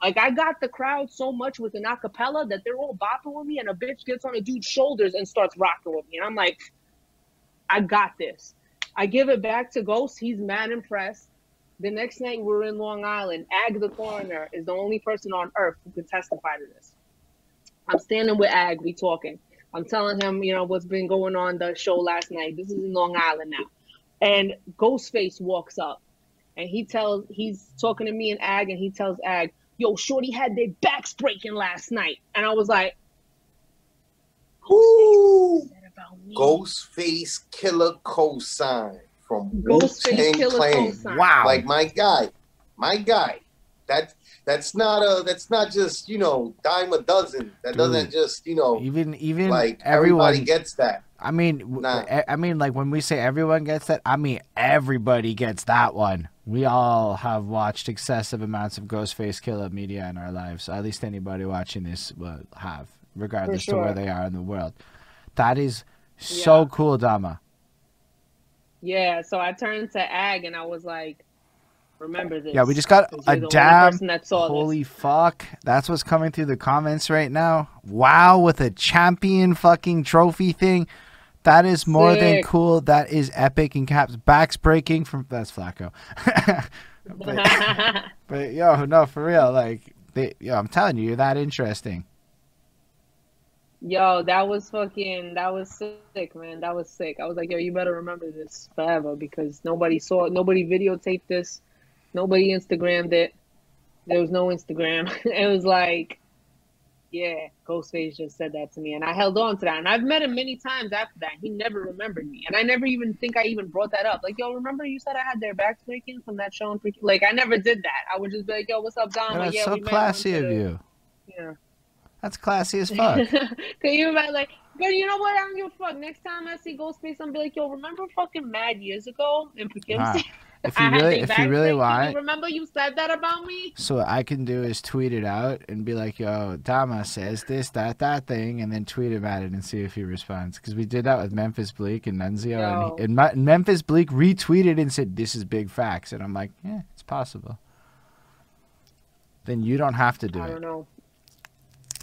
Like I got the crowd so much with an acapella that they're all bopping with me, and a bitch gets on a dude's shoulders and starts rocking with me, and I'm like, I got this. I give it back to Ghost. He's mad impressed. The next night we're in Long Island. Ag the coroner is the only person on earth who can testify to this. I'm standing with Ag, we talking. I'm telling him, you know, what's been going on the show last night. This is in Long Island now. And Ghostface walks up and he tells he's talking to me and Ag and he tells Ag, yo, Shorty had their backs breaking last night. And I was like, "Who?" "What's that about me?" Ghostface Killah cosign from Ghostface Wu-Tang Killer Clan. cosign. Wow. Like my guy, my guy. That that's not a that's not just you know dime a dozen. That doesn't just you know even even like everyone everybody gets that. I mean, Nah. I I mean, like when we say everyone gets that, I mean everybody gets that one. We all have watched excessive amounts of Ghostface Killah media in our lives. At least anybody watching this will have, regardless to where they are in the world. That is so Yeah. cool, Dama. Yeah, so I turned to Ag and I was like, remember this. Yeah, we just got a you're the only damn that saw holy this. fuck. That's what's coming through the comments right now. Wow, with a champion fucking trophy thing. That is more than cool. That is epic and caps backs breaking from that's Flacco. but, but yo, no, for real, like they, yo, I'm telling you, you're that interesting. Yo, that was fucking, that was sick, man. That was sick. I was like, yo, you better remember this forever because nobody saw it, nobody videotaped this. Nobody Instagrammed it. There was no Instagram. it was like, yeah, Ghostface just said that to me, and I held on to that. And I've met him many times after that. He never remembered me, and I never even think I even brought that up. Like, yo, remember you said I had their backs breaking from that show? In Freaky? Like, I never did that. I would just be like, yo, what's up, Like, that's yeah, so classy of you. Yeah. That's classy as fuck. Can you imagine, like, but you know what? I don't give a fuck. Next time I see Ghostface, I'm be like, yo, remember fucking mad years ago in Poughkeepsie? Nah, if you had really, if you really break. want, you remember you said that about me? So what I can do is tweet it out and be like, "Yo, Dama says this, that, that thing," and then tweet him at it and see if he responds. Because we did that with Memphis Bleek and Nunzio, and, he, and Ma- Memphis Bleek retweeted and said, "This is big facts," and I'm like, "Yeah, it's possible." Then you don't have to do I it. don't know.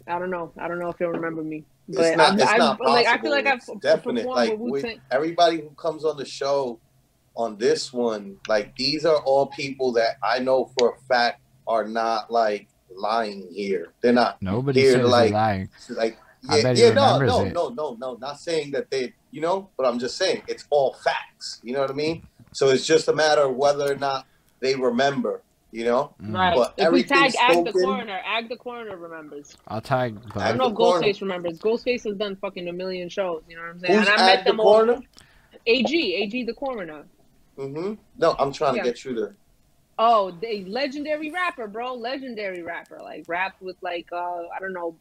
I don't know. I don't know if you'll remember me. It's But not. I'm, It's I'm, not possible. like I feel like I've definitely Like with with everybody who comes on the show, on this one, like these are all people that I know for a fact are not like lying here. They're not Nobody Here, says like- lying. like I yeah, bet he yeah, no, no, it. no, no, no. Not saying that they, you know, but I'm just saying it's all facts. You know what I mean? So it's just a matter of whether or not they remember. You know, Mm. Right. But if we tag everything's Ag the spoken. coroner, Ag the coroner remembers. I'll tag. I don't Ag know the if Coroner. Ghostface remembers. Ghostface has done fucking a million shows. You know what I'm saying? who's and I met at the them all. corner? AG, AG the coroner. Hmm No, I'm trying Yeah. to get you to. Oh, the legendary rapper, bro. Legendary rapper. Like rapped with like uh I don't know,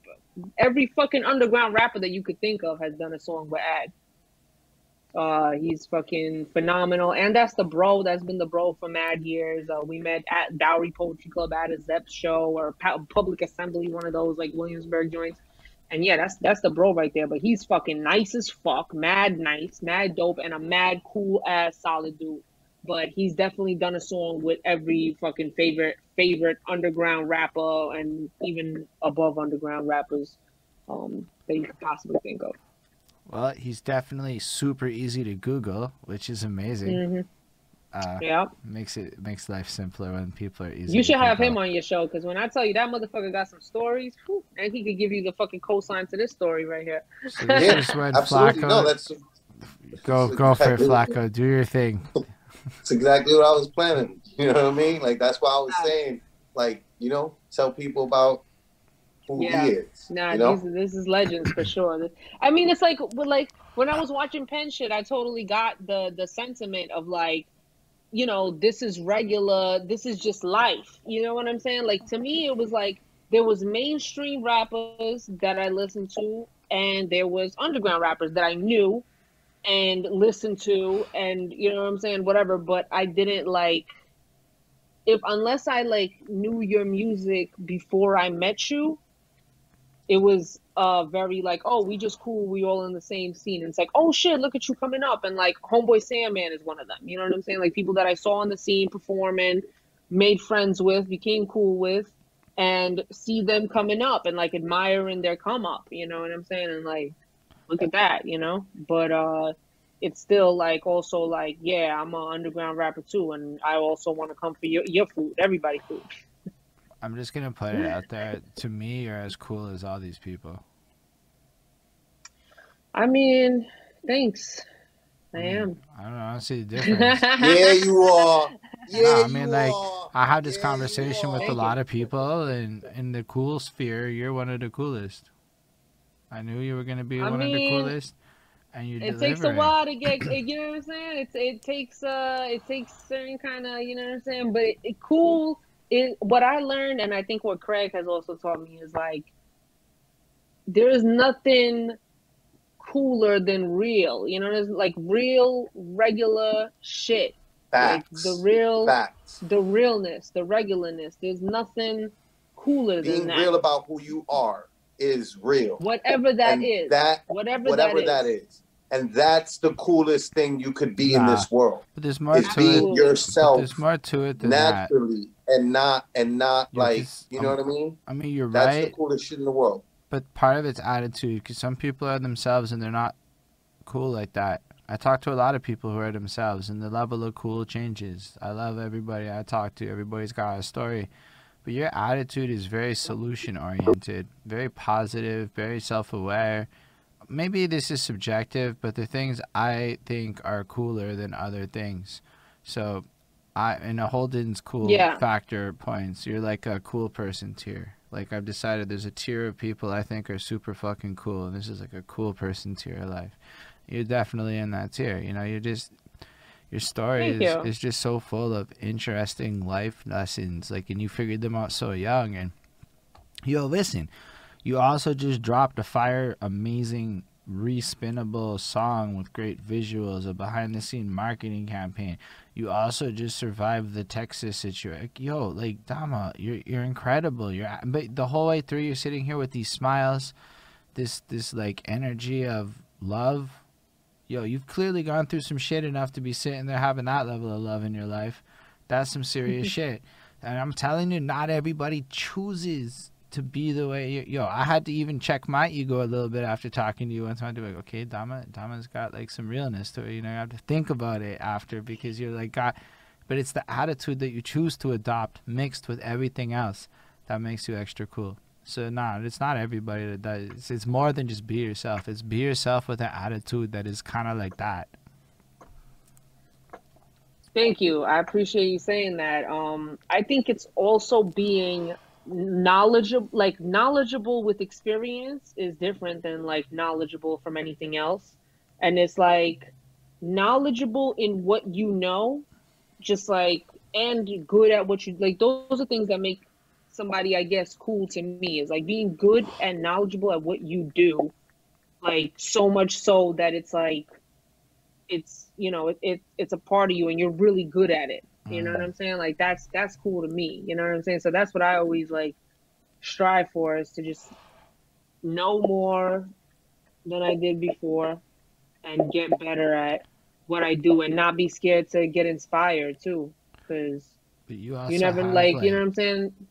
every fucking underground rapper that you could think of has done a song with Ag. Uh, he's fucking phenomenal, and that's the bro. That's been the bro for mad years. Uh, we met at Bowery Poetry Club at a Zep show or Pu- Public Assembly, one of those like Williamsburg joints. And yeah, that's that's the bro right there. But he's fucking nice as fuck, mad nice, mad dope, and a mad cool ass solid dude. But he's definitely done a song with every fucking favorite favorite underground rapper and even above underground rappers um, that you could possibly think of. Well, he's definitely super easy to Google, which is amazing. hmm Uh, Yeah, makes it makes life simpler when people are easy. you to should have Google. him on your show because when I tell you that motherfucker got some stories, whew, and he could give you the fucking cosign to this story right here. So Yeah, Absolutely. Flacco No, that's go that's go for it, exactly- Flacco. Do your thing. That's exactly what I was planning. You know what I mean? Like that's why I was saying, like, you know, tell people about who Yeah. he is. Nah, you know? these, this is legends for sure. I mean, it's like, like when I was watching Penn shit, I totally got the the sentiment of like, you know, this is regular. This is just life. You know what I'm saying? Like to me, it was like there was mainstream rappers that I listened to, and there was underground rappers that I knew and listen to, and you know what I'm saying, whatever. But I didn't like if unless I like knew your music before I met you, it was uh very like, oh, we just cool, we all in the same scene. And it's like, oh shit, look at you coming up. And like Homeboy Sandman is one of them. You know what I'm saying? Like people that I saw on the scene performing, made friends with, became cool with, and see them coming up and like admiring their come up, you know what I'm saying? And like, look at that, you know? But uh it's still like also like, yeah, I'm an underground rapper too, and I also want to come for your, your food, everybody food. I'm just gonna put it out there. To me, you're as cool as all these people. I mean, thanks. I am. I don't know. I don't see the difference. Yeah, you are. Yeah, No, I mean, like, are. I have this Yeah, conversation with are. a lot of people, and in the cool sphere, you're one of the coolest. I knew you were gonna be I one of the coolest, and you it deliver. takes a while to get you know what i'm saying it's it takes uh it takes certain kind of you know what i'm saying but it, it cool it what i learned and i think what craig has also taught me is like there is nothing cooler than real you know there's like real regular shit like Facts. the real Facts. the realness the regularness there's nothing cooler than Being real about who you are is real. whatever that and is That whatever, whatever that is, that is. And that's the coolest thing you could be in this world. But there's more Is to being it. Absolutely. But yourself there's more to it than that. naturally and not and not like like 'cause you know I'm- what I mean? I mean, you're That's right. That's the coolest shit in the world. but part of it's attitude because some people are themselves and they're not cool like that i talk to a lot of people who are themselves and the level of cool changes i love everybody i talk to everybody's got a story but your attitude is very solution oriented very positive very self-aware maybe this is subjective but the things i think are cooler than other things so I in a Holden's cool Yeah. factor points. You're like a cool person tier. Like I've decided there's a tier of people I think are super fucking cool, and this is like a cool person tier of life. You're definitely in that tier. You know, you're just your story is, you. is just so full of interesting life lessons. Like, and you figured them out so young. And yo, listen, you also just dropped a fire, amazing, respinnable song with great visuals, a behind the scene marketing campaign. You also just survived the Texas situation. Yo, like Dama, you're you're incredible. You're but the whole way through, you're sitting here with these smiles, this this like energy of love. Yo, you've clearly gone through some shit enough to be sitting there having that level of love in your life. That's some serious shit. And I'm telling you, not everybody chooses to be the way you yo, I had to even check my ego a little bit after talking to you one time to be like, okay, Dama Dama's got like some realness to it, you know, you have to think about it after because you're like God but it's the attitude that you choose to adopt mixed with everything else that makes you extra cool. So nah, it's not everybody that does. It's, it's more than just be yourself. It's be yourself with an attitude that is kind of like that. Thank you. I appreciate you saying that. Um, I think it's also being knowledgeable, like knowledgeable with experience is different than like knowledgeable from anything else. And it's like knowledgeable in what you know, just like, and good at what you like. Those are things that make somebody, I guess, cool to me is like being good and knowledgeable at what you do. Like so much so that it's like, it's you know it, it it's a part of you and you're really good at it. You know what mm. i'm saying? Like that's that's cool to me. You know what i'm saying? So that's what i always like strive for is to just know more than i did before and get better at what i do and not be scared to get inspired too because But you you never have, like, you know what i'm saying? but you also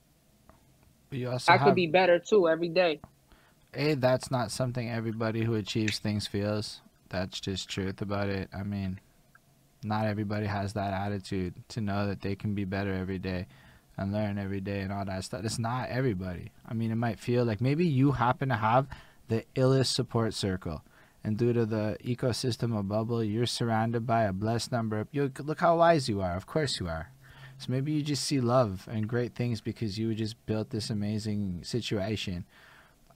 i have, could be better too every day Hey, that's not something everybody who achieves things feels. That's just truth about it. I mean, not everybody has that attitude to know that they can be better every day and learn every day and all that stuff. It's not everybody. I mean, it might feel like maybe you happen to have the illest support circle. And due to the ecosystem of bubble, you're surrounded by a blessed number of you look how wise you are. Of course you are. So maybe you just see love and great things because you just built this amazing situation.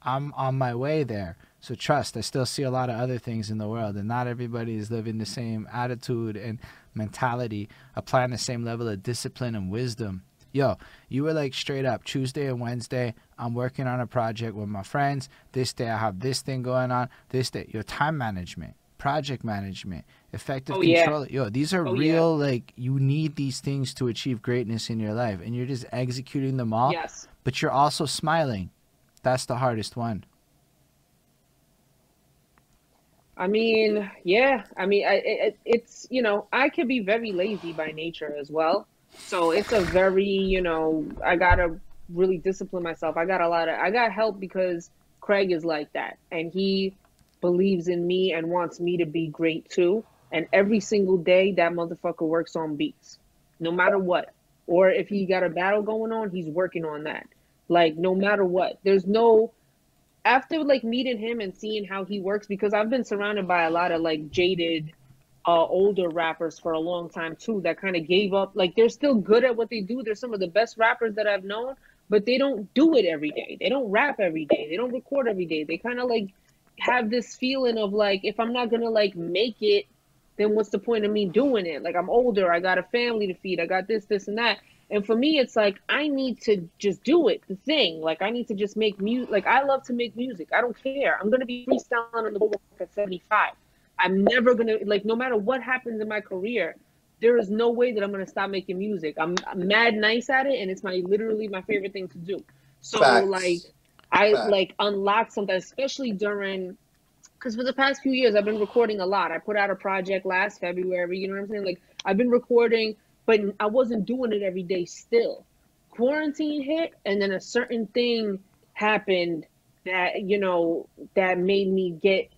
I'm on my way there. So trust, I still see a lot of other things in the world, and not everybody is living the same attitude and mentality, applying the same level of discipline and wisdom. Yo, you were like straight up Tuesday and Wednesday, I'm working on a project with my friends. This day I have this thing going on. This day, your time management, project management, effective Oh, yeah. control. Yo, these are Oh, yeah. real, like, you need these things to achieve greatness in your life, and you're just executing them all, yes but you're also smiling. That's the hardest one. I mean, yeah. I mean, I, it, it's you know, I can be very lazy by nature as well. So it's a very you know, I gotta really discipline myself. I got a lot of I got help because Craig is like that, and he believes in me and wants me to be great too. And every single day, that motherfucker works on beats, no matter what. Or if he got a battle going on, he's working on that. Like no matter what, there's no after like meeting him and seeing how he works because I've been surrounded by a lot of like jaded uh older rappers for a long time too that kind of gave up. Like they're still good at what they do. They're some of the best rappers that I've known but they don't do it every day. They don't rap every day. They don't record every day. They kind of like have this feeling of like if I'm not going to like make it then what's the point of me doing it like I'm older I got a family to feed I got this this and that and for me, it's like I need to just do it, the thing. Like I need to just make music. Like I love to make music. I don't care. I'm gonna be freestyling on the boardwalk at 75. I'm never gonna like no matter what happens in my career, there is no way that I'm gonna stop making music. I'm, I'm mad nice at it, and it's my literally my favorite thing to do. So Facts. like I Facts. like unlock something, especially during because for the past few years I've been recording a lot. I put out a project last February. You know what I'm saying? Like I've been recording, but I wasn't doing it every day. Still, quarantine hit, and then a certain thing happened that you know that made me get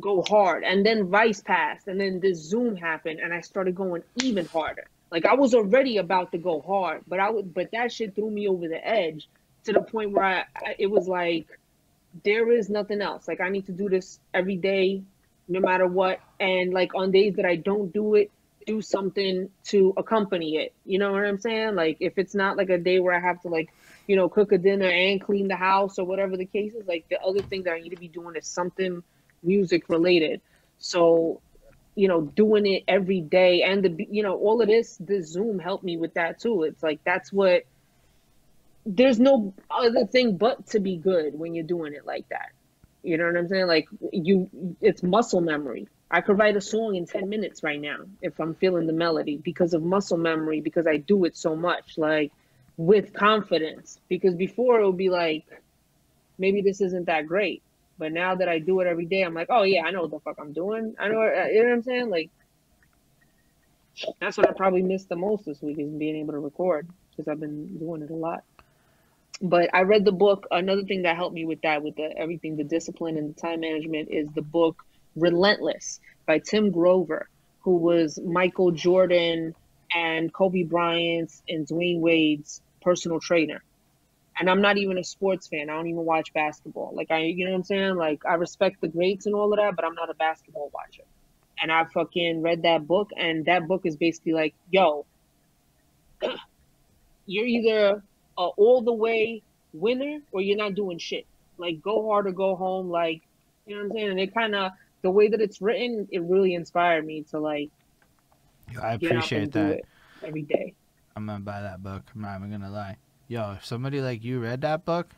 go hard, and then Vice passed, and then the Zoom happened, and I started going even harder. Like I was already about to go hard, but I would, but that shit threw me over the edge to the point where I, I it was like there is nothing else. Like I need to do this every day, no matter what. And like on days that I don't do it, do something to accompany it. You know what I'm saying? Like if it's not like a day where I have to like, you know, cook a dinner and clean the house or whatever the case is, like the other thing that I need to be doing is something music related. So, you know, doing it every day and the you know, all of this, the Zoom helped me with that too. It's like that's what there's no other thing but to be good when you're doing it like that. You know what I'm saying? Like you it's muscle memory. I could write a song in 10 minutes right now if I'm feeling the melody because of muscle memory, because I do it so much, like with confidence. Because before it would be like, maybe this isn't that great. But now that I do it every day, I'm like, oh yeah, I know what the fuck I'm doing. I know, uh, you know what I'm saying? Like, that's what I probably missed the most this week is being able to record because I've been doing it a lot. But I read the book. Another thing that helped me with that, with the everything, the discipline and the time management, is the book Relentless by Tim Grover, who was Michael Jordan and Kobe Bryant's and Dwyane Wade's personal trainer. And I'm not even a sports fan. I don't even watch basketball. Like I, you know what I'm saying? Like I respect the greats and all of that, but I'm not a basketball watcher. And I fucking read that book, and that book is basically like, yo, you're either a all the way winner or you're not doing shit. Like go hard or go home. Like you know what I'm saying? And it kind of the way that it's written, it really inspired me to like I appreciate that. every day. I'm gonna buy that book. I'm not even gonna lie. Yo, if somebody like you read that book,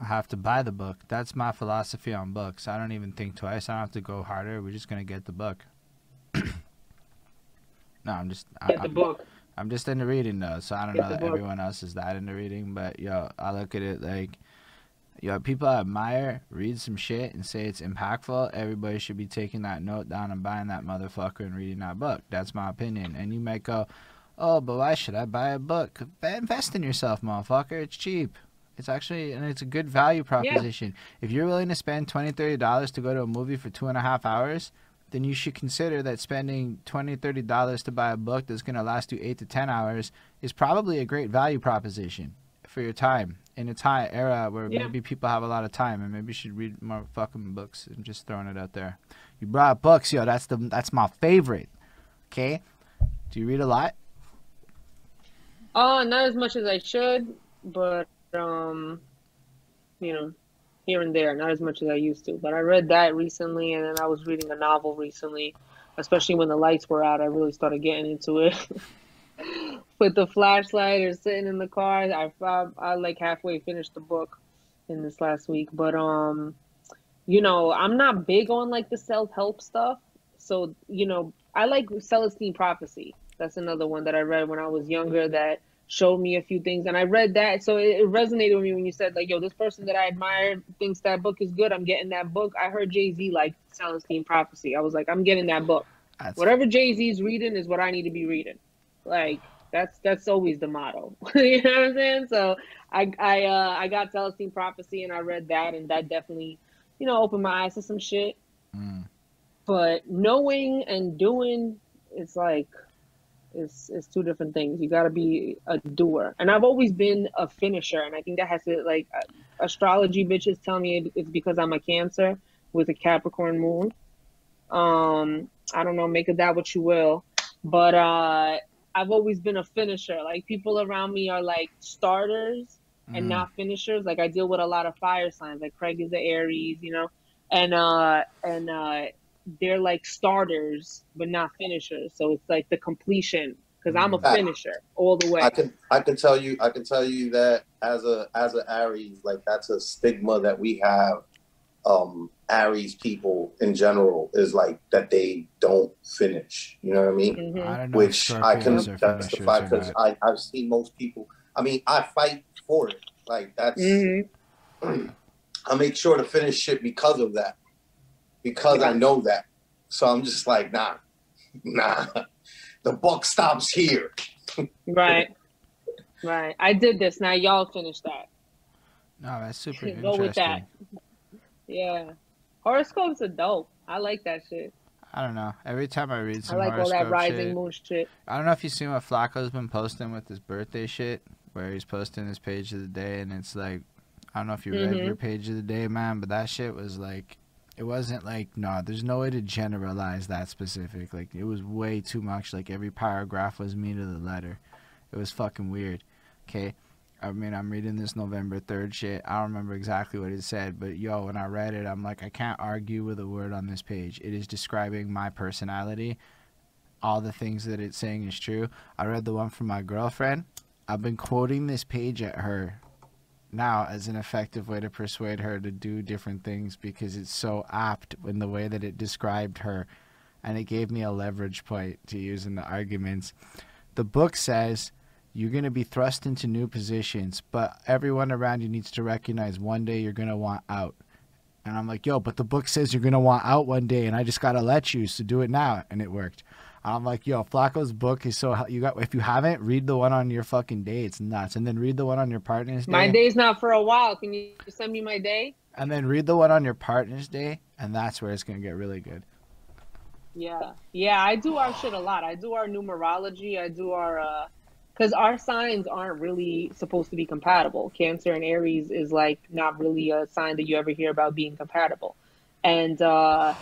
I have to buy the book. That's my philosophy on books. I don't even think twice. I don't have to go harder. We're just gonna get the book. no, I'm just. I, Get the I'm- book. I'm just into reading though, so I don't Get know that book. everyone else is that into reading, but yo, I look at it like, yo, people I admire read some shit and say it's impactful. Everybody should be taking that note down and buying that motherfucker and reading that book. That's my opinion. And you might go, oh, but why should I buy a book? Invest in yourself, motherfucker. It's cheap. It's actually and it's a good value proposition. If you're willing to spend twenty, thirty dollars to go to a movie for two and a half hours, then you should consider that spending $20, 30 dollars to buy a book that's going to last you 8 to 10 hours is probably a great value proposition for your time. In a time era where Yeah. maybe people have a lot of time and maybe you should read more fucking books and just throwing it out there. You brought up books yo that's the that's my favorite okay? Do you read a lot? Uh, not as much as I should, but um, you know, here and there, not as much as I used to. But I read that recently, and then I was reading a novel recently, especially when the lights were out. I really started getting into it. With the flashlight or sitting in the car, I, I I like halfway finished the book in this last week. But um, you know, I'm not big on like the self help stuff. So you know, I like Celestine Prophecy. That's another one that I read when I was younger that showed me a few things. And I read that so it, it resonated with me when you said like yo this person that I admire thinks that book is good. I'm getting that book. I heard Jay-Z like Celestine Prophecy. I was like I'm getting that book. That's whatever Jay-Z's reading is what I need to be reading. Like that's that's always the motto. You know what I'm saying? So I I uh I got Celestine Prophecy and I read that and that definitely you know opened my eyes to some shit. Mm, but knowing and doing it's like it's it's two different things. You got to be a doer. And i've always been a finisher and i think that has to like uh, astrology bitches tell me it's because i'm a cancer with a capricorn moon. Um i don't know make of that what you will. But uh i've always been a finisher. Like people around me are like starters and mm, not finishers. Like I deal with a lot of fire signs. Like Craig is the Aries, you know, and uh and uh they're like starters but not finishers. So it's like the completion because I'm a Mm. finisher all the way. I can I can tell you I can tell you that as a as an Aries, like that's a stigma that we have. Um, Aries people in general is like that they don't finish. You know what I mean? Mhm. I don't know Which I can Scorpios are finishers justify because. I I've seen most people. I mean, I fight for it. Like that's Mhm. I make sure to finish shit because of that. Because I know that. So I'm just like, nah, nah. The buck stops here. Right. Right. I did this. Now y'all finish that. no that's super Go interesting Go with that. Yeah. Horoscopes are dope. I like that shit. i don't know every time i read I some like all that horoscope rising shit, moon shit. I don't know if you've seen what Flacco's been posting with his birthday shit, where he's posting his page of the day, and it's like, I don't know if you read Mhm. your page of the day, man, but that shit was like, it wasn't like no. There's no way to generalize that specific. Like it was way too much. Like every paragraph was me to the letter. It was fucking weird. Okay. I mean, I'm reading this November 3rd shit. I don't remember exactly what it said, but yo, when I read it, I'm like, I can't argue with a word on this page. It is describing my personality. All the things that it's saying is true. I read the one from my girlfriend. I've been quoting this page at her now as an effective way to persuade her to do different things because it's so apt in the way that it described her and it gave me a leverage point to use in the arguments. The book says you're going to be thrust into new positions, but everyone around you needs to recognize one day you're going to want out. And I'm like, yo, but the book says you're going to want out one day, and I just got to let you, so do it now. And it worked. I'm like, yo, Flacco's book is so you got. If you haven't, read the one on your fucking day. It's nuts. And then read the one on your partner's day. My day's not for a while. Can you send me my day? And then read the one on your partner's day, and that's where it's gonna get really good. Yeah, yeah. I do our shit a lot. I do our numerology. I do our uh, because our signs aren't really supposed to be compatible. Cancer and Aries is like not really a sign that you ever hear about being compatible, and uh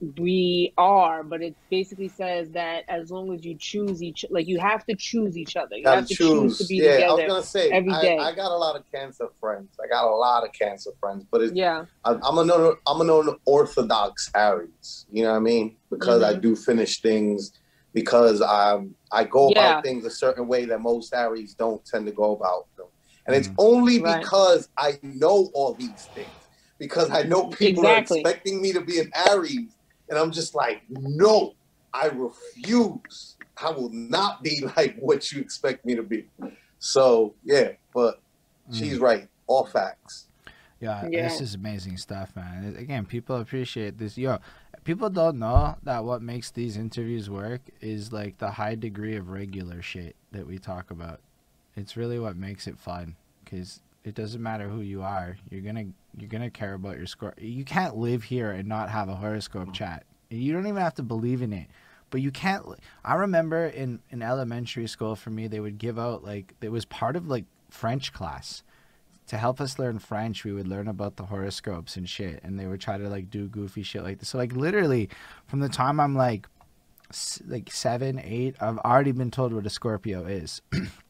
we are, but it basically says that as long as you choose each, like you have to choose each other. You Gotta have to choose. to be yeah, I together. was gonna say every I, day. I got a lot of cancer friends. I got a lot of cancer friends, but it's yeah, I, I'm an I'm an unorthodox Aries. You know what I mean? Because I Mhm. do finish things. Because I'm I go Yeah. about things a certain way that most Aries don't tend to go about them, and it's Mhm. only Right. because I know all these things. Because I know people Exactly. are expecting me to be an Aries, and I'm just like, no, I refuse. I will not be like what you expect me to be. So yeah, but Mm. she's right. All facts. Yeah, Yeah. this is amazing stuff, man. Again, people appreciate this. Yo, people don't know that what makes these interviews work is like the high degree of regular shit that we talk about. It's really what makes it fun because it doesn't matter who you are. You're gonna you're gonna care about your score. You can't live here and not have a horoscope mm. chat. You don't even have to believe in it. But you can't. I remember in in elementary school for me, they would give out like it was part of like French class to help us learn French, we would learn about the horoscopes and shit, and they would try to like do goofy shit like this. So like literally, from the time I'm like, like seven, eight, I've already been told what a Scorpio is.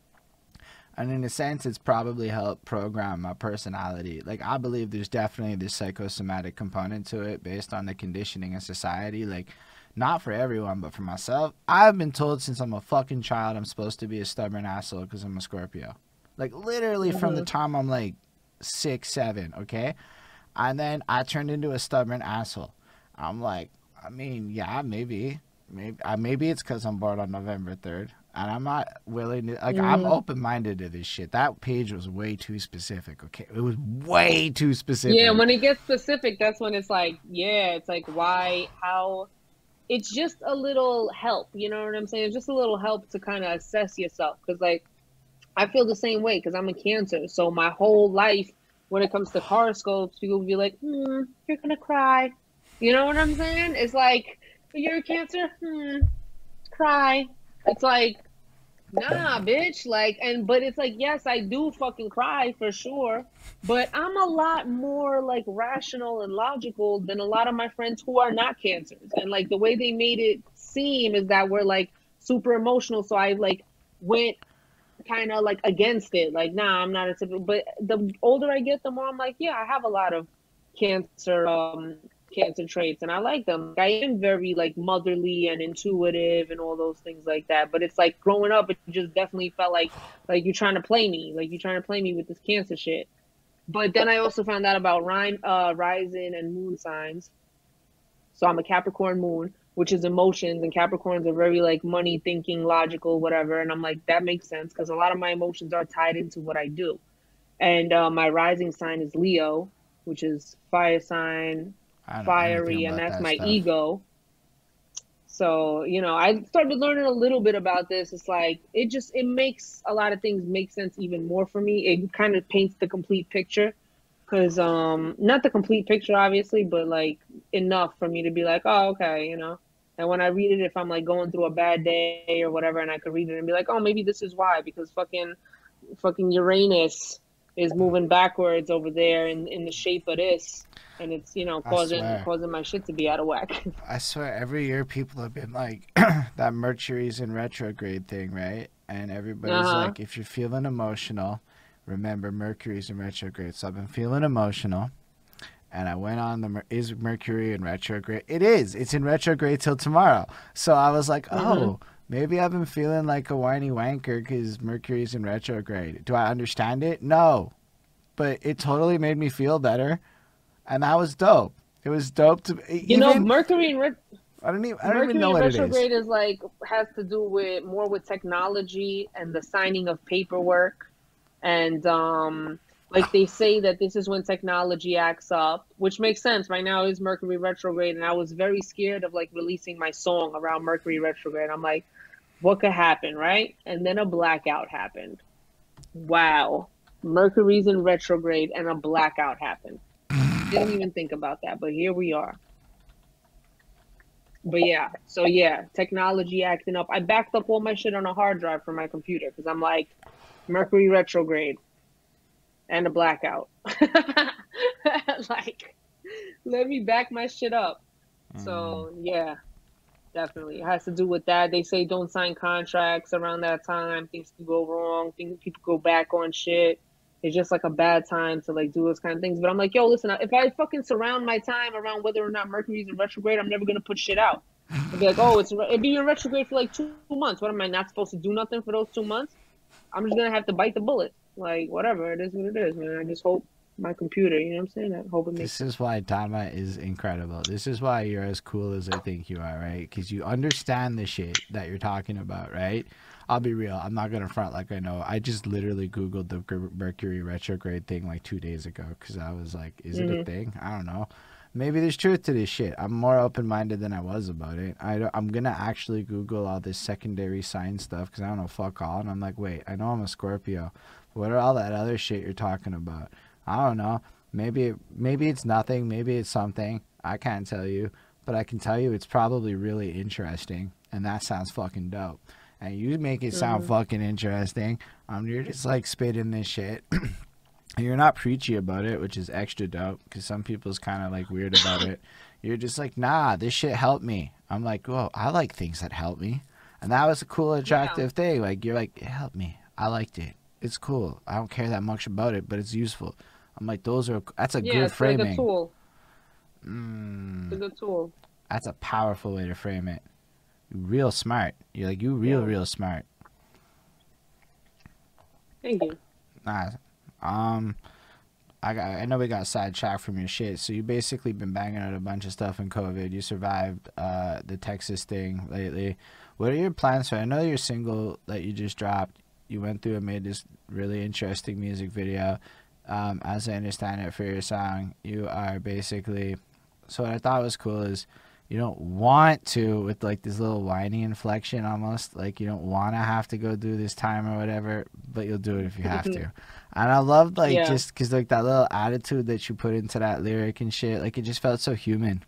And in a sense, it's probably helped program my personality. Like, I believe there's definitely this psychosomatic component to it based on the conditioning in society. Like, not for everyone, but for myself. I've been told since I'm a fucking child I'm supposed to be a stubborn asshole because I'm a Scorpio. Like, literally from the time I'm like six, seven, okay? And then I turned into a stubborn asshole. I'm like, I mean, yeah, maybe. Maybe, uh, maybe it's because I'm born on November 3rd. And I'm not willing to, like, I'm Mhm. open minded to this shit. That page was way too specific, okay? It was way too specific. yeah. When it gets specific, that's when it's like, yeah, it's like why, how. It's just a little help, you know what I'm saying? It's just a little help to kind of assess yourself, because like, I feel the same way because I'm a Cancer. So my whole life, when it comes to horoscopes, people will be like, hmm, you're gonna cry. You know what I'm saying? It's like you're a Cancer, hmm, cry. It's like, nah, bitch. Like, and but it's like, yes, I do fucking cry for sure, but I'm a lot more like rational and logical than a lot of my friends who are not cancers. And like the way they made it seem is that we're like super emotional. So I like went kind of like against it. Like, nah, I'm not a typical. But the older I get, the more I'm like, yeah, I have a lot of cancer um cancer traits and I like them. I am very like motherly and intuitive and all those things like that. But it's like growing up it just definitely felt like like you're trying to play me. Like you're trying to play me with this cancer shit. But then I also found out about rhyme, uh, rising and moon signs. So I'm a Capricorn moon, which is emotions, and Capricorns are very like money thinking, logical, whatever. And I'm like, that makes sense because a lot of my emotions are tied into what I do. And uh, my rising sign is Leo, which is fire sign, fiery, and that's that my stuff. ego. So, you know, I started learning a little bit about this. It's like it just it makes a lot of things make sense even more for me. It kind of paints the complete picture. Cause um not the complete picture obviously, but like enough for me to be like, oh okay, you know. And when I read it, if I'm like going through a bad day or whatever, and I could read it and be like, oh maybe this is why because fucking fucking Uranus is moving backwards over there in, in the shape of this, and it's you know causing causing my shit to be out of whack. I swear, every year people have been like that Mercury's in retrograde thing, right? And everybody's Uh-huh. like, if you're feeling emotional, remember Mercury's in retrograde. So I've been feeling emotional, and I went on the is Mercury in retrograde? It is. It's in retrograde till tomorrow. So I was like, oh. Maybe I've been feeling like a whiny wanker because Mercury's in retrograde. Do I understand it? No. But it totally made me feel better. And that was dope. It was dope to you know, Mercury in ret- I don't even I don't Mercury even know what it is. retrograde is like has to do with more with technology and the signing of paperwork, and um, like they say that this is when technology acts up, which makes sense. Right now is Mercury retrograde, and I was very scared of like releasing my song around Mercury retrograde. I'm like, what could happen, right? And then a blackout happened. Wow, Mercury's in retrograde, and a blackout happened. Didn't even think about that, but here we are. But yeah, so yeah, technology acting up. I backed up all my shit on a hard drive from my computer because I'm like, Mercury retrograde and a blackout. like, let me back my shit up. So mm. yeah, definitely. It has to do with that. They say don't sign contracts around that time. Things can go wrong. Things people go back on shit. It's just like a bad time to like do those kind of things. But I'm like, yo, listen, if I fucking surround my time around whether or not Mercury's in retrograde, I'm never gonna put shit out. I'd be like, oh, it's it'd be in retrograde for like two months. What am I not supposed to do nothing for those two months? I'm just gonna have to bite the bullet. Like whatever, it is what it is, man. I just hope my computer, you know what I'm saying? I hope it makes This is why Dama is incredible. This is why you're as cool as I think you are, right? Because you understand the shit that you're talking about, right? I'll be real. I'm not gonna front like I know. I just literally googled the Mercury retrograde thing like two days ago because I was like, "Is it a mm-hmm. thing?" I don't know. Maybe there's truth to this shit. I'm more open minded than I was about it. I I'm gonna actually Google all this secondary sign stuff because I don't know fuck all. And I'm like, wait, I know I'm a Scorpio. What are all that other shit you're talking about? I don't know. Maybe maybe it's nothing. Maybe it's something. I can't tell you, but I can tell you it's probably really interesting, and that sounds fucking dope. And you make it sound fucking interesting. Um, you're just like spitting this shit. And you're not preachy about it, which is extra dope because some people's kind of like weird about it. You're just like, nah, this shit helped me. I'm like, whoa, I like things that help me, and that was a cool, attractive thing. Like you're like, it helped me. I liked it. It's cool. I don't care that much about it, but it's useful. I'm like, those are that's a yeah, good it's framing. like a tool. Mm, It's a tool. that's a powerful way to frame it. You real smart. You're like you real Yeah. real smart. Thank you. Nah, um, I got. I know we got sidetracked from your shit. So you basically been banging out a bunch of stuff in COVID. You survived uh the Texas thing lately. What are your plans for? I know your single that you just dropped. You went through and made this really interesting music video. Um, as I understand it, for your song, you are basically. So what I thought was cool is you don't want to with like this little whiny inflection almost like you don't want to have to go do this time or whatever but you'll do it if you have to and i loved like Yeah. just because like that little attitude that you put into that lyric and shit like it just felt so human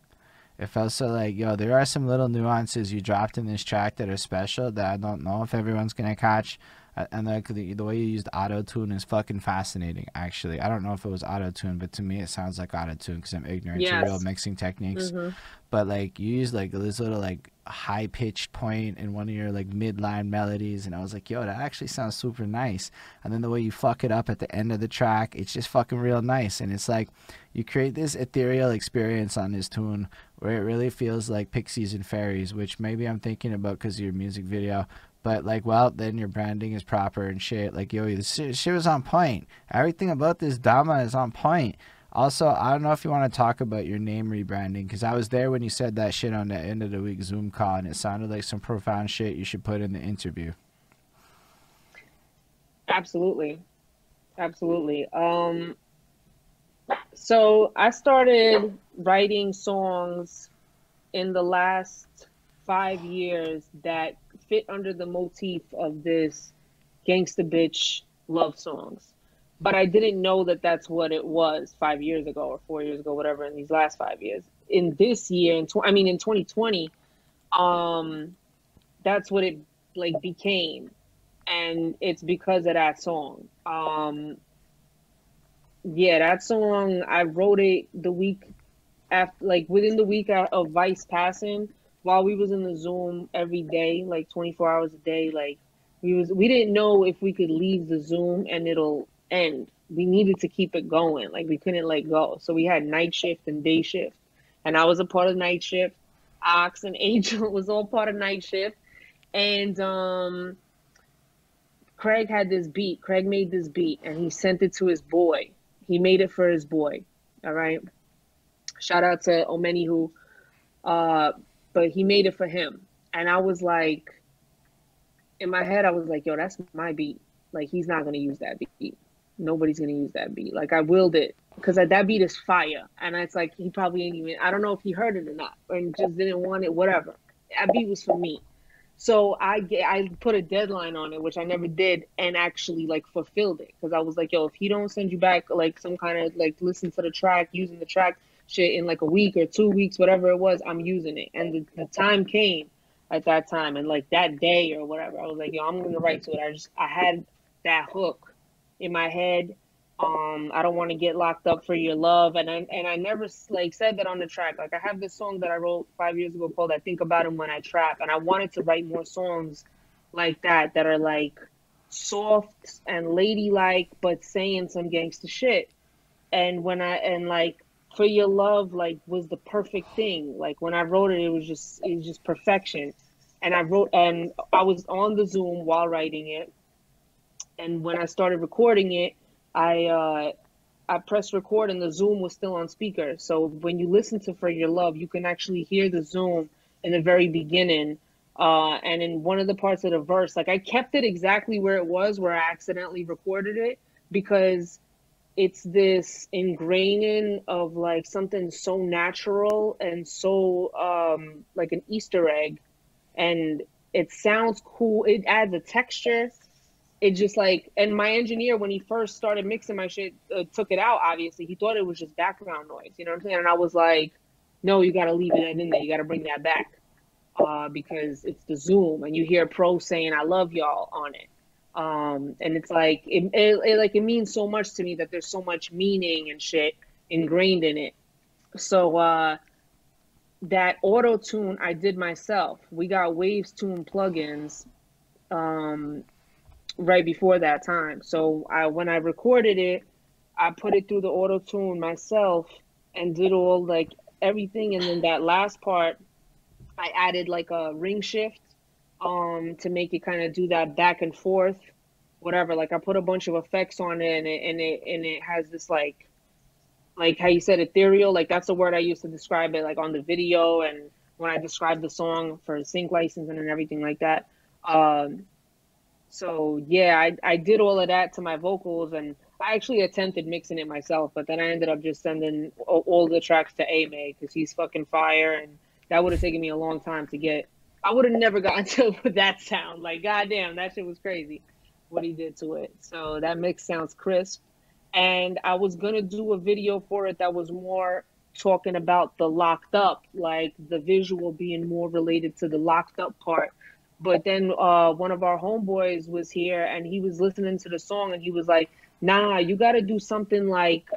it felt so like yo there are some little nuances you dropped in this track that are special that i don't know if everyone's gonna catch and like the, the way you used auto tune is fucking fascinating actually. I don't know if it was auto tune but to me it sounds like auto tune because i'm ignorant to real mixing techniques. Mhm. but like you use like this little like high pitched point in one of your like midline melodies and I was like yo that actually sounds super nice. And then the way you fuck it up at the end of the track it's just fucking real nice. And it's like you create this ethereal experience on this tune where it really feels like pixies and fairies which maybe I'm thinking about because your music video but like well then your branding is proper and shit like yo this shit, was on point everything about this dama is on point also, I don't know if you want to talk about your name rebranding because I was there when you said that shit on the end of the week Zoom call, and it sounded like some profound shit you should put in the interview. Absolutely. Absolutely. Um so I started writing songs in the last 5 years that fit under the motif of this gangsta bitch love songs. But I didn't know that that's what it was 5 years ago or 4 years ago whatever in these last 5 years. In this year in tw- I mean in 2020 um that's what it like became and it's because of that song. Um, yeah, that song I wrote it the week after, like within the week of Vice passing, while we was in the Zoom every day, like 24 hours a day. Like we was, we didn't know if we could leave the Zoom and it'll end. We needed to keep it going. Like we couldn't let go. So we had night shift and day shift, and I was a part of night shift. Ox and Angel was all part of night shift, and um. Craig had this beat. Craig made this beat and he sent it to his boy. He made it for his boy. All right. Shout out to Omenihu. Uh, but he made it for him. And I was like, in my head, I was like, yo, that's my beat. Like, he's not to use that beat. Nobody's to use that beat. Like, I willed it because that beat is fire. And it's like, he probably ain't even, I don't know if he heard it or not, and just didn't want it, whatever. That beat was for me. So I get, I put a deadline on it, which I never did, and actually like fulfilled it because I was like, yo, if he don't send you back like some kind of like listen to the track, using the track shit in like a week or two weeks, whatever it was, I'm using it. And the, the time came at that time, and like that day or whatever, I was like, yo, I'm gonna write to it. I just I had that hook in my head. Um, I don't want to get locked up for your love, and I and I never like said that on the track. Like I have this song that I wrote five years ago called "I Think About Him When I Trap," and I wanted to write more songs like that that are like soft and ladylike, but saying some gangster shit. And when I and like for your love, like was the perfect thing. Like when I wrote it, it was just it was just perfection. And I wrote and I was on the Zoom while writing it. And when I started recording it, I uh, I pressed record and the Zoom was still on speaker. So when you listen to For Your Love, you can actually hear the Zoom in the very beginning. Uh, and in one of the parts of the verse, like I kept it exactly where it was, where I accidentally recorded it, because it's this ingraining of like something so natural and so um, like an Easter egg, and it sounds cool. It adds a texture. It just like and my engineer when he first started mixing my shit uh, took it out obviously. He thought it was just background noise you know what i'm saying? And i was like no you got to leave it in there. You got to bring that back uh, because it's the zoom and you hear pro saying i love y'all on it um, and it's like it, it, it like it means so much to me that there's so much meaning and shit ingrained in it. So uh that auto tune i did myself. We got waves tune plugins um right before that time. So I when I recorded it, I put it through the auto tune myself and did all like everything. And then that last part I added like a ring shift um to make it kind of do that back and forth whatever like I put a bunch of effects on it and it and it and it has this like like how you said ethereal like that's the word I used to describe it like on the video and when I described the song for sync licensing and everything like that um so yeah, I, I did all of that to my vocals, and I actually attempted mixing it myself, but then I ended up just sending all, the tracks to A because he's fucking fire, and that would have taken me a long time to get. I would have never gotten to with that sound. Like goddamn, that shit was crazy, what he did to it. So that mix sounds crisp, and I was gonna do a video for it that was more talking about the locked up, like the visual being more related to the locked up part but then uh, one of our homeboys was here and he was listening to the song and he was like, nah, you got to do something like,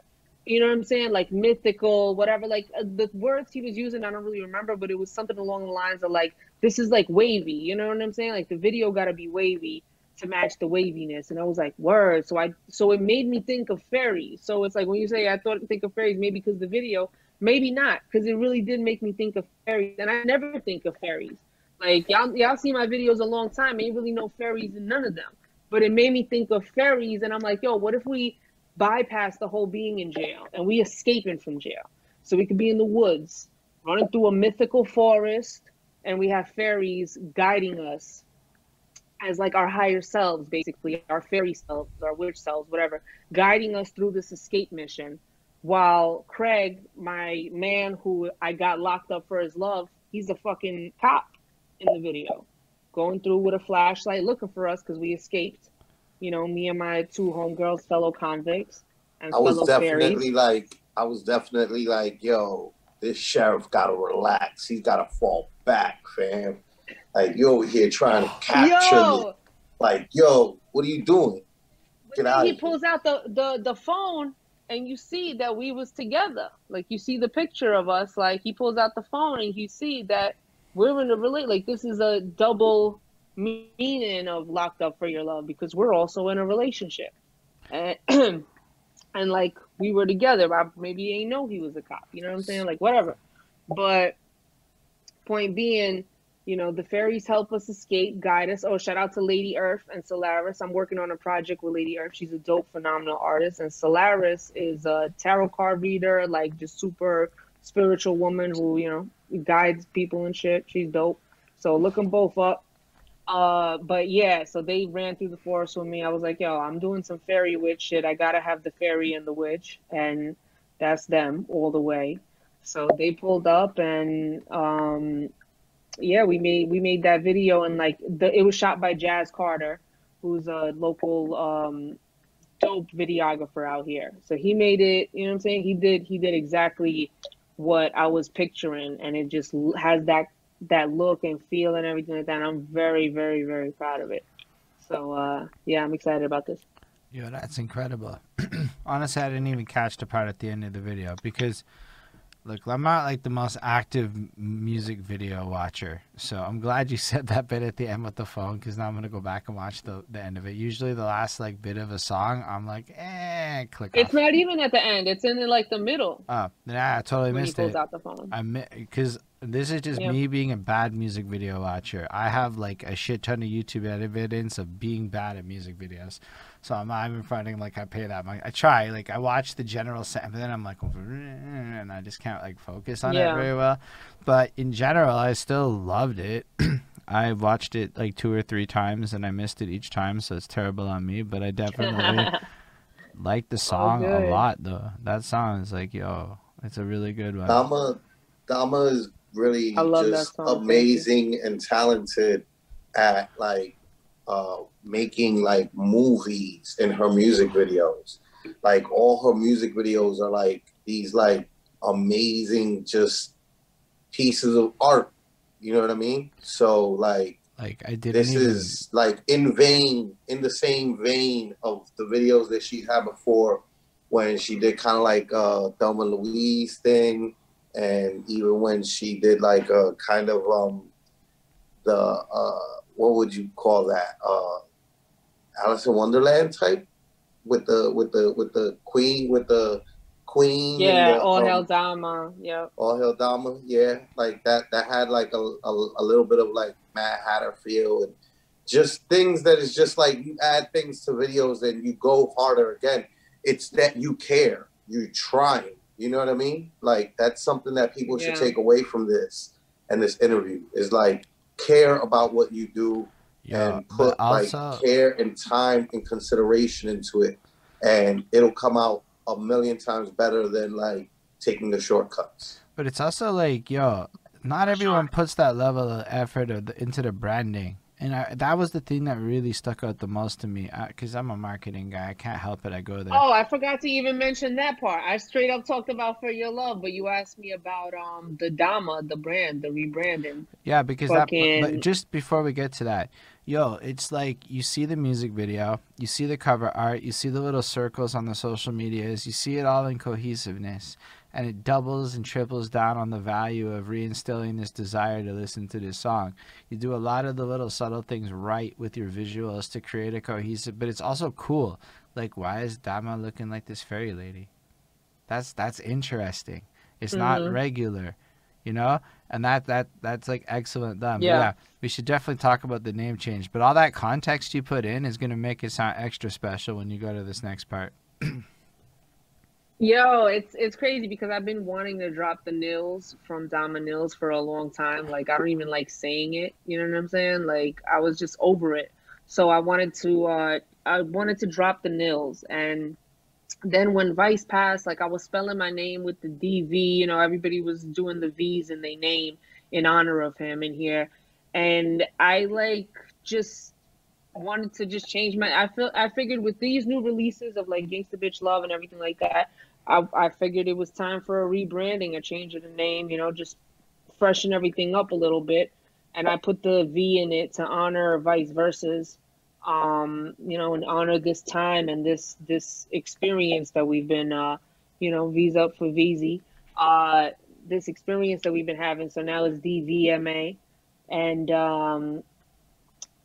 you know what I'm saying? Like mythical, whatever. Like uh, the words he was using, I don't really remember, but it was something along the lines of like, this is like wavy. You know what I'm saying? Like the video got to be wavy to match the waviness. And I was like, word. So I, so it made me think of fairies. So it's like when you say I thought think of fairies, maybe because the video, maybe not, because it really did make me think of fairies. And I never think of fairies. Like y'all, y'all see my videos a long time. Ain't really no fairies in none of them. But it made me think of fairies, and I'm like, yo, what if we bypass the whole being in jail and we escaping from jail, so we could be in the woods, running through a mythical forest, and we have fairies guiding us as like our higher selves, basically our fairy selves, our witch selves, whatever, guiding us through this escape mission. While Craig, my man who I got locked up for his love, he's a fucking cop in the video, going through with a flashlight looking for us because we escaped. You know, me and my two homegirls, fellow convicts, and I was definitely fairies. like, I was definitely like, yo, this sheriff gotta relax. He's gotta fall back, fam. Like you over here trying to capture me. Like, yo, what are you doing? Get out he pulls out the, the the phone and you see that we was together. Like you see the picture of us. Like he pulls out the phone and you see that we're in a relate. Like this is a double meaning of locked up for your love because we're also in a relationship, and and like we were together. I maybe ain't know he was a cop. You know what I'm saying? Like whatever. But point being, you know, the fairies help us escape, guide us. Oh, shout out to Lady Earth and Solaris. I'm working on a project with Lady Earth. She's a dope, phenomenal artist. And Solaris is a tarot card reader, like just super spiritual woman who, you know, guides people and shit. She's dope. So look them both up. Uh, but yeah, so they ran through the forest with me. I was like, yo, I'm doing some fairy witch shit. I gotta have the fairy and the witch, and that's them all the way. So they pulled up, and um, yeah, we made we made that video, and like the it was shot by Jazz Carter, who's a local um, dope videographer out here. So he made it. You know what I'm saying? He did he did exactly what I was picturing, and it just has that that look and feel and everything like that. And I'm very, very, very proud of it. So uh, yeah, I'm excited about this. Yeah, that's incredible. Honestly, I didn't even catch the part at the end of the video because, look, I'm not like the most active music video watcher. So I'm glad you said that bit at the end with the phone because now I'm gonna go back and watch the, the end of it. Usually, the last like bit of a song, I'm like, eh, click It's off. not even at the end. It's in like the middle Oh, yeah, I totally when he missed pulls it. out the phone. I because this is just Yeah. me being a bad music video watcher. I have like a shit ton of YouTube evidence of being bad at music videos. So I'm not even finding like I pay that much. I try like I watch the general set, but then I'm like, and I just can't like focus on Yeah. it very well. But in general, I still loved it. I watched it like two or three times and I missed it each time, so it's terrible on me. But I definitely like the song a lot though. That song is like, yo, it's a really good one. Dama, Dama is really I love that just song. Amazing and talented at like uh, making like movies in her music videos. Like all her music videos are like these like amazing just pieces of art. You know what I mean? So like Like I didn't this even. is like in vein, in the same vein of the videos that she had before when she did kind of like uh Thelma Louise thing, and even when she did like a kind of um the uh what would you call that uh Alice in Wonderland type with the with the with the queen with the queen Yeah, the, all um, hell Dama. Yep. all Hell Dama, yeah, like that. That had like a, a, a little bit of like Mad Hatter feel and just things that is just like you add things to videos and you go harder again. It's that you care, you trying. You know what I mean? Like that's something that people should take away from this and this interview is like care about what you do Yeah, and put like care and time and consideration into it, and it'll come out a million times better than like taking the shortcuts. But it's also like, yo, not everyone puts that level of effort of the, into the branding. And I, that was the thing that really stuck out the most to me. Because I'm a marketing guy. I can't help it. I go there. Oh, I forgot to even mention that part. I straight up talked about For Your Love, but you asked me about um the Dama, the brand, the rebranding. Yeah, because that. But just before we get to that, yo, it's like you see the music video, you see the cover art, you see the little circles on the social medias, you see it all in cohesiveness, and it doubles and triples down on the value of reinstilling this desire to listen to this song. You do a lot of the little subtle things right with your visuals to create a cohesive, but it's also cool. Like, why is Dama looking like this fairy lady? That's that's interesting. It's not Mhm. regular, you know, and that that that's like excellent done. Yeah. yeah, we should definitely talk about the name change. But all that context you put in is gonna make it sound extra special when you go to this next part. Yo, it's it's crazy because I've been wanting to drop the nils from Dama Nils for a long time. Like I don't even like saying it. You know what I'm saying? Like I was just over it. So I wanted to uh I wanted to drop the nils and then when Vice passed, like I was spelling my name with the DV, you know, everybody was doing the V's in their name in honor of him in here. And I like just wanted to just change my I feel I figured with these new releases of like Gangsta Bitch Love and everything like that, I, I figured it was time for a rebranding, a change of the name, you know, just freshen everything up a little bit. And I put the V in it to honor vice versa's um, you know, and honor this time and this this experience that we've been, uh, you know, V's up for VZ. Uh, this experience that we've been having. So now it's DVMA, and um,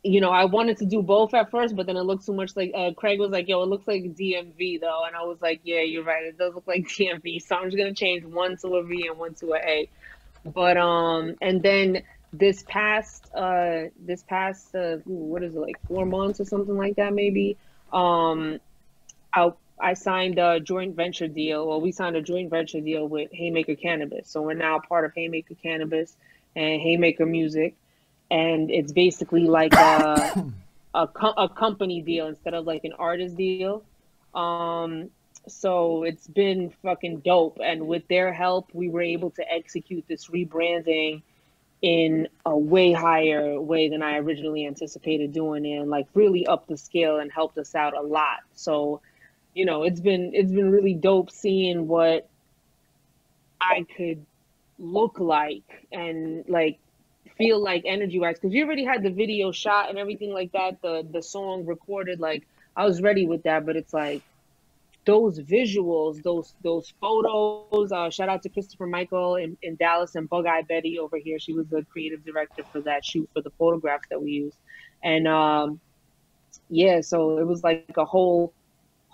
you know, I wanted to do both at first, but then it looked too much like uh, Craig was like, "Yo, it looks like DMV though," and I was like, "Yeah, you're right. It does look like DMV." So I'm just gonna change one to a V and one to a A. But um, and then this past uh this past uh what is it like four months or something like that maybe um I I signed a joint venture deal well we signed a joint venture deal with Haymaker Cannabis so we're now part of Haymaker Cannabis and Haymaker Music and it's basically like a a, co- a company deal instead of like an artist deal um so it's been fucking dope and with their help we were able to execute this rebranding in a way higher way than I originally anticipated doing and like really up the scale and helped us out a lot. So, you know, it's been it's been really dope seeing what I could look like and like feel like energy wise because you already had the video shot and everything like that, the the song recorded, like I was ready with that, but it's like those visuals, those those photos. Uh, shout out to Christopher Michael in, in Dallas and Bug Eye Betty over here. She was the creative director for that shoot for the photographs that we used, and um, yeah, so it was like a whole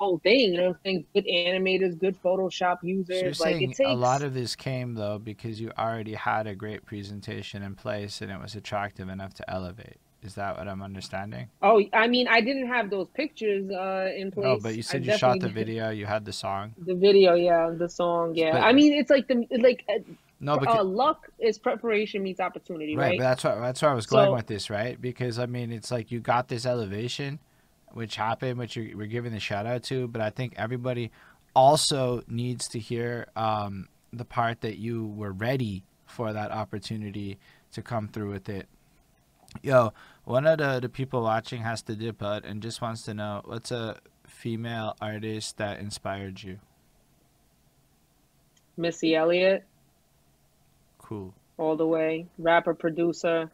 whole thing. You know, what I'm saying good animators, good Photoshop users. So you're like saying it takes a lot of this came though because you already had a great presentation in place and it was attractive enough to elevate. Is that what I'm understanding? Oh, I mean, I didn't have those pictures uh, in place. Oh, but you I said you shot the video, you had the song. The video, yeah, the song, yeah. But- I mean, it's like the like uh, No, because uh, luck is preparation meets opportunity, right, right? but that's what that's where I was going So- with this, right? Because I mean, it's like you got this elevation, which happened, which we're giving the shout out to, but I think everybody also needs to hear um, the part that you were ready for that opportunity to come through with it. Yo, one of the, the people watching has to dip out and just wants to know what's a female artist that inspired you? Missy Elliott, Cool. all the way. Rapper, producer.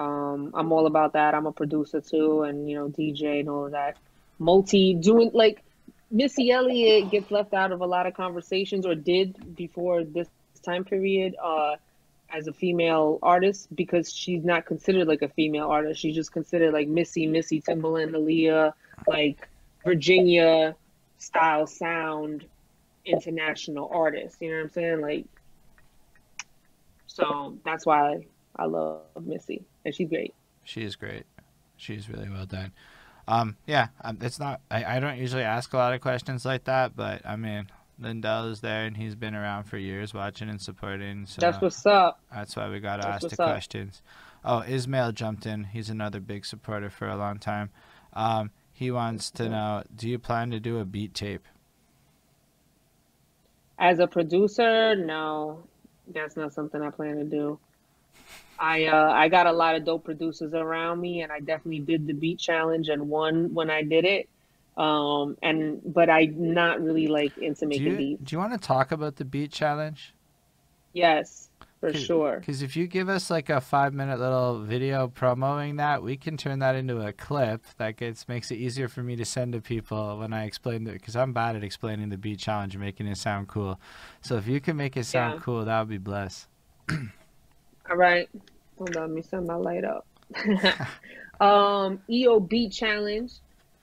Um, I'm all about that. I'm a producer too, and you know, DJ and all of that. Multi doing like Missy Elliott gets left out of a lot of conversations, or did before this time period, uh, as a female artist because she's not considered like a female artist. She's just considered like Missy, Missy Timbaland, Aaliyah, like Virginia style sound international artist. You know what I'm saying? Like, so that's why I love Missy, she's great. She is great. She's really well done. Um, yeah, um, it's not. I, I don't usually ask a lot of questions like that, but I mean, Lindell is there, and he's been around for years, watching and supporting. So That's what's up. that's why we gotta ask the up. questions. Oh, Ismail jumped in. He's another big supporter for a long time. Um, he wants to know: Do you plan to do a beat tape? As a producer, no, that's not something I plan to do. I uh, I got a lot of dope producers around me, and I definitely did the beat challenge and won when I did it. Um, and but I'm not really like into Do making you beats. do you want to talk about the beat challenge? Yes, for Okay. sure. Because if you give us like a five minute little video promoting that, we can turn that into a clip that gets makes it easier for me to send to people when I explain it. Because I'm bad at explaining the beat challenge making it sound cool. So if you can make it sound Yeah. cool, that would be blessed. All right. Hold on, let me set my light up. um, EO Beat Challenge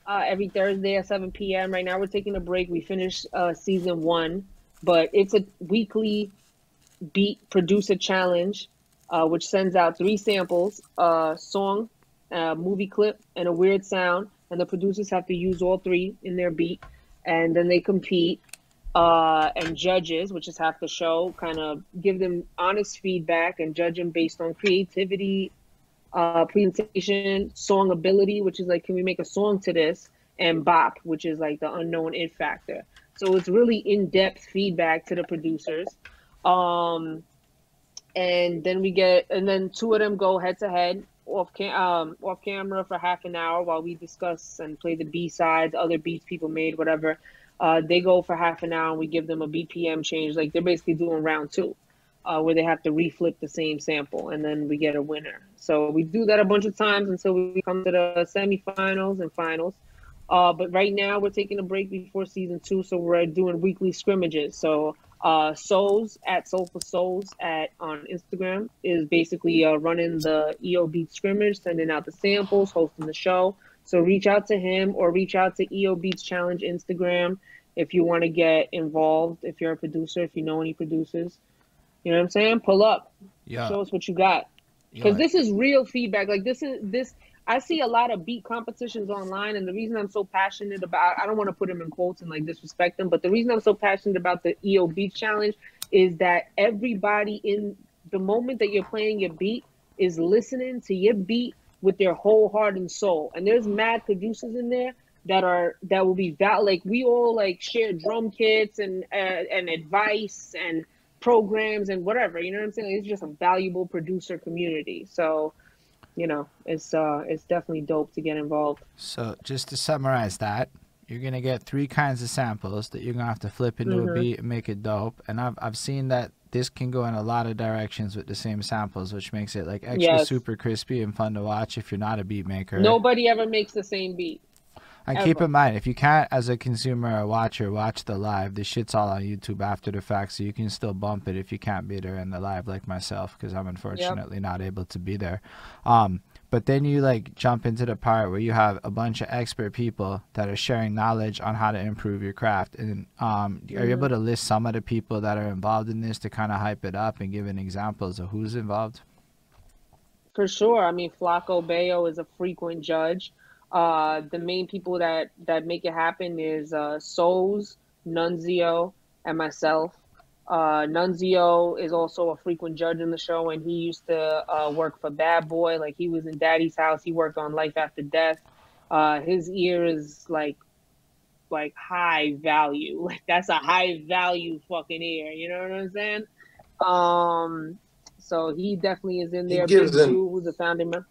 uh, every Thursday at 7 p.m. Right now, we're taking a break. We finished uh, season one, but it's a weekly beat producer challenge, uh, which sends out three samples a song, a movie clip, and a weird sound. And the producers have to use all three in their beat. And then they compete uh, and judges, which is half the show, kind of give them honest feedback and judge them based on creativity, uh, presentation, song ability, which is like, can we make a song to this? And bop, which is like the unknown it factor. So it's really in depth feedback to the producers. Um, and then we get, and then two of them go head to head off cam, um, off camera for half an hour while we discuss and play the B sides, other beats people made, whatever. Uh, they go for half an hour and we give them a BPM change. Like they're basically doing round two. uh, where they have to reflip the same sample and then we get a winner. So we do that a bunch of times until we come to the semifinals and finals. Uh, but right now we're taking a break before season two, so we're doing weekly scrimmages. So uh, Souls at Soul for Souls at on Instagram is basically uh, running the EO Beat scrimmage, sending out the samples, hosting the show. So reach out to him or reach out to EO Beats Challenge Instagram if you want to get involved. If you're a producer, if you know any producers, you know what I'm saying. Pull up, Yeah. show us what you got because this is real feedback. Like this is this. I see a lot of beat competitions online, and the reason I'm so passionate about I don't want to put them in quotes and like disrespect them, but the reason I'm so passionate about the EO Beat Challenge is that everybody in the moment that you're playing your beat is listening to your beat with their whole heart and soul. And there's mad producers in there that are that will be val like we all like share drum kits and uh, and advice and programs and whatever. You know what I'm saying? It's just a valuable producer community. So, you know, it's uh it's definitely dope to get involved. So just to summarize that, you're gonna get three kinds of samples that you're gonna have to flip into Mhm. a beat and make it dope. And I've I've seen that this can go in a lot of directions with the same samples, which makes it like extra Yes. super crispy and fun to watch if you're not a beat maker. Nobody ever makes the same beat. And keep in mind, if you can't, as a consumer or watcher, watch the live, the shit's all on YouTube after the fact, so you can still bump it if you can't be there in the live, like myself, because I'm unfortunately not able to be there. Um, but then you like jump into the part where you have a bunch of expert people that are sharing knowledge on how to improve your craft. And um, are you able to list some of the people that are involved in this to kind of hype it up and give an examples of who's involved? For sure. I mean, Flaco Bayo is a frequent judge. Uh, the main people that that make it happen is uh, Souls, Nunzio, and myself. Uh, Nunzio is also a frequent judge in the show, and he used to uh, work for Bad Boy. Like he was in Daddy's house. He worked on Life After Death. Uh, his ear is like like high value. Like that's a high value fucking ear. You know what I'm saying? Um, so he definitely is in there. He gives Drew, who's a founding member.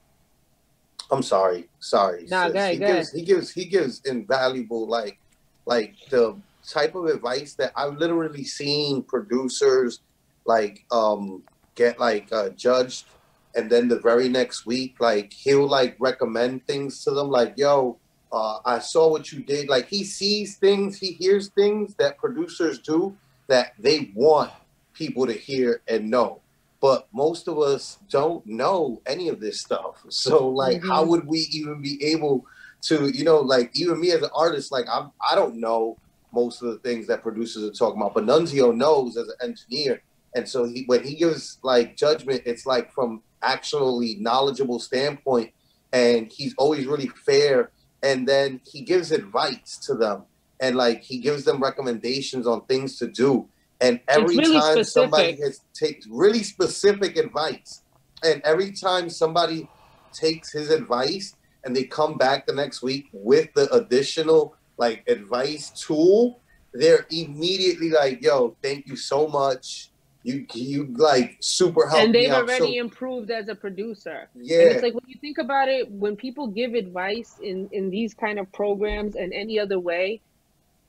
I'm sorry, sorry. Nah, sis. ahead, he gives he gives he gives invaluable like like the type of advice that I've literally seen producers like um get like uh, judged and then the very next week like he'll like recommend things to them like yo uh, I saw what you did like he sees things he hears things that producers do that they want people to hear and know but most of us don't know any of this stuff. So like, Mhm. how would we even be able to, you know, like even me as an artist, like I'm, I don't know most of the things that producers are talking about, but Nunzio knows as an engineer, and so he when he gives like judgment, it's like from actually knowledgeable standpoint, and he's always really fair, and then he gives advice to them, and like he gives them recommendations on things to do. And every really time somebody has takes really specific advice, and every time somebody takes his advice and they come back the next week with the additional like advice tool, they're immediately like, "Yo, thank you so much. You you like super helped and they've out." already So, improved as a producer. yeah, And it's like when you think about it, when people give advice in in these kind of programs and any other way,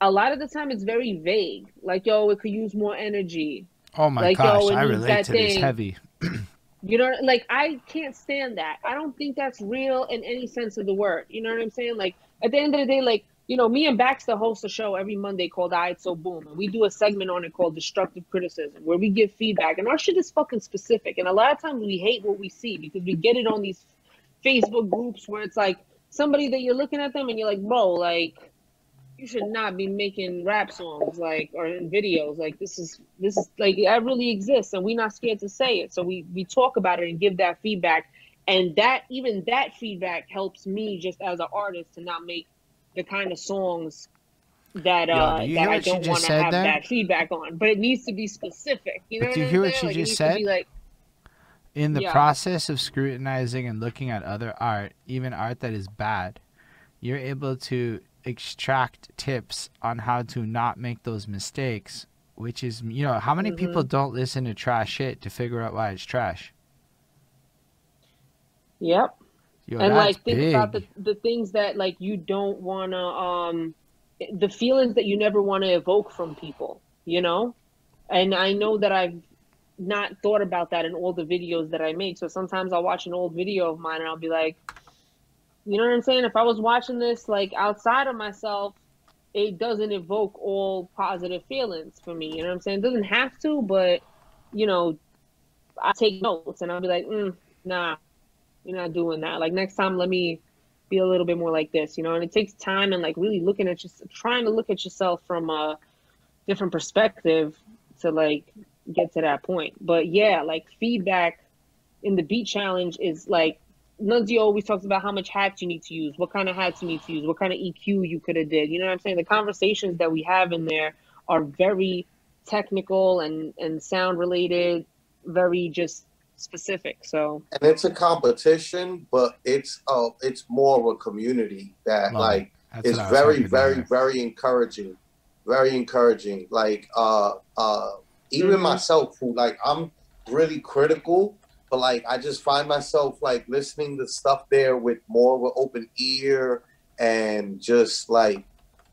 a lot of the time it's very vague. Like, yo, it could use more energy. Oh my Like, yo, gosh, it I needs relate that to this thing. heavy. You know, like I can't stand that. I don't think that's real in any sense of the word. You know what I'm saying? Like at the end of the day, like you know, me and Baxter host a show every Monday called "I So Boom," and we do a segment on it called "Destructive Criticism," where we give feedback, and our shit is fucking specific. And a lot of times we hate what we see because we get it on these Facebook groups where it's like somebody that you're looking at them and you're like, bro, like you should not be making rap songs like or in videos like this is this is like that really exists and we're not scared to say it so we we talk about it and give that feedback and that even that feedback helps me just as an artist to not make the kind of songs that uh that I don't want to have there? that feedback on but it needs to be specific you know do you hear what she like, just said? like in the Yeah. process of scrutinizing and looking at other art, even art that is bad, you're able to extract tips on how to not make those mistakes. Which is, you know, how many people Mm-hmm. don't listen to trash shit to figure out why it's trash? yep Yo, and like think big. about the, the things that like you don't want to um the feelings that you never want to evoke from people you know and i know that i've not thought about that in all the videos that I make. So sometimes I'll watch an old video of mine and I'll be like, you know what I'm saying? If I was watching this like outside of myself, it doesn't evoke all positive feelings for me. You know what I'm saying? It doesn't have to, but you know, I take notes and I'll be like, mm, nah, you're not doing that. Like next time, let me be a little bit more like this, you know. And it takes time and like really looking at just trying to look at yourself from a different perspective to like get to that point. But yeah, like feedback in the beat challenge is like Nunzio always talks about how much hats you need to use, what kind of hats you need to use, what kind of EQ you could have did. You know what I'm saying? The conversations that we have in there are very technical and and sound related, very just specific. So and it's a competition, but it's uh it's more of a community that Love like it. That's is what I was very, very, hear. very encouraging. Very encouraging. Like uh uh even Mhm. myself who like I'm really critical, but like I just find myself like listening to stuff there with more of an open ear and just like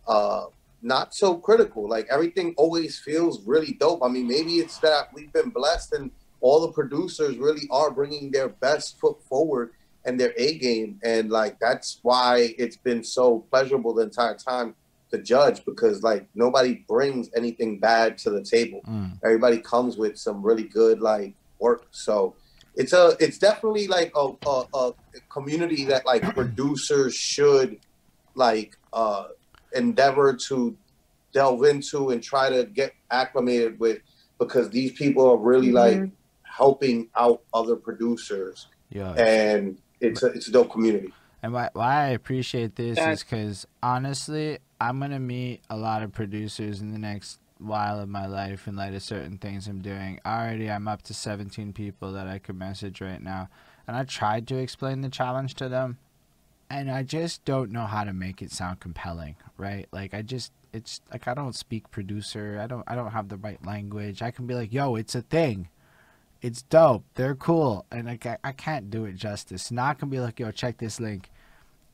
uh not so critical. Like everything always feels really dope. I mean, maybe it's that we've been blessed and all the producers really are bringing their best foot forward and their A game. And like that's why it's been so pleasurable the entire time to judge because like nobody brings anything bad to the table. Mm. Everybody comes with some really good like work. So it's a it's definitely like a, a, a community that like producers should like uh endeavor to delve into and try to get acclimated with because these people are really like Mhm. Helping out other producers Yeah. and it's a it's a dope community. And why, why I appreciate this That- is because honestly, I'm gonna meet a lot of producers in the next while of my life in light of certain things I'm doing. Already, I'm up to 17 people that I could message right now, and I tried to explain the challenge to them, and I just don't know how to make it sound compelling, right? Like I just, it's like I don't speak producer. I don't, I don't have the right language. I can be like, yo, it's a thing. It's dope. They're cool, and I, I can't do it justice. Not going to be like, yo, check this link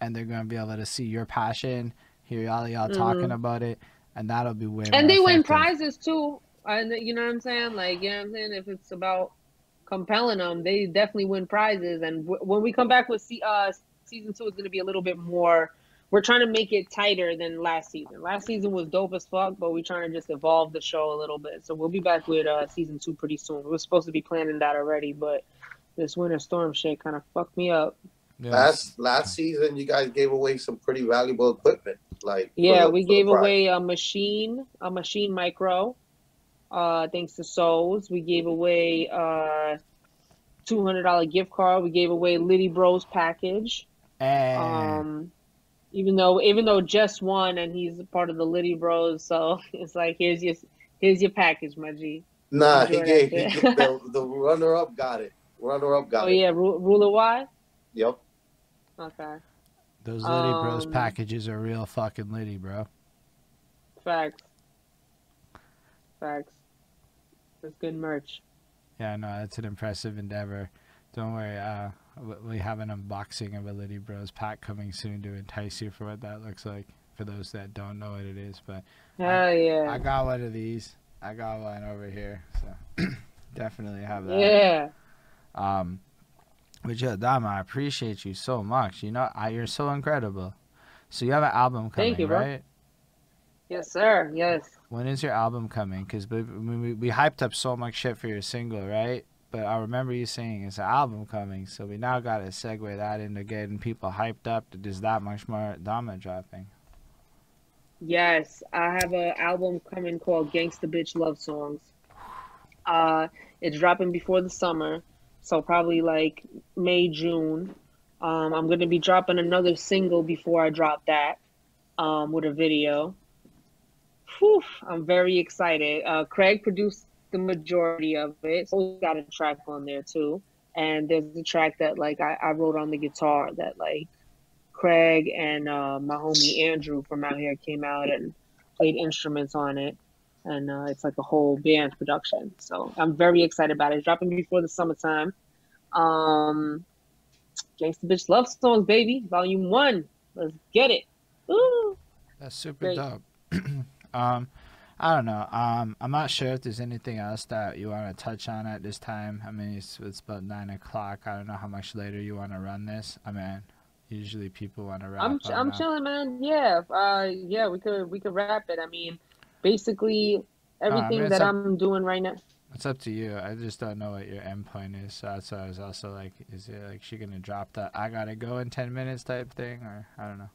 and they're gonna be able to see your passion, hear all y'all talking about it, and that'll be way. Mm-hmm. and they win prizes too. And you know what I'm saying? Like, you know what I'm saying? If it's about compelling them, they definitely win prizes. And w- when we come back with se- uh, season two, it's going to be a little bit more. We're trying to make it tighter than last season. Last season was dope as fuck, but we're trying to just evolve the show a little bit. So we'll be back with uh, season two pretty soon. We were supposed to be planning that already, but this winter storm shit kind of fucked me up. Yeah. Last last season, you guys gave away some pretty valuable equipment. Like Yeah, the- we gave away a machine, a Maschine Mikro, uh, thanks to Souls. We gave away uh, two hundred dollar gift card. We gave away Liddy Bros package. And Um, even though even though just won and he's part of the Liddy Bros, so it's like here's your here's your package, my G. Nah, he gave, that he gave the, the runner up got it. Runner up got Oh it. Oh yeah, Ru- ruler Y. Yep. Okay, those Liddy Bros um, packages are real fucking Liddy, bro. facts, facts. That's good merch. Yeah, no, that's an impressive endeavor. Don't worry, uh, w- we have an unboxing of a Liddy Bros pack coming soon to entice you for what that looks like. For those that don't know what it is, but Hell yeah. I got one of these. I got one over here, so definitely have that. Yeah. Um, but yeah, Dama, I appreciate you so much. You know, I, you're so incredible. So you have an album coming, Thank you, bro. right? Yes, sir. Yes. When is your album coming? Because we, we, we hyped up so much shit for your single, right? But I remember you saying it's an album coming, so we now got to segue that into getting people hyped up that there's that much more Dama dropping. Yes, I have an album coming called Gangsta Bitch Love Songs. Uh, it's dropping before the summer, so probably like May, June. Um, I'm gonna be dropping another single before I drop that, um, with a video. Whew, I'm very excited. Uh, Craig produced the majority of it. So we got a track on there too, and there's a track that like I, I wrote on the guitar that like Craig and uh, my homie Andrew from out here came out and played instruments on it. And uh, it's like a whole band production. So I'm very excited about it. It's dropping before the summertime. Um, Gangsta Bitch Love Songs, baby, volume one. Let's get it. Ooh. That's super Great. dope. um, I don't know. Um, I'm not sure if there's anything else that you want to touch on at this time. I mean, it's, it's about nine o'clock. I don't know how much later you want to run this. I mean, usually people want to wrap. I'm I'm now. chilling, man. Yeah, uh, yeah, we could we could wrap it. I mean, basically everything it's that up- I'm doing right now. It's up to you. I just don't know what your endpoint is. So that's why I was also like, is it like she gonna drop the I gotta go in ten minutes type thing, or I don't know.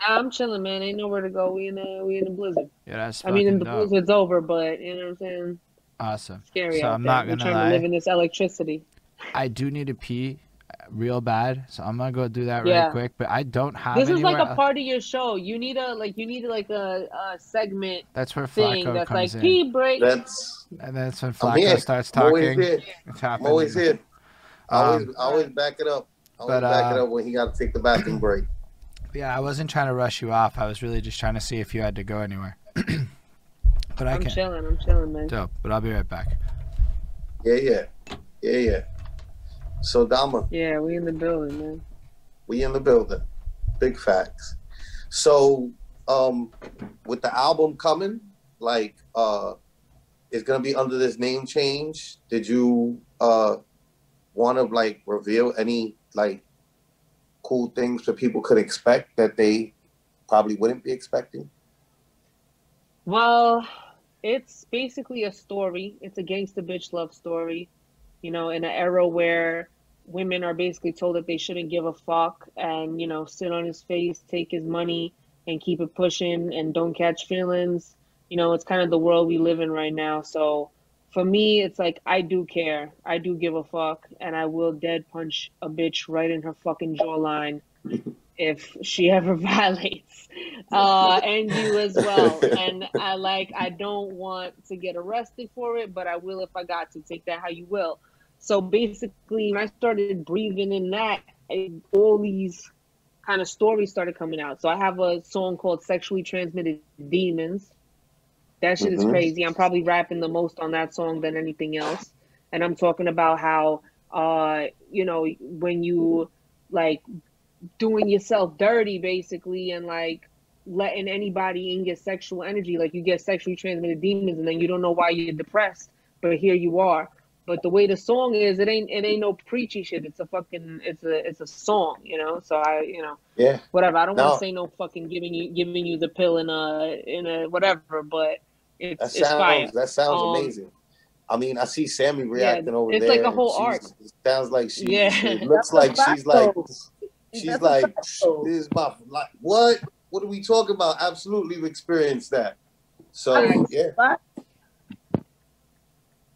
Nah, I'm chilling, man. Ain't nowhere to go. We in a we in a blizzard. Yeah, that's I mean, fucking the dope. blizzard's over, but you know what I'm saying. Awesome. Scary So out I'm there. not We're gonna trying lie. to live in this electricity. I do need to pee uh, real bad, so I'm gonna go do that Yeah. really quick. But I don't have This is like a el- part of your show. You need a like you need like a, a segment that's where Flacco thing Flacco that's like in, pee break. That's and that's when I'm. Flacco starts I'm always talking. here. It's I'm always here. I always, Um, always back it up. Always but, back it uh, up when he got to take the bathroom break. Yeah, I wasn't trying to rush you off. I was really just trying to see if you had to go anywhere. but I I'm can. chilling. I'm chilling, man. Dope. But I'll be right back. Yeah, yeah, yeah, yeah. So Dama, Yeah, we in the building, man. we in the building. Big facts. So, um, with the album coming, like, uh, it's gonna be under this name change. Did you uh want to like reveal any like cool things that people could expect that they probably wouldn't be expecting? Well, it's basically a story. It's a gangsta bitch love story. You know, in an era where women are basically told that they shouldn't give a fuck and, you know, sit on his face, take his money, and keep it pushing and don't catch feelings. You know, it's kind of the world we live in right now. So for me, it's like I do care. I do give a fuck, and I will dead punch a bitch right in her fucking jawline if she ever violates uh, and you as well. And I like, I don't want to get arrested for it, but I will if I got to. Take that how you will. So basically, when I started breathing in that, all these kind of stories started coming out. So I have a song called "Sexually Transmitted Demons." That shit is Mhm. crazy. I'm probably rapping the most on that song than anything else, and I'm talking about how, uh, you know, when you like doing yourself dirty basically and like letting anybody in your sexual energy. Like you get sexually transmitted demons and then you don't know why you're depressed but here you are. But the way the song is it ain't it ain't no preachy shit. It's a fucking it's a it's a song you know? So i you know Yeah. whatever. I don't want to say no fucking giving you giving you the pill in a in a whatever but it's That it's fire sounds that sounds Um, amazing. I mean, I see Sammy reacting over it's there. It's like a whole arc. It sounds like she. Yeah. It looks That's like she's like. She's That's like, this is my like what? What are we talking about? Absolutely, we've experienced that. So Facts. yeah,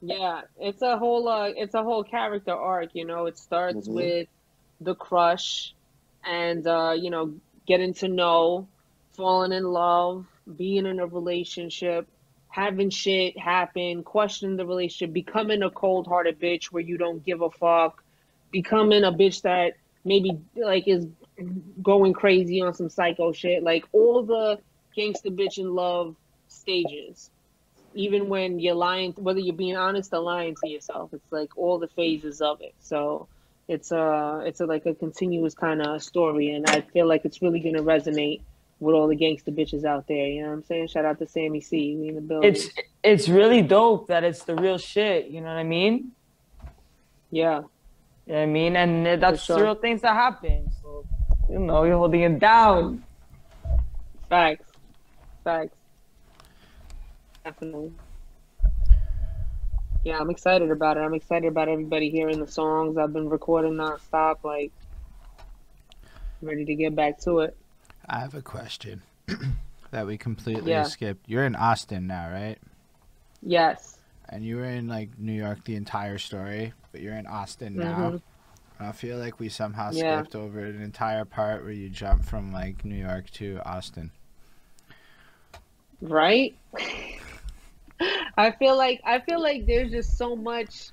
Yeah, it's a whole uh it's a whole character arc, you know. It starts Mhm. with the crush and uh, you know, getting to know, falling in love, being in a relationship, having shit happen, questioning the relationship, becoming a cold-hearted bitch where you don't give a fuck, becoming a bitch that maybe like is going crazy on some psycho shit, like all the gangster bitch in love stages even when you're lying, whether you're being honest or lying to yourself, it's like all the phases of it. So it's a it's a, like a continuous kind of story, and I feel like it's really gonna resonate with all the gangster bitches out there. You know what I'm saying? Shout out to Sammy C. We in the building. It's it's really dope that it's the real shit. You know what I mean? yeah, You know what I mean? And that's sure. the real things that happen. So you know, you're holding it down. facts, facts, definitely. Yeah, I'm excited about it. I'm excited about everybody hearing the songs. I've been recording nonstop, like ready to get back to it. I have a question that we completely Yeah. skipped. You're in Austin now, right? Yes. And you were in like New York the entire story, but you're in Austin now. Mhm. I feel like we somehow Yeah. skipped over an entire part where you jump from like New York to Austin. right i feel like i feel like there's just so much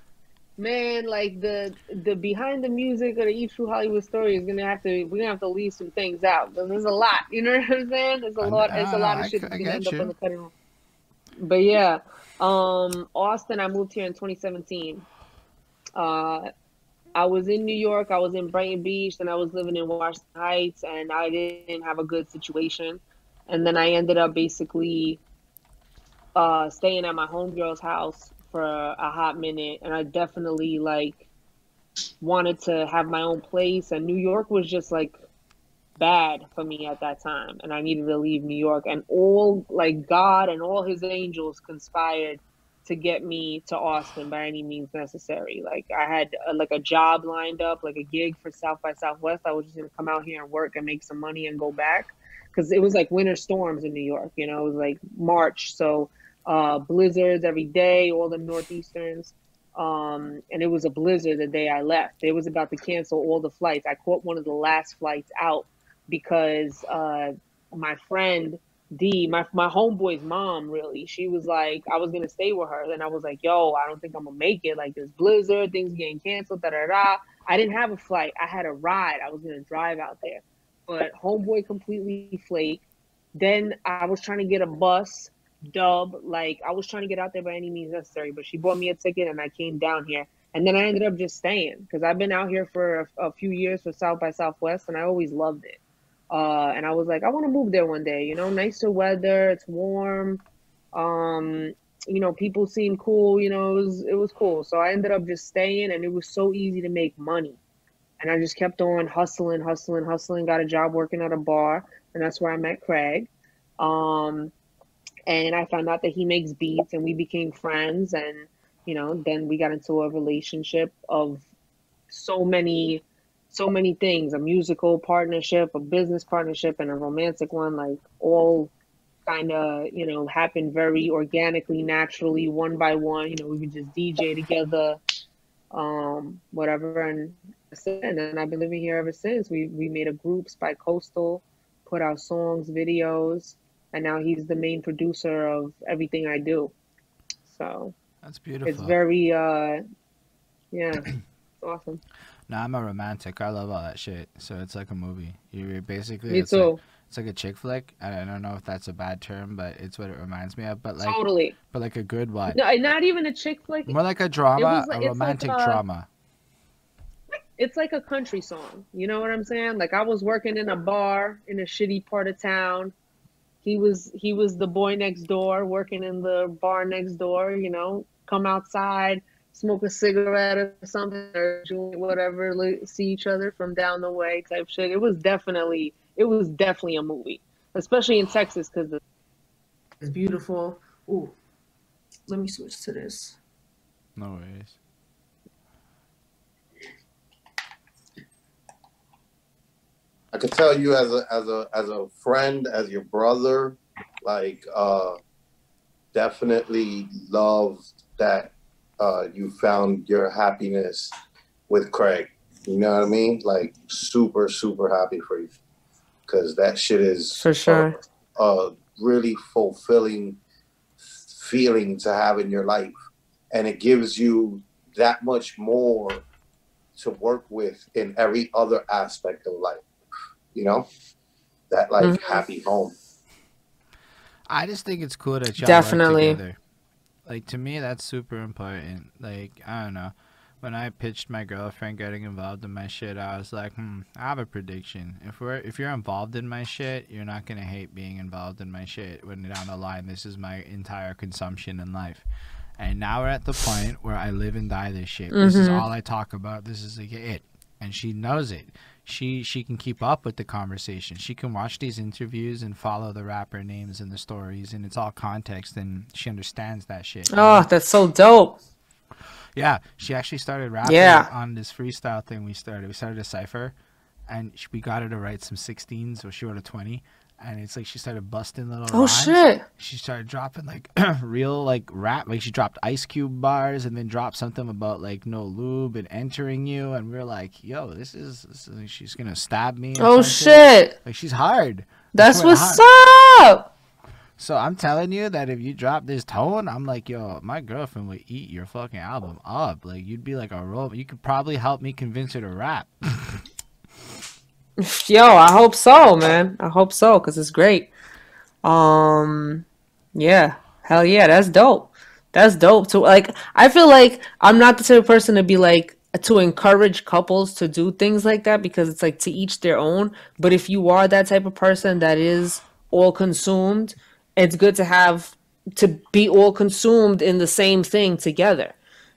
man like the the behind the music of the each true hollywood story is gonna have to we're gonna have to leave some things out. 'cause there's a lot you know what i'm saying? There's a lot there's a lot of shit that's gonna end up on the cutting room but yeah um austin i moved here in 2017 uh I was in New York, I was in Brighton Beach, and I was living in Washington Heights, and I didn't have a good situation. And then I ended up basically uh, staying at my homegirl's house for a hot minute, and I definitely like wanted to have my own place. And New York was just like bad for me at that time, and I needed to leave New York. And all like God and all His angels conspired to get me to Austin by any means necessary. Like I had uh like a job lined up, like a gig for South by Southwest. I was just gonna come out here and work and make some money and go back because it was like winter storms in New York. You know, it was like March, so uh, blizzards every day, all the northeasterns. Um, and it was a blizzard the day I left. They was about to cancel all the flights. I caught one of the last flights out because uh, my friend D, my my homeboy's mom, really, she was like, I was gonna stay with her, and I was like, Yo, I don't think I'm gonna make it. Like this blizzard, things getting canceled. Da da da. I didn't have a flight. I had a ride. I was gonna drive out there, but homeboy completely flaked. Then I was trying to get a bus dub. Like I was trying to get out there by any means necessary, but she bought me a ticket and I came down here. And then I ended up just staying because I've been out here for a, a few years for South by Southwest and I always loved it. Uh, and I was like, I want to move there one day. You know, nicer weather, it's warm. Um, you know, people seem cool. You know, it was it was cool. So I ended up just staying, and it was so easy to make money. And I just kept on hustling, hustling, hustling. Got a job working at a bar, and that's where I met Craig. Um, and I found out that he makes beats, and we became friends. And you know, then we got into a relationship of so many, so many things: a musical partnership, a business partnership, and a romantic one. Like all kind of, you know, happened very organically, naturally, one by one. You know, we would just DJ together, um, whatever, and and then I've been living here ever since. We we made a group, Spy Coastal, put out songs, videos, and now he's the main producer of everything I do. So That's beautiful. it's very, uh, yeah, it's awesome. No, I'm a romantic. I love all that shit. So it's like a movie. You're basically Me it's too. Like, it's like a chick flick. I don't know if that's a bad term, but it's what it reminds me of. But like, totally. but like a good one. No, not even a chick flick. More like a drama, like- a it's like romantic a- drama. it's like a country song. You know what I'm saying? Like I was working in a bar in a shitty part of town. He was he was the boy next door working in the bar next door, you know, come outside, smoke a cigarette or something or whatever, see each other from down the way type shit. It was definitely it was definitely a movie, especially in Texas cuz it's beautiful. Ooh. Let me switch to this. No worries. I could tell you as a as a as a friend, as your brother, like uh definitely love that uh you found your happiness with Craig. You know what I mean? Like super, super happy for you. Cause that shit is For sure. a, a really fulfilling feeling to have in your life. And it gives you that much more to work with in every other aspect of life. You know? That like Mhm. happy home. I just think it's cool that y'all Definitely. work together. Like to me, that's super important. Like I don't know, when I pitched my girlfriend getting involved in my shit, I was like, hmm, I have a prediction. If we're if you're involved in my shit, you're not gonna hate being involved in my shit. When down the line, this is my entire consumption in life. And now we're at the point where I live and die this shit. This is Mhm. all I talk about. This is like it, and she knows it she she can keep up with the conversation. She can watch these interviews and follow the rapper names and the stories, and it's all context, and she understands that shit. Oh, that's so dope. Yeah, she actually started rapping Yeah. on this freestyle thing we started. We started a cipher, and we got her to write some 16s, or she wrote a 20, and it's like she started busting little. Oh rhymes. shit. She started dropping like real like rap, like she dropped Ice Cube bars, and then dropped something about like no lube and entering you, and we are like, yo, this is, this is she's gonna stab me. Oh shit. Like she's hard. That's what's hard. up. So I'm telling you that if you drop this tone, I'm like, yo, my girlfriend would eat your fucking album up. Like you'd be like a role. You could probably help me convince her to rap. Yo, I hope so, man. I hope so because it's great. Um, yeah, hell yeah, that's dope. That's dope. To like, I feel like I'm not the type of person to be like to encourage couples to do things like that because it's like to each their own. But if you are that type of person that is all consumed, it's good to have to be all consumed in the same thing together.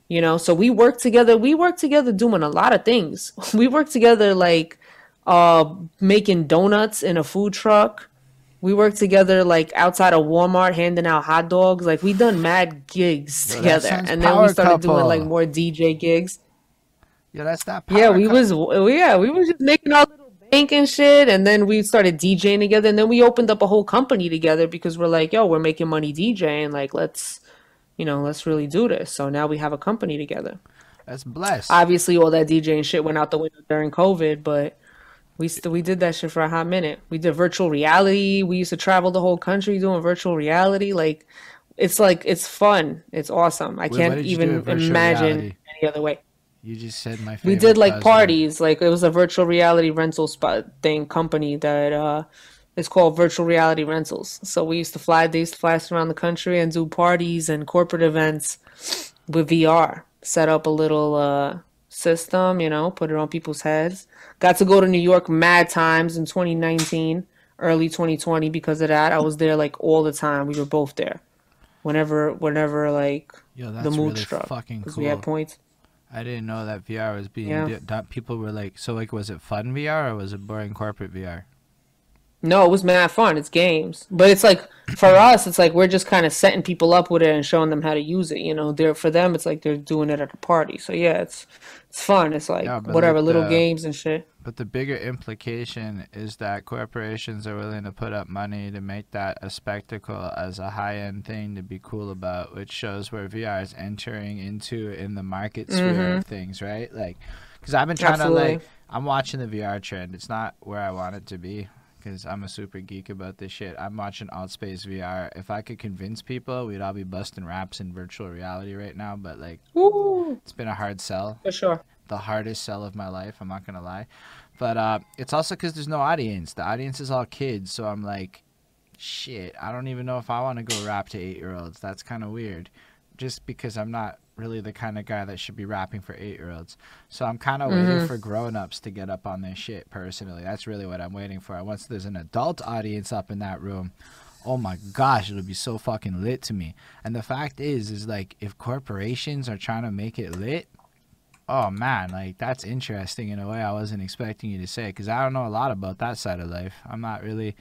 You know, so we work together. We work together doing a lot of things. We work together like uh making donuts in a food truck. We worked together like outside of Walmart handing out hot dogs. Like we done mad gigs Yo, together. And then we started doing like more DJ gigs. Yeah, that's that. Yeah, we cou- was yeah, we was just making our little bank and shit, and then we started DJing together, and then we opened up a whole company together because we're like, yo, we're making money DJing, like let's, you know, let's really do this. So now we have a company together. That's blessed. Obviously, all that DJing shit went out the window during COVID, but we still we did that shit for a hot minute. We did virtual reality. We used to travel the whole country doing virtual reality. Like, it's like it's fun. It's awesome. I Wait, can't did you do even imagine reality? any other way. you just said my. We did like cousin. parties, like it was a virtual reality rental spot thing company that uh is called Virtual Reality Rentals. So we used to fly they used to fly us around the country and do parties and corporate events with VR. Set up a little uh system, you know, put it on people's heads. Got to go to New York mad times in 2019, early 2020 because of that. I was there like all the time. We were both there. Whenever whenever like Yo, the mood really struck. fucking cool. we had points. I didn't know that VR was being. Yeah. di- people were like, so like, was it fun VR or was it boring corporate VR? No, it was mad fun. It's games, but it's like for us, it's like we're just kind of setting people up with it and showing them how to use it. You know, they're for them, it's like they're doing it at a party. So yeah, it's it's fun. It's like Yeah, whatever like little the- games and shit. But the bigger implication is that corporations are willing to put up money to make that a spectacle as a high end thing to be cool about, which shows where VR is entering into in the market sphere of mm-hmm. things, right? Like, because I've been trying to like, I'm watching the VR trend. It's not where I want it to be. Because I'm a super geek about this shit. I'm watching Outspace VR. If I could convince people, we'd all be busting raps in virtual reality right now. But like, Woo, it's been a hard sell for sure. The hardest sell of my life. I'm not gonna lie, but uh, it's also because there's no audience. The audience is all kids, so I'm like, shit. I don't even know if I want to go rap to eight year olds. That's kind of weird, just because I'm not really the kind of guy that should be rapping for eight year olds. So I'm kind of waiting for grown ups to get up on this shit. Personally, that's really what I'm waiting for. Once there's an adult audience up in that room. Oh my gosh, it'll be so fucking lit to me. And the fact is, is like if corporations are trying to make it lit, Oh man, like that's interesting in a way I wasn't expecting you to say because I don't know a lot about that side of life. I'm not really.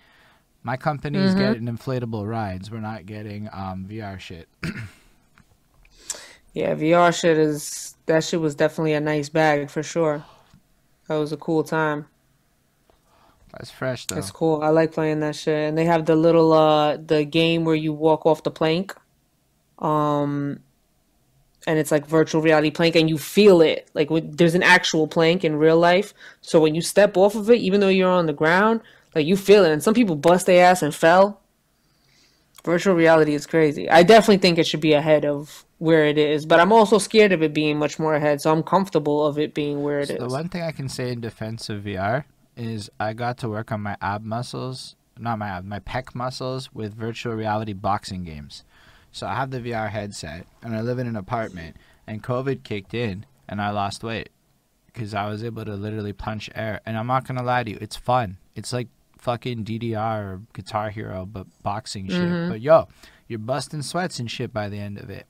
My company's getting inflatable rides. We're not getting um, VR shit. Yeah, VR shit is that shit was definitely a nice bag for sure. That was a cool time. That's fresh though. It's cool. I like playing that shit. And they have the little uh the game where you walk off the plank. Um and it's like virtual reality plank and you feel it. Like when, there's an actual plank in real life. So when you step off of it, even though you're on the ground, like you feel it. And some people bust their ass and fell. Virtual reality is crazy. I definitely think it should be ahead of where it is, but I'm also scared of it being much more ahead. So I'm comfortable of it being where it So is. the one thing I can say in defense of VR is I got to work on my ab muscles, not my ab, my pec muscles with virtual reality boxing games. So I have the VR headset and I live in an apartment and COVID kicked in and I lost weight because I was able to literally punch air. And I'm not gonna lie to you, it's fun. It's like fucking DDR or Guitar Hero, but boxing shit. Mm-hmm. But yo, you're busting sweats and shit by the end of it.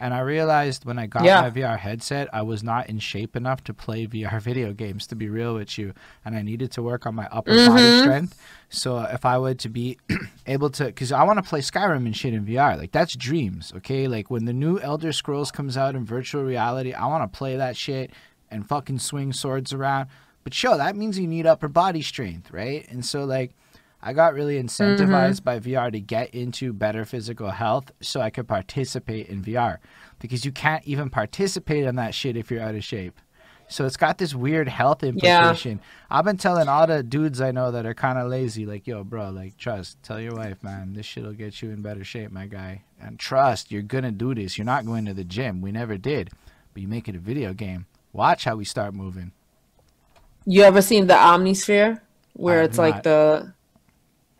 And I realized when I got Yeah. my VR headset, I was not in shape enough to play VR video games, to be real with you. And I needed to work on my upper body mm-hmm. strength. So if I were to be able to, because I want to play Skyrim and shit in VR, like that's dreams, okay? Like when the new Elder Scrolls comes out in virtual reality, I want to play that shit and fucking swing swords around. But sure, that means you need upper body strength, right? And so like I got really mm-hmm. incentivized by VR to get into better physical health so I could participate in VR because you can't even participate in that shit if you're out of shape. So it's got this weird health implication. I've been telling all the dudes I know that are kind of lazy, like, yo, bro, like, trust, tell your wife, man, this shit'll get you in better shape, my guy. And trust, you're gonna do this. You're not going to the gym. We never did. But you make it a video game. Watch how we start moving. You ever seen the Omnisphere? Where it's have like the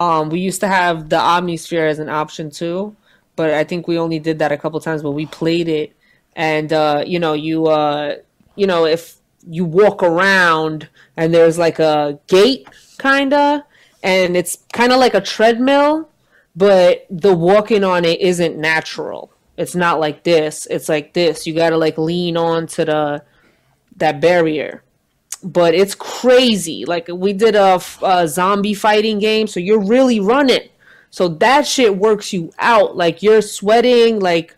um we used to have the Omnisphere as an option too, but I think we only did that a couple times, but we played it and uh you know, you uh you know, if you walk around and there's like a gate kinda and it's kinda like a treadmill, but the walking on it isn't natural. It's not like this. It's like this. You got to like lean on to the that barrier. But it's crazy. Like we did a zombie fighting game, so you're really running. So that shit works you out. Like you're sweating. Like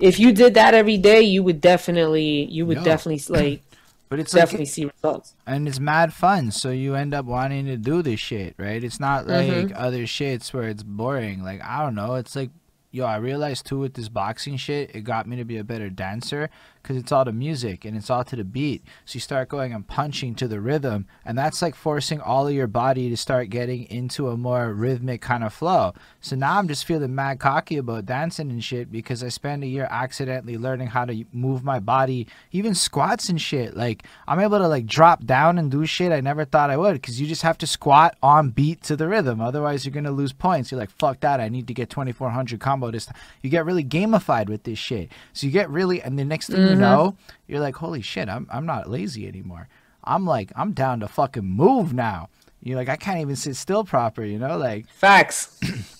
if you did that every day, you would definitely, you would definitely like But it's like definitely see results. and it's mad fun so you end up wanting to do this shit right it's not like Mhm. other shits where it's boring like i don't know it's like yo i realized too with this boxing shit it got me to be a better dancer because it's all the music and it's all to the beat. So you start going and punching to the rhythm and that's like forcing all of your body to start getting into a more rhythmic kind of flow. So now i'm just feeling mad cocky about dancing and shit because i spent a year accidentally learning how to move my body even squats and shit. Like i'm able to like drop down and do shit i never thought i would because you just have to squat on beat to the rhythm. Otherwise you're gonna lose points. You're like fuck that. I need to get 2400 combo this time you get really gamified with this shit. So you get really and the next thing you know uh-huh. you're like holy shit i'm, I'm not lazy anymore i'm like i'm down to fucking move now you're like i can't even sit still proper you know like Facts.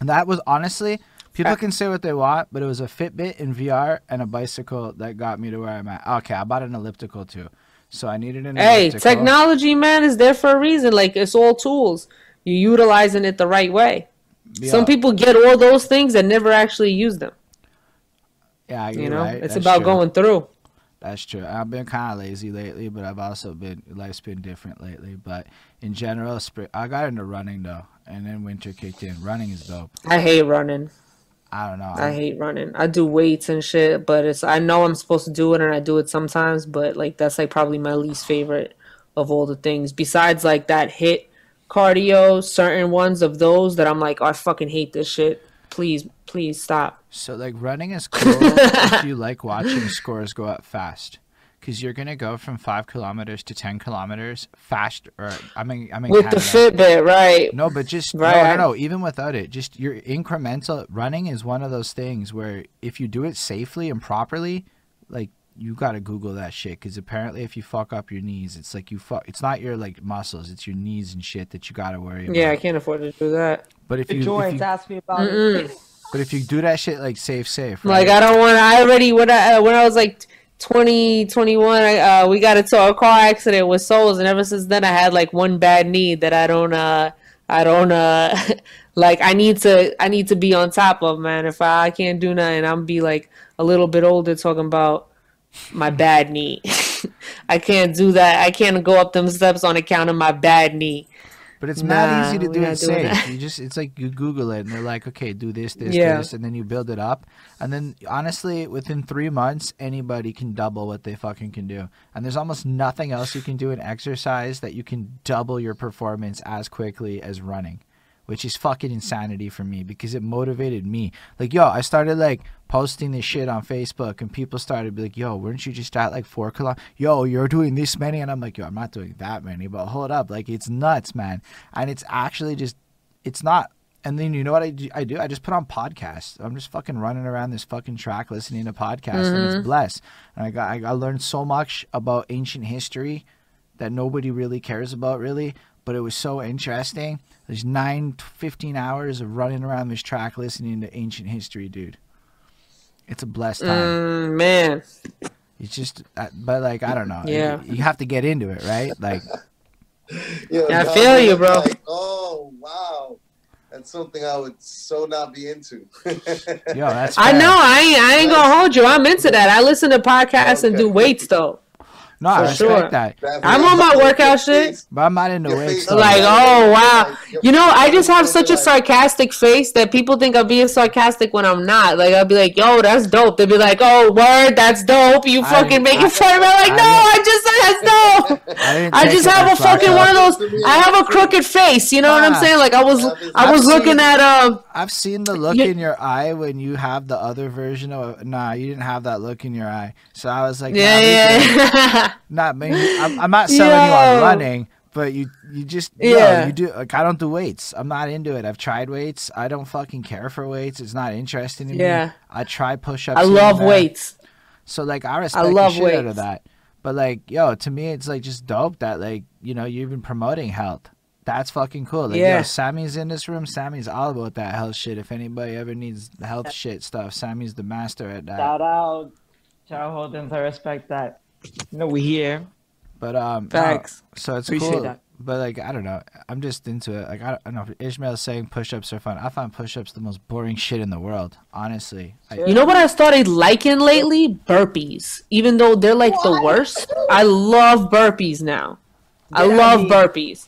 that was honestly, people can say what they want, but it was a Fitbit in VR and a bicycle that got me to where I'm at. Okay, I bought an elliptical too. So I needed an Hey, elliptical. technology, man, is there for a reason. Like it's all tools. You're utilizing it the right way. Yeah, Some people get all those things and never actually use them. Yeah, You know, right. it's That's about true. going through. That's true. I've been kind of lazy lately, but I've also been life's been different lately. But in general, spring, I got into running though, and then winter kicked in. Running is dope. I hate running. I don't know. I I, hate running. I do weights and shit, but it's I know I'm supposed to do it and I do it sometimes, but like that's like probably my least favorite of all the things. Besides like that HIIT cardio, certain ones of those that I'm like, oh, I fucking hate this shit. Please, please stop. So like running is cool if you like watching scores go up fast, because you're gonna go from five kilometers to ten kilometers fast. Or I mean, I mean With the Fitbit, right? No, but just Right, no, I- no, no. Even without it, just your incremental running is one of those things where if you do it safely and properly, like you gotta Google that shit because apparently if you fuck up your knees, it's like you fuck. It's not your like muscles, it's your knees and shit that you gotta worry about. Yeah, I can't afford to do that. But if The you, if you asked me about Mm-mm. it. but if you do that shit like safe, safe. Like? I don't want. I already when I uh, when I was like 20, 21, I, uh, we got into a car accident with souls, and ever since then I had like one bad knee that I don't. uh I don't. uh Like I need to. I need to be on top of man. If I, I can't do nothing, I'm be like a little bit older talking about my bad knee. I can't do that. I can't go up them steps on account of my bad knee. But it's not easy to do it safe. You just it's like you Google it and they're like, okay, do this, this, Yeah. this, and then you build it up. And then honestly, within three months, anybody can double what they fucking can do. And there's almost nothing else you can do in exercise that you can double your performance as quickly as running. Which is fucking insanity for me because it motivated me. Like, yo, I started like posting this shit on Facebook and people started to be like, yo, weren't you just at like four kilometers? Yo, you're doing this many. And I'm like, yo, I'm not doing that many, but hold up. Like, it's nuts, man. And it's actually just, it's not. And then you know what I do? I do? I just put on podcasts. I'm just fucking running around this fucking track listening to podcasts and it's mm-hmm. blessed. And I got, I, I learned so much about ancient history that nobody really cares about, really. But it was so interesting. There's nine, 15 hours of running around this track listening to ancient history, dude. It's a blessed time. Mm, man, It's just, uh, but like, I don't know. Yeah. You, you have to get into it, right? Like, Yeah, I no, feel you, bro. Like, oh wow, that's something I would so not be into. yo, that's. I know. I ain't. I ain't gonna hold you. I'm into that. I listen to podcasts and do weights though. No, I for respect sure. that. That I'm on my workout shit. But I'm not in the weights. face Like, oh, wow. You know, I just have such a sarcastic face that people think I'm being sarcastic when I'm not. Like I'll be like, "Yo, that's dope." They'll be like, "Oh, word, that's dope." You fucking didn't- making I- fun of me. I'm like, I "No, I just said that's dope." I, I just have a fucking one of those. I have a crooked face. You know what I'm saying? Like I was, I was I've looking seen- at um. I've seen the look Yeah. in your eye when you have the other version of. Nah, you didn't have that look in your eye. So I was like, nah, Yeah, we yeah. Not me. I'm, I'm not selling you on Yo. running, but you you just yeah Yeah. you do like I don't do weights. I'm not into it. I've tried weights. I don't fucking care for weights. It's not interesting to me. Yeah. I try push ups. I love weights. So like I respect love the shit out of that. But like yo, to me it's like just dope that like you know you've been promoting health. That's fucking cool. Like, Yeah. yo, Sammy's in this room. Sammy's all about that health shit. If anybody ever needs health shit stuff, Sammy's the master at that. Shout out. Ciao, Holdens. I respect that. You know, we here. But um, no, so it's Appreciate cool. that. But like, I don't know. I'm just into it. Like, I don't, I don't know. Ishmael's saying push-ups are fun. I find push-ups the most boring shit in the world. Honestly. I, You know what I started liking lately? Burpees. Even though they're like the worst, I love burpees now. I Yeah, I love mean- burpees.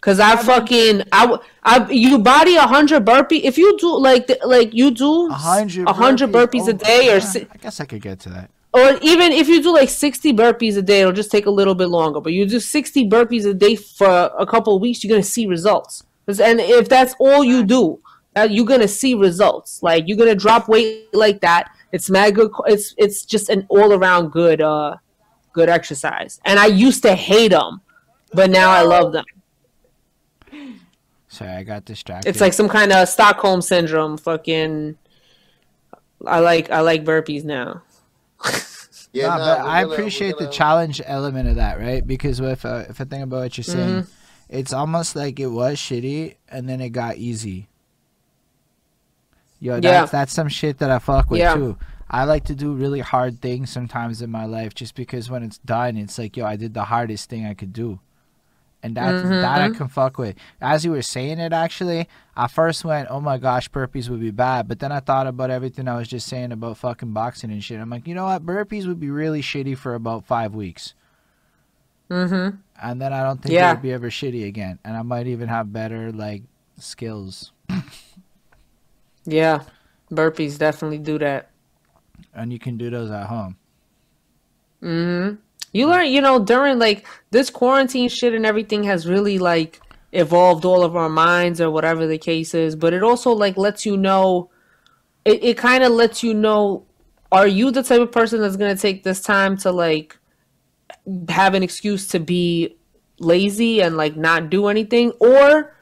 Cause I fucking I I you body a hundred burpee if you do like like you do a hundred. a hundred burpees a Oh, day or yeah, si- I guess I could get to that. Or even if you do like 60 burpees a day it'll just take a little bit longer. But you do 60 burpees a day for a couple of weeks you're gonna see results. and if that's all you do uh, you're gonna see results. Like you're gonna drop weight like that. It's mad good it's it's just an all-around good uh good exercise. And i used to hate them but now i love them. Sorry, I got distracted. it's like some kind of stockholm syndrome fucking i like i like burpees now Yeah, Nah, nah, but I gonna- we're appreciate the gonna- challenge element of that, right? Because if uh, if I think about what you're saying, Mm-hmm. it's almost like it was shitty and then it got easy. Yo, that's, Yeah. that's some shit that I fuck with Yeah. too. I like to do really hard things sometimes in my life just because when it's done, it's like, yo, I did the hardest thing I could do. And that, that I Mm-hmm. can fuck with. As you were saying it, actually, I first went, oh my gosh, burpees would be bad. But then I thought about everything I was just saying about fucking boxing and shit. I'm like, you know what? Burpees would be really shitty for about five weeks. mm-hmm And then I don't think Yeah. it would be ever shitty again. And I might even have better, like, skills. yeah burpees definitely do that And you can do those at home. hmm You learn, you know, during like this quarantine shit and everything has really like evolved all of our minds or whatever the case is. But it also like lets you know, it, it kind of lets you know, are you the type of person that's gonna take this time to like have an excuse to be lazy and like not do anything, or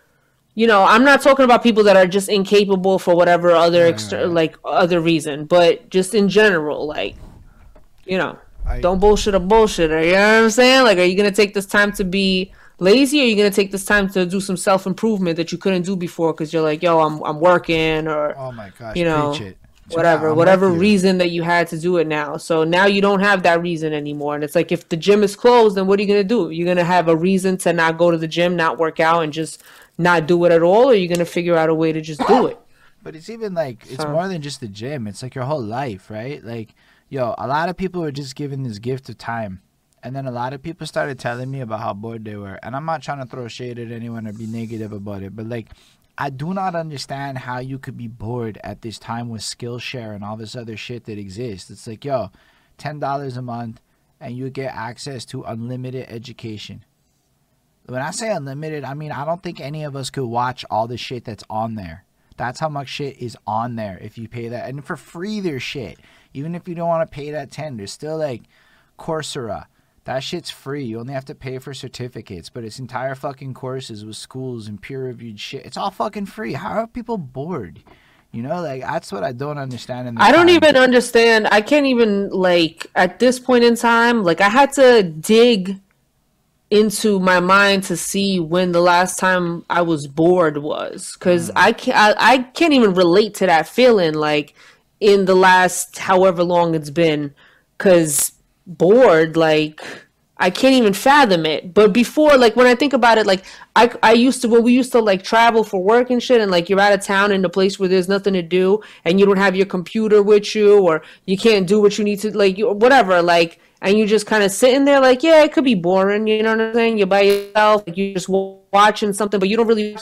you know, I'm not talking about people that are just incapable for whatever other extra like other reason, but just in general, like you know I- don't bullshit a bullshitter. You know what I'm saying? Like, are you gonna take this time to be lazy, or are you gonna take this time to do some self improvement that you couldn't do before because you're like, yo, I'm I'm working or Oh my gosh, You know, it. Whatever, yeah, whatever reason that you had to do it now. So now you don't have that reason anymore, and it's like if the gym is closed, then what are you gonna do? You're gonna have a reason to not go to the gym, not work out, and just not do it at all, or you're gonna figure out a way to just do it. But it's even like it's So- more than just the gym. It's like your whole life, right? Like, yo, a lot of people were just given this gift of time. And then a lot of people started telling me about how bored they were. And I'm not trying to throw shade at anyone or be negative about it, but like I do not understand how you could be bored at this time with Skillshare and all this other shit that exists. It's like, yo, ten dollars a month and you get access to unlimited education. When I say unlimited, I mean I don't think any of us could watch all the shit that's on there. That's how much shit is on there if you pay that. And for free, there's shit. Even if you don't want to pay that 10, there's still like Coursera. That shit's free. You only have to pay for certificates, but it's entire fucking courses with schools and peer reviewed shit. It's all fucking free. How are people bored? You know, like that's what I don't understand. I don't even understand. I can't even like at this point in time. Like I had to dig into my mind to see when the last time I was bored was, because mm. I can't. I, I can't even relate to that feeling. Like in the last however long it's been, because bored. Like I can't even fathom it. But before, like when I think about it, like I, I used to when we used to like travel for work and shit, and like you're out of town in a place where there's nothing to do, and you don't have your computer with you, or you can't do what you need to, like you, whatever, like, and you just kind of sitting there, like, yeah, it could be boring, you know what I'm saying? You're by yourself, like you're just watching something, but you don't really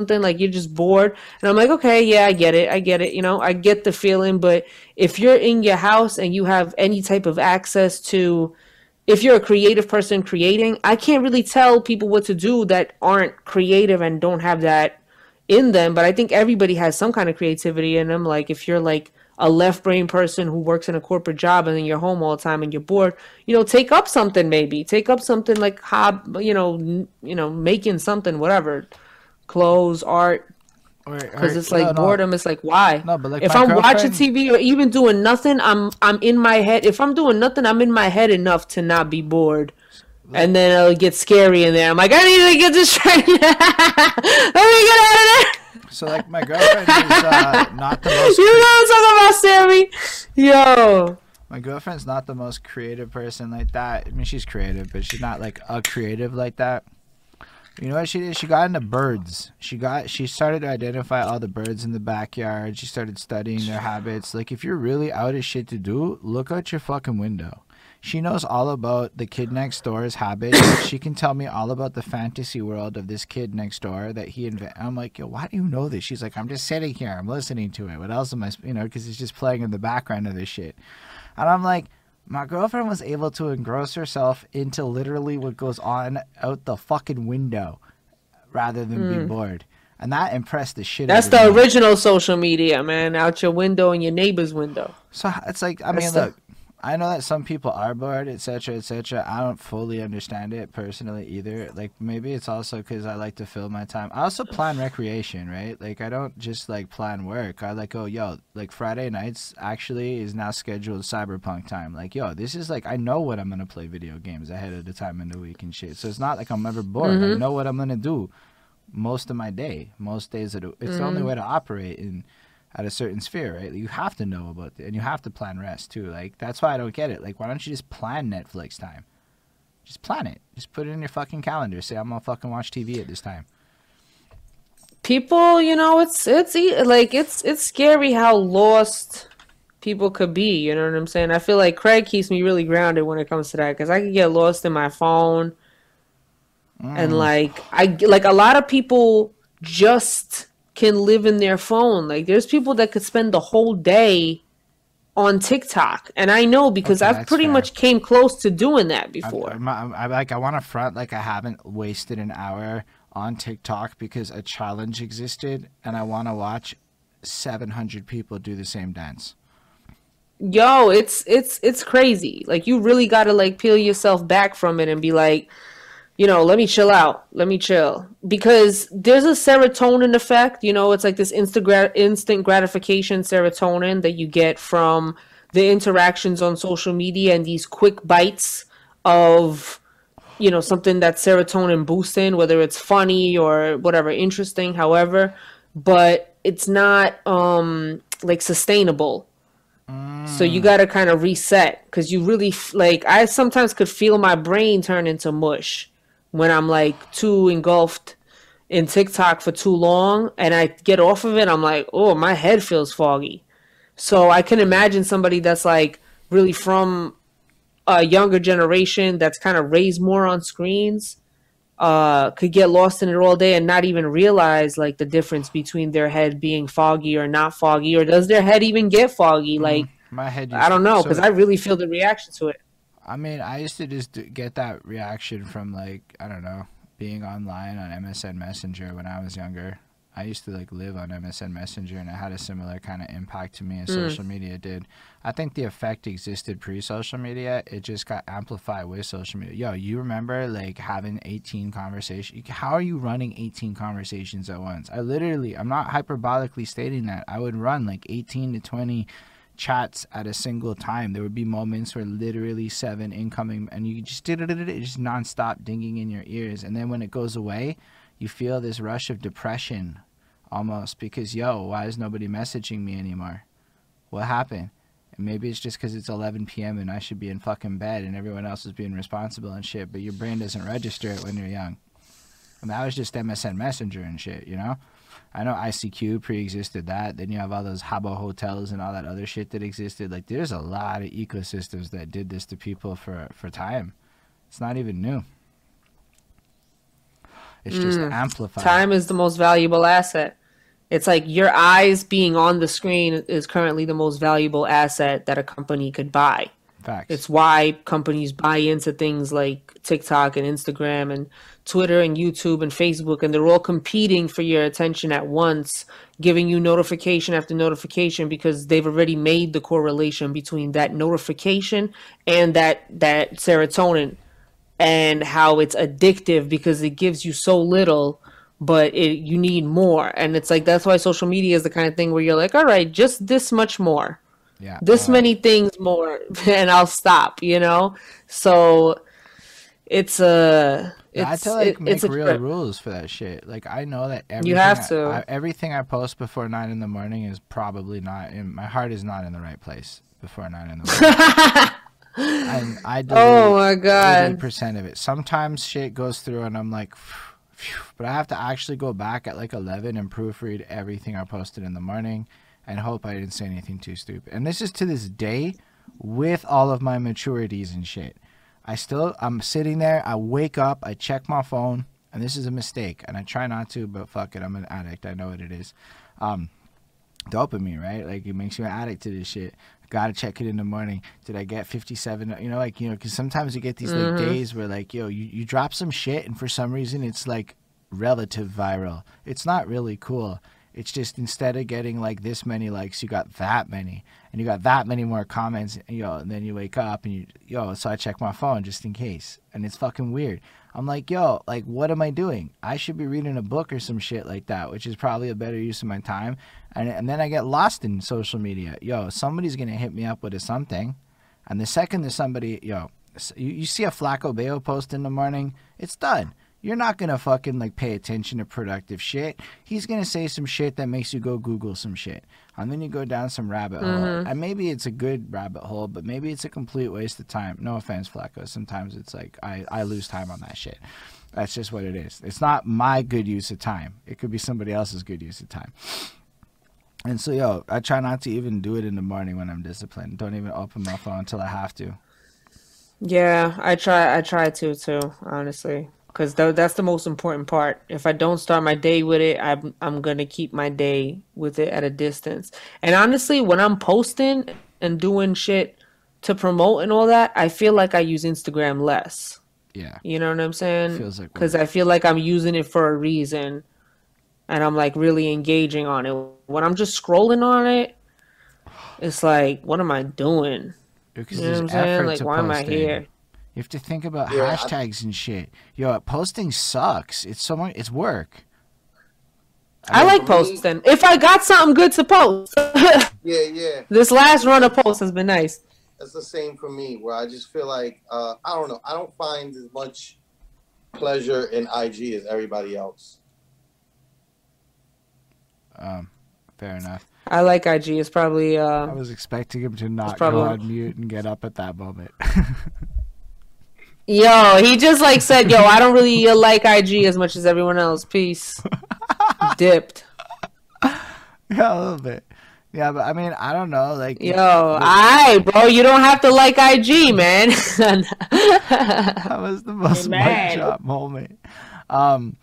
something like you're just bored. And i'm like okay yeah i get it i get it you know i get the feeling. But if you're in your house and you have any type of access to if you're a creative person creating i can't really tell people what to do that aren't creative and don't have that in them. But i think everybody has some kind of creativity. In them like if you're like a left brain person who works in a corporate job and then you're home all the time and you're bored you know take up something maybe. Take up something like hob you know you know making something whatever clothes art because it's like no. boredom it's like why No, but like if i'm watching tv or even doing nothing i'm i'm in my head if i'm doing nothing i'm in my head enough to not be bored and then it'll get scary in there. I'm like, I need to get this train. Let me get out of there. So like my girlfriend is uh, not the most You know what I'm talking about, Sammy? Yo. my girlfriend's not the most creative person like that. I mean she's creative, but she's not like a creative like that. You know what she did? She got into birds. She got she started to identify all the birds in the backyard. She started studying their habits. Like if you're really out of shit to do, look out your fucking window. She knows all about the kid next door's habits. she can tell me all about the fantasy world of this kid next door that he invented. I'm like, yo, why do you know this? She's like, I'm just sitting here. I'm listening to it. What else am I, sp-" you know, because it's just playing in the background of this shit. And I'm like, my girlfriend was able to engross herself into literally what goes on out the fucking window rather than be bored. And that impressed the shit Hmm. That's out the of me. That's the original social media, man. Out your window and your neighbor's window. So it's like I mean, That's the- look, I know that some people are bored, etc., etc. I don't fully understand it personally either. Like maybe it's also because I like to fill my time. I also plan recreation, right? Like I don't just like plan work. I like oh yo, like Friday nights actually is now scheduled cyberpunk time. Like yo, this is like I know what I'm gonna play video games ahead of the time in the week and shit. So it's not like I'm ever bored. I mm-hmm. know what I'm gonna do most of my day, most days of the. It's the only mm-hmm. way to operate in at a certain sphere, right? You have to know about it, and you have to plan rest too. Like that's why I don't get it. Like, why don't you just plan Netflix time? Just plan it. Just put it in your fucking calendar. Say I'm gonna fucking watch TV at this time. people you know it's it's like it's it's scary how lost people could be you know what i'm saying i feel like craig keeps me really grounded when it comes to that because i can get lost in my phone and mm. like i like a lot of people just can live in their phone like there's people that could spend the whole day on tiktok and i know because Okay, i've pretty fair. much came close to doing that before I'm, I'm, I'm like I want to front like I haven't wasted an hour on TikTok because a challenge existed, and I want to watch 700 people do the same dance. yo it's it's it's crazy like you really got to like peel yourself back from it and be like you know let me chill out let me chill. Because there's a serotonin effect you know it's like this instant instant gratification serotonin that you get from the interactions on social media and these quick bites of you know something that's serotonin boosting whether it's funny or whatever interesting however. But it's not um like sustainable. So you got to kind of reset because you really f- like I sometimes could feel my brain turn into mush when I'm like too engulfed in TikTok for too long and I get off of it I'm like oh my head feels foggy. So I can imagine somebody that's like really from a younger generation that's kind of raised more on screens uh could get lost in it all day and not even realize like the difference between their head being foggy or not foggy or does their head even get foggy like My head. I don't know so- because I really feel the reaction to it. I mean, I used to just get that reaction from like I don't know, being online on MSN Messenger when I was younger. I used to like live on MSN Messenger, and it had a similar kind of impact to me as mm. social media did. I think the effect existed pre-social media. It just got amplified with social media. Yo, you remember like having 18 conversations? How are you running 18 conversations at once? I literally, I'm not hyperbolically stating that. I would run like 18 to 20 chats at a single time. There would be moments where literally seven incoming, and you just did it, just nonstop dinging in your ears. And then when it goes away, you feel this rush of depression, almost because yo, why is nobody messaging me anymore? What happened? And maybe it's just because it's 11 p.m. and I should be in fucking bed, and everyone else is being responsible and shit. But your brain doesn't register it when you're young. And that was just MSN Messenger and shit, you know. I know ICQ pre-existed that. Then you have all those Habbo hotels and all that other shit that existed. Like, there's a lot of ecosystems that did this to people for for time. It's not even new. It's just mm. amplified. Time is the most valuable asset. It's like your eyes being on the screen is currently the most valuable asset that a company could buy. Facts. It's why companies buy into things like TikTok and Instagram and Twitter and YouTube and Facebook, and they're all competing for your attention at once, giving you notification after notification because they've already made the correlation between that notification and that that serotonin and how it's addictive because it gives you so little but it you need more and it's like that's why social media is the kind of thing where you're like all right just this much more yeah. this uh, many things more and I'll stop, you know? So it's a I had it's to like it- make real trip. rules for that shit. Like I know that everything have I- to. I, everything I post before nine in the morning is probably not in my heart is not in the right place before nine in the morning. and I oh delete oh my god. percent of it. Sometimes shit goes through and I'm like, phew, but I have to actually go back at like eleven and proofread everything I posted in the morning and hope I didn't say anything too stupid. And this is to this day with all of my maturities and shit. I still I'm sitting there, I wake up, I check my phone, and this is a mistake, and I try not to, but fuck it, I'm an addict. I know what it is. Um dopamine, right? Like it makes you an addict to this shit. Gotta check it in the morning. Did I get 57? You know, like, you know, because sometimes you get these like days where, like, yo, you, you drop some shit and for some reason it's like relative viral. It's not really cool. It's just instead of getting like this many likes, you got that many, and you got that many more comments, know, and then you wake up and you, yo, so I check my phone just in case, and it's fucking weird. I'm like, yo, like, what am I doing? I should be reading a book or some shit like that, which is probably a better use of my time. And, and then I get lost in social media. Yo, somebody's gonna hit me up with a something, and the second there's somebody, yo, you, you see a Flacco Bayo post in the morning, it's done. You're not gonna fucking like pay attention to productive shit. He's gonna say some shit that makes you go Google some shit, and then you go down some rabbit hole. Mm-hmm. And maybe it's a good rabbit hole, but maybe it's a complete waste of time. No offense, Flacco. Sometimes it's like I I lose time on that shit. That's just what it is. It's not my good use of time. It could be somebody else's good use of time. And so, yo, I try not to even do it in the morning when I'm disciplined. Don't even open my phone until I have to. Yeah, I try. I try to too, honestly, because th- that's the most important part. If I don't start my day with it, I'm I'm gonna keep my day with it at a distance. And honestly, when I'm posting and doing shit to promote and all that, I feel like I use Instagram less. Yeah. You know what I'm saying? Feels like because I feel like I'm using it for a reason, and I'm like really engaging on it. When I'm just scrolling on it, it's like, what am I doing? Because You know there's what I'm saying? Like, why am I here? You have to think about Yeah, I- hashtags and shit. Yo, posting sucks. It's so much. It's work. I mean, like for me- posting. If I got something good to post, Yeah, yeah. this last run of posts has been nice. That's the same for me, where I just feel like uh, I don't know. I don't find as much pleasure in IG as everybody else. Um, fair enough. I like IG. It's probably I uh, was expecting him to not probably- go on mute and get up at that moment. yo. He just like said, yo, I don't really uh, like IG as much as everyone else. Peace. Dipped. yeah, a little bit. Yeah, but I mean, I don't know. Like, Yo, alright, bro. You don't have to like IG, man. that was the most mic mad. drop moment. Um,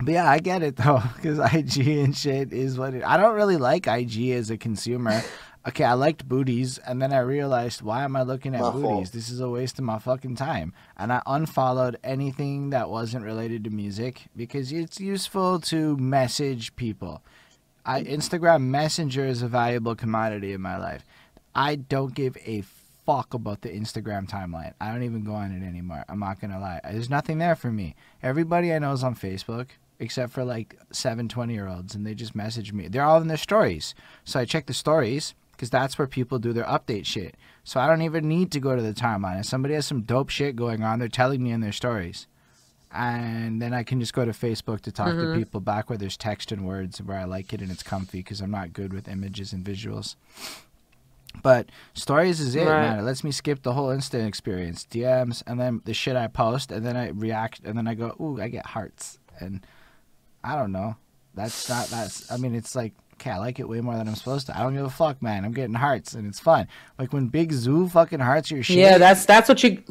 but yeah, I get it though, because IG and shit is what it. I don't really like IG as a consumer. Okay, I liked booties, and then I realized, why am I looking at My booties? fault. This is a waste of my fucking time. And I unfollowed anything that wasn't related to music because it's useful to message people. I Instagram Messenger is a valuable commodity in my life. I don't give a fuck about the Instagram timeline. I don't even go on it anymore. I'm not gonna lie. There's nothing there for me. Everybody I know is on Facebook, except for like seven 20 year olds, and they just message me. They're all in their stories. So I check the stories because that's where people do their update shit. So I don't even need to go to the timeline. If somebody has some dope shit going on, they're telling me in their stories. And then I can just go to Facebook to talk to mm-hmm. people back where there's text and words where I like it and it's comfy because I'm not good with images and visuals. But stories is it, Right. man. It lets me skip the whole instant experience, DMs, and then the shit I post, and then I react, and then I go, ooh, I get hearts, and I don't know. That's not that's. I mean, it's like, okay, I like it way more than I'm supposed to. I don't give a fuck, man. I'm getting hearts, and it's fun. Like when Big Zoo fucking hearts your shit. yeah, that's that's what you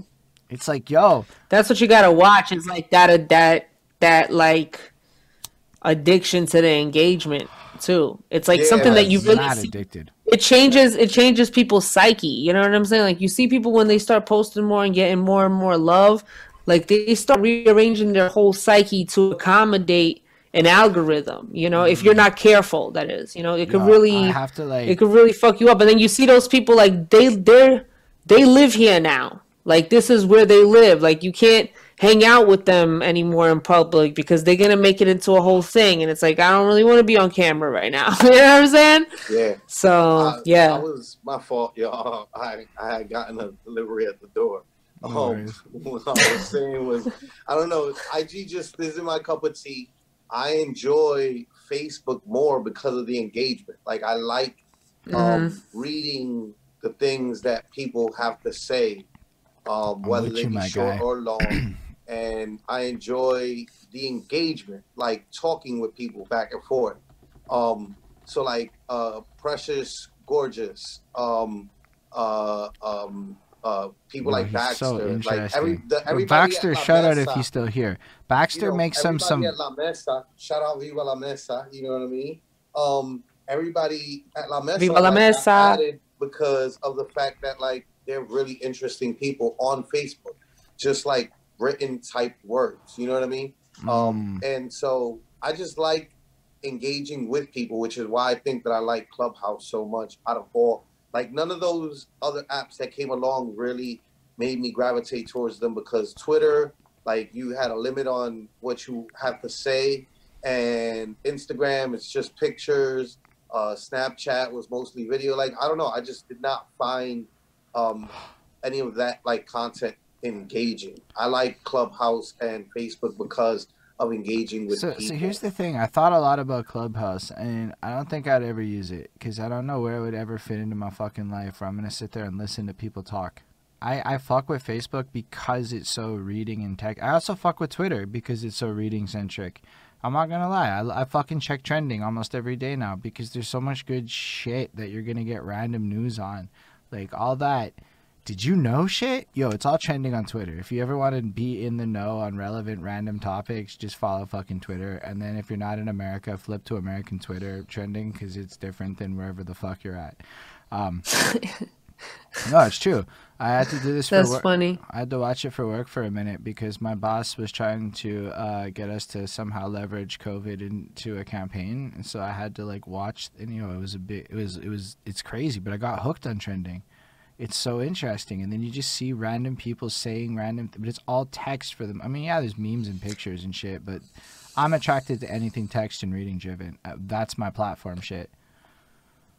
It's like, yo, that's what you gotta watch. It's like that uh, that that like addiction to the engagement too. It's like Yeah, something that you really not see addicted. it changes it changes people's psyche you know what i'm saying like you see people when they start posting more and getting more and more love like they start rearranging their whole psyche to accommodate an algorithm you know if you're not careful that is you know it could Yo, really I have to like. it could really fuck you up and then you see those people like they they're they live here now like this is where they live like you can't hang out with them anymore in public because they're gonna make it into a whole thing and it's like i don't really want to be on camera right now you know what i'm saying Yeah. so I- yeah That was my fault, y'all. I I had gotten a delivery at the door. No um, what I was saying was, I don't know. IG just isn't my cup of tea. I enjoy Facebook more because of the engagement. Like I like um, reading the things that people have to say, um, whether they be short guy. or long. and I enjoy the engagement, like talking with people back and forth. Um, so like uh, Precious, Gorgeous, um, uh, um, uh, people Yo, like he's Baxter, so like every interesting. the, everybody Baxter, at La shout out if he's still here. Baxter you know, makes some some. everybody at La Mesa. Shout out Viva La Mesa. You know what I mean? Um, everybody at La Mesa. Viva La like, I Mesa. added because of the fact that like they're really interesting people on Facebook, just like written type words. You know what I mean? Um, Mm. and so I just like engaging with people, which is why I think that I like Clubhouse so much. Out of all, like none of those other apps that came along really made me gravitate towards them because Twitter, like you had a limit on what you have to say, and Instagram it's just pictures. Uh, Snapchat was mostly video. Like I don't know, I just did not find um, any of that like content engaging. I like Clubhouse and Facebook because of engaging with So, people. so here's the thing. I thought a lot about Clubhouse, and I don't think I'd ever use it because I don't know where it would ever fit into my fucking life. Where I'm gonna sit there and listen to people talk. I I fuck with Facebook because it's so reading and tech. I also fuck with Twitter because it's so reading centric. I'm not gonna lie. I, I fucking check trending almost every day now because there's so much good shit that you're gonna get random news on, like all that. Did you know shit? Yo, it's all trending on Twitter. If you ever want to be in the know on relevant random topics, just follow fucking Twitter. And then if you're not in America, flip to American Twitter trending because it's different than wherever the fuck you're at. Um, no, it's true. I had to do this for That's work. funny. I had to watch it for work for a minute because my boss was trying to uh, get us to somehow leverage COVID into a campaign, and so I had to like watch. And you know, it was a bit. It was. It was. It's crazy, but I got hooked on trending. It's so interesting, and then you just see random people saying random, but it's all text for them. I mean, yeah, there's memes and pictures and shit, but I'm attracted to anything text and reading driven. Uh, That's my platform shit.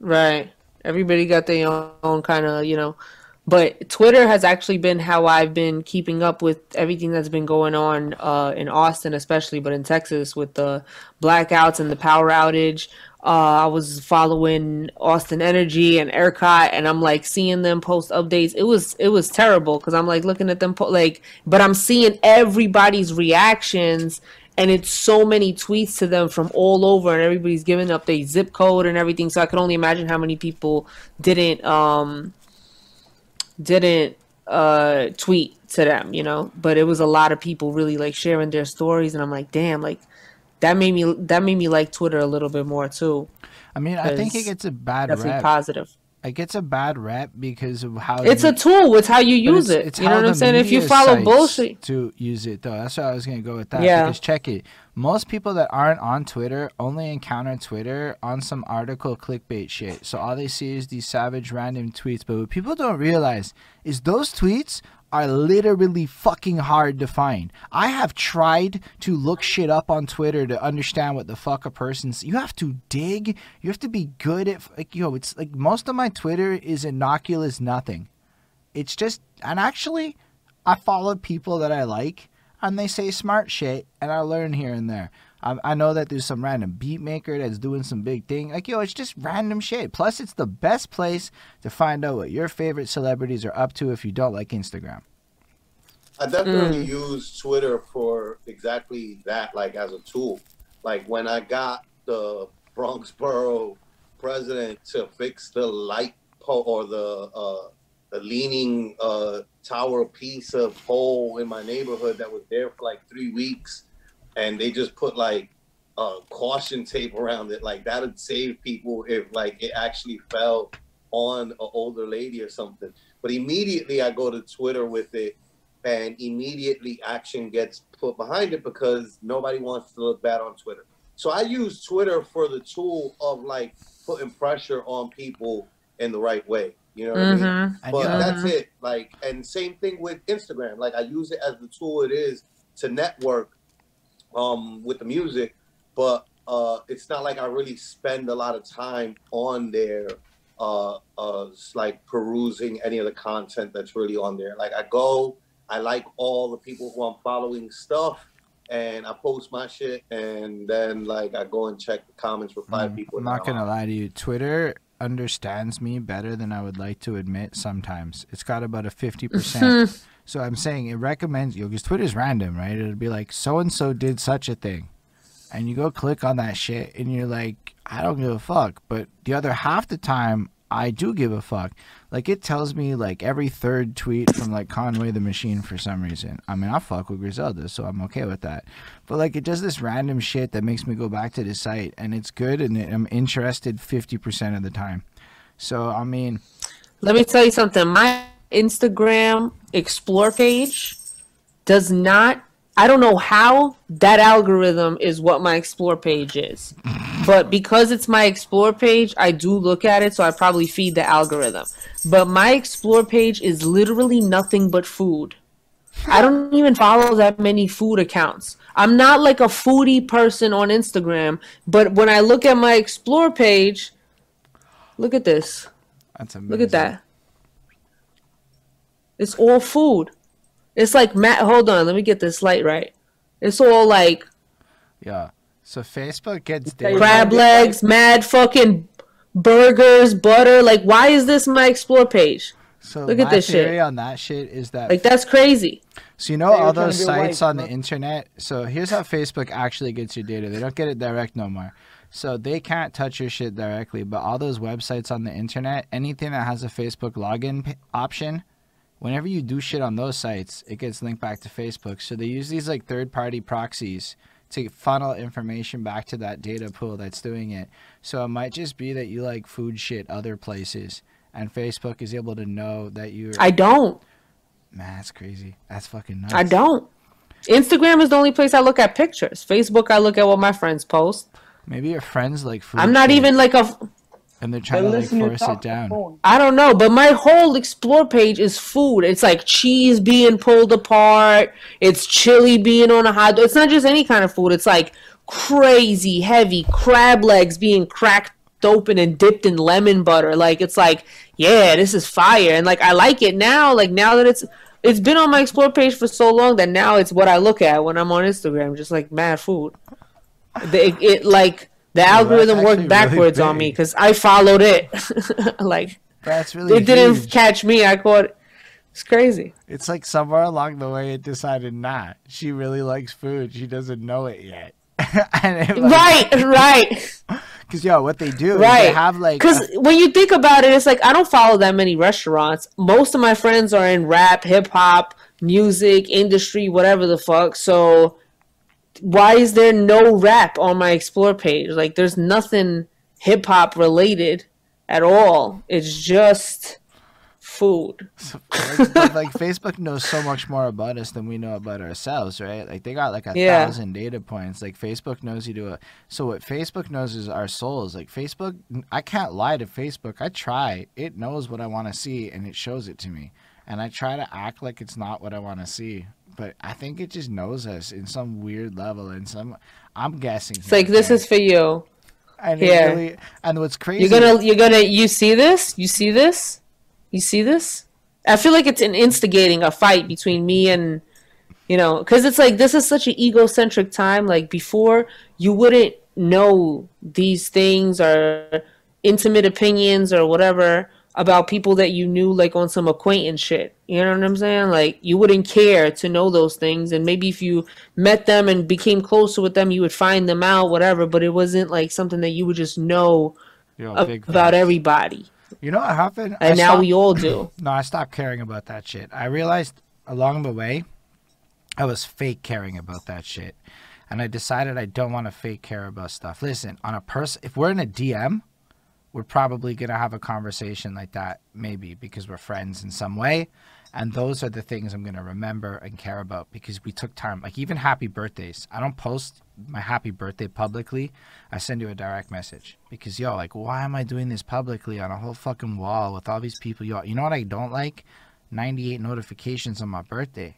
Right. Everybody got their own, own kind of, you know. But Twitter has actually been how I've been keeping up with everything that's been going on uh, in Austin, especially, but in Texas with the blackouts and the power outage. Uh, I was following Austin Energy and ERCOT, and I'm like seeing them post updates. It was it was terrible because I'm like looking at them po- like, but I'm seeing everybody's reactions and it's so many tweets to them from all over and everybody's giving up their zip code and everything so i can only imagine how many people didn't um didn't uh tweet to them you know but it was a lot of people really like sharing their stories and i'm like damn like that made me that made me like twitter a little bit more too. I mean, I think it gets a bad definitely rep. positive. It gets a bad rep because of how it's a tool it's how you use it's- it. it's you know what i'm saying? If you follow bullshit. to use it though. That's why i was gonna go with that Yeah. because check it. Most people that aren't on twitter only encounter twitter on some article clickbait shit. So all they see is these savage random tweets. But what people don't realize is those tweets are literally fucking hard to find. I have tried to look shit up on Twitter to understand what the fuck a person's. You have to dig. You have to be good at like yo. It's like most of my Twitter is innocuous nothing it's just and actually i follow people that i like and they say smart shit and i learn here and there I, I know that there's some random beat maker that's doing some big thing. Like yo it's just random shit. Plus it's the best place to find out what your favorite celebrities are up to if you don't like instagram. I definitely use Twitter for exactly that, like as a tool. Like when I got the Bronx Borough president to fix the light pole or the uh, the leaning uh, tower piece of pole in my neighborhood that was there for like three weeks, and they just put like uh, caution tape around it. Like that would save people if like it actually fell on an older lady or something. But immediately I go to Twitter with it and immediately action gets put behind it because nobody wants to look bad on Twitter. So I use Twitter for the tool of like putting pressure on people in the right way. You know what I mean? But yo, that's it. Like, and same thing with Instagram. Like, I use it as the tool it is to network um, with the music, but uh, it's not like I really spend a lot of time on there, uh, uh, like perusing any of the content that's really on there. Like, I go I like all the people who I'm following stuff, and I post my shit, and then like I go and check the comments, reply to people. Mm, I'm not gonna lie to you. Twitter understands me better than I would like to admit. Sometimes it's got about a fifty percent. So I'm saying it recommends you because Twitter's random, right? It'll be like so and so did such a thing, and you go click on that shit, and you're like, I don't give a fuck. But the other half the time, I do give a fuck. Like it tells me like every third tweet from like Conway the Machine for some reason. I mean, I fuck with Griselda, so I'm okay with that. But like it does this random shit that makes me go back to the site, and it's good, and I'm interested fifty percent of the time. So I mean, Let me tell you something. My Instagram explore page does not I don't know how that algorithm is what my explore page is. But because it's my explore page, I do look at it, so I probably feed the algorithm. But my explore page is literally nothing but food. I don't even follow that many food accounts. I'm not like a foodie person on Instagram, but when I look at my explore page, look at this. that's amazing. Look at that. It's all food. It's like Matt. Hold on, let me get this light right. It's all like Yeah. So Facebook gets Tell data. crab legs, mad fucking burgers, butter. Like, why is this my explore page? So Look at my this shit. theory on that shit is that Like, that's crazy. So you know Hey, all those to be a sites wife, on the internet. So here's how Facebook actually gets your data. They don't get it direct no more. So they can't touch your shit directly. But all those websites on the internet, anything that has a Facebook login p- option, whenever you do shit on those sites, it gets linked back to Facebook. So they use these like third-party proxies to funnel information back to that data pool that's doing it. So it might just be that you like food shit other places, and Facebook is able to know that you're. I don't. Man, that's crazy. That's fucking nuts. I don't. Instagram is the only place I look at pictures. Facebook, I look at what my friends post. Maybe your friends like food. I'm not shit, even like a. and they're They trying to like listen to force it down. I don't know, but my whole explore page is food. It's like cheese being pulled apart. It's chili being on a hot. It's not just any kind of food. It's like crazy heavy crab legs being cracked open and dipped in lemon butter. Like it's like, yeah, this is fire. And like I like it now. Like now that it's it's been on my explore page for so long that now it's what I look at when I'm on Instagram, just like mad food. It, it like the algorithm worked really backwards on me because I followed it. like That's really. it didn't huge. catch me. I caught. It's crazy. It's like somewhere along the way it decided not. She really likes food. She doesn't know it yet. it, like, right, right, Because yo, what they do is they right. have like. Because when you think about it, it's like I don't follow that many restaurants. Most of my friends are in rap, hip hop, music industry, whatever the fuck. So why is there no rap on my explore page? Like, there's nothing hip hop related at all. It's just food. but like Facebook knows so much more about us than we know about ourselves, right? Like they got like a Yeah. thousand data points. Like Facebook knows you do it. so what Facebook knows is our souls. Like Facebook, I can't lie to Facebook. I try. It knows what I want to see and it shows it to me, and I try to act like it's not what I want to see. But I think it just knows us in some weird level, and some I'm guessing. It's like this is for you. and really, and what's crazy. You're gonna, you're gonna, you see this? You see this? You see this? I feel like it's an instigating a fight between me and, you know, because it's like this is such an egocentric time. Like before, you wouldn't know these things or intimate opinions or whatever about people that you knew like on some acquaintance shit. You know what I'm saying? Like you wouldn't care to know those things and maybe if you met them and became closer with them you would find them out whatever, but it wasn't like something that you would just know Yo, ab- about everybody. You know what happened? I And now stopped- we all do. No, I stopped caring about that shit. I realized along the way, I was fake caring about that shit, and I decided I don't want to fake care about stuff. Listen, on a person, if we're in a DM, we're probably gonna have a conversation like that, maybe because we're friends in some way, and those are the things I'm gonna remember and care about because we took time. Like even happy birthdays, I don't post my happy birthday publicly. I send you a direct message because yo, like, why am I doing this publicly on a whole fucking wall with all these people? Yo, you know what I don't like? 98 notifications on my birthday.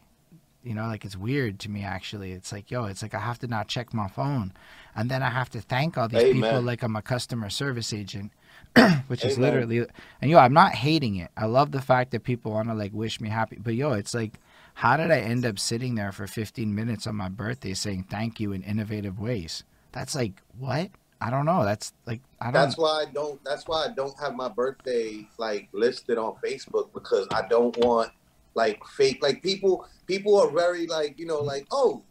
You know, like it's weird to me actually. It's like, yo, it's like I have to not check my phone, and then I have to thank all these people Amen. like I'm a customer service agent, which is literally. And yo, I'm not hating it. I love the fact that people want to like wish me happy, but yo, it's like How did I end up sitting there for 15 minutes on my birthday saying thank you in innovative ways? That's like what? I don't know. That's like I don't. That's why I don't. That's why I don't have my birthday like listed on Facebook because I don't want like fake. Like people, people are very like you know like oh,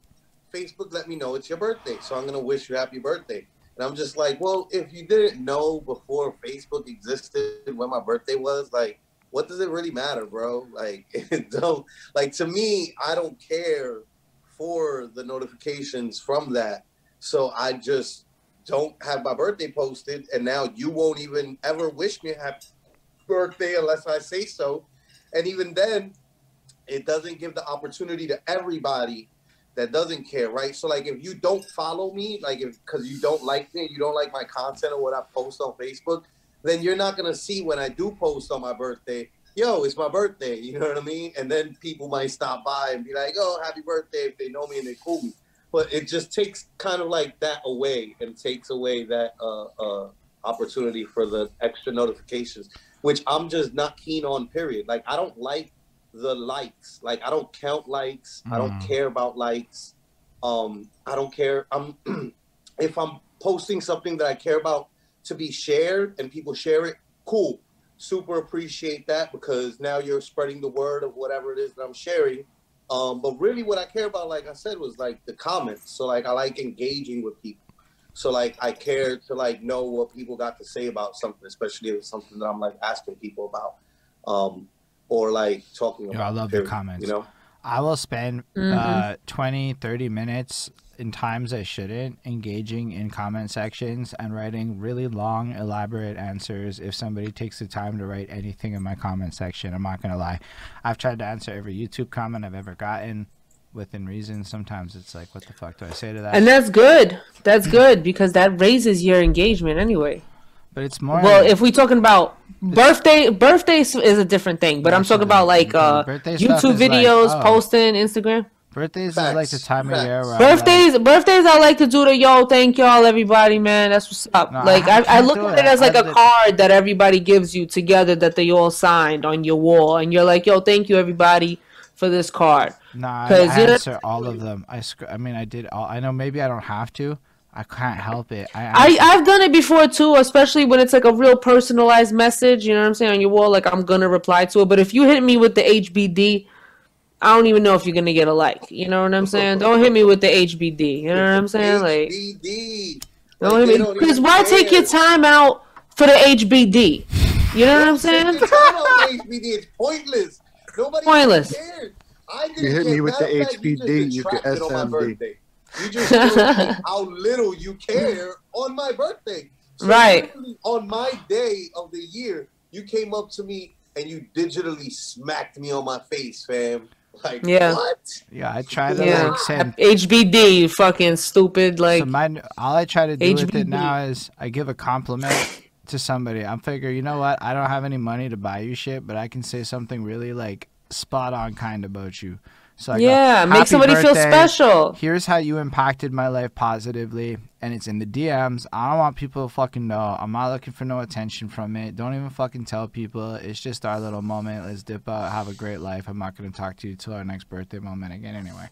Facebook let me know it's your birthday, so I'm gonna wish you happy birthday. And I'm just like, well, if you didn't know before Facebook existed when my birthday was, like, what does it really matter, bro? Like, don't like to me, I don't care for the notifications from that. So I just don't have my birthday posted, and now you won't even ever wish me a happy birthday unless I say so. And even then, it doesn't give the opportunity to everybody that doesn't care, right? So like if you don't follow me, like if because you don't like me, you don't like my content or what I post on Facebook, then you're not gonna see when I do post on my birthday, yo, it's my birthday, you know what I mean? And then people might stop by and be like, oh, happy birthday if they know me and they cool me. But it just takes kind of like that away and takes away that uh, uh, opportunity for the extra notifications, which I'm just not keen on. Period. Like I don't like the likes. Like I don't count likes. I don't Mm. care about likes. Um, I don't care. I'm if I'm posting something that I care about to be shared and people share it, cool. Super appreciate that because now you're spreading the word of whatever it is that I'm sharing. Um, but really, what I care about, like I said, was like the comments. So like I like engaging with people. So like I care to like know what people got to say about something, especially if it's something that I'm like asking people about, um, or like talking Yo, about. I love the period, comments. You know, I will spend Mhm. uh, 20, 30 minutes in times I shouldn't engaging in comment sections and writing really long, elaborate answers if somebody takes the time to write anything in my comment section. I'm not going to lie. I've tried to answer every YouTube comment I've ever gotten within reason. Sometimes it's like, what the fuck do I say to that? And that's good. That's good because that raises your engagement anyway. But it's more. Well, if we talking about birthday, birthdays is a different thing. But I'm talking about like uh, YouTube is like, videos, oh. posting, Instagram. birthdays is like the Facts. time of year where I'm like- Birthdays, birthdays. I like to do the yo, thank y'all, everybody, man. That's what's up. No, like I, I, can't look at it. it as like I a lit- card that everybody gives you together that they all signed on your wall, and you're like, yo, thank you, everybody, for this card. Nah, I 'Cause you know- answer all of them. I sc- I mean, I did all. I know maybe I don't have to. I can't help it. I, I answer- I've done it before too, especially when it's like a real personalized message. You know what I'm saying on your wall, like I'm gonna reply to it. But if you hit me with the HBD, I don't even know if you're gonna get a like. You know what I'm saying? Don't hit me with the HBD. You know what I'm saying? Like HBD. don't Like, hit me because even why take your time out for the HBD? You know what I'm saying? It's HBD. It's pointless. Nobody Pointless. cares. I You hit me with the of you HBD, you get detracted on my SMD. Birthday. You just showed me how little you care on my birthday. So Right. On my day of the year, you came up to me and you digitally smacked me on my face, fam. Like Yeah. what? yeah, I try to Yeah. like send. HBD, you fucking stupid. Like so my all I try to do with it now is I give a compliment to somebody. I'm figure, you know what? I don't have any money to buy you shit, but I can say something really like spot on kind about you. So I go, yeah, make "Happy somebody feel special. Here's how you impacted my life positively, and it's in the DMs. I don't want people to fucking know. I'm not looking for no attention from it. Don't even fucking tell people. It's just our little moment. Let's dip out, have a great life. I'm not gonna talk to you till our next birthday moment again, anyway.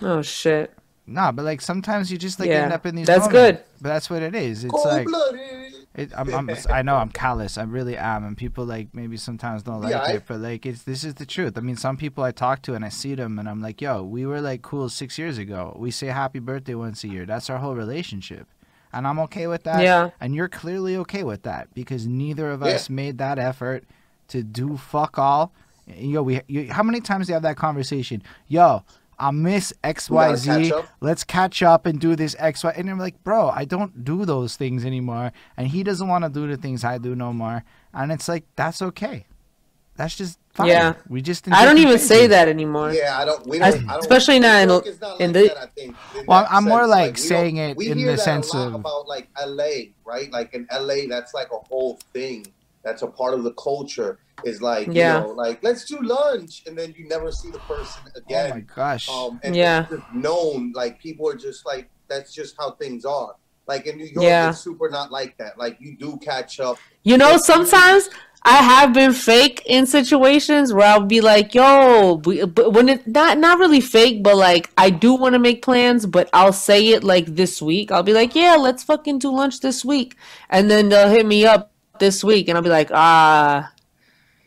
Oh shit. Nah, but like sometimes you just like Yeah, end up in these. that's moments. good. But that's what it is. It's Cold like blooded. It, I'm, I'm, I know I'm callous. I really am, and people like maybe sometimes don't like Yeah, I- it, but like it's this is the truth. I mean, some people I talk to and I see them, and I'm like, yo, we were like cool six years ago. We say happy birthday once a year. That's our whole relationship, and I'm okay with that. Yeah. and you're clearly okay with that because neither of Yeah. us made that effort to do fuck all. Yo, we you, how many times do you have that conversation? Yo, I miss X We Y gotta catch Let's catch up and do this X Y. And I'm like, bro, I don't do those things anymore, and he doesn't want to do the things I do no more. And it's like that's okay. That's just fine. Yeah. we just. I don't different even say that anymore. Yeah, I don't. We don't. I don't especially not in- New York is not in like the- that, I think, in Well, that I'm more sense. like we don't- saying it we in hear the that sense a lot of- about like LA, right? Like in LA, that's like a whole thing. That's a part of the culture. Is like Yeah. you know, like let's do lunch, and then you never see the person again Oh my gosh. Um, and Yeah. just known, like people are just like that's just how things are. Like in New York, Yeah. it's super not like that. Like you do catch up. You know, sometimes I have been fake in situations where I'll be like, "Yo," but when it not not really fake, but like I do want to make plans, but I'll say it like this week. I'll be like, "Yeah, let's fucking do lunch this week," and then they'll hit me up this week, and I'll be like, "Ah,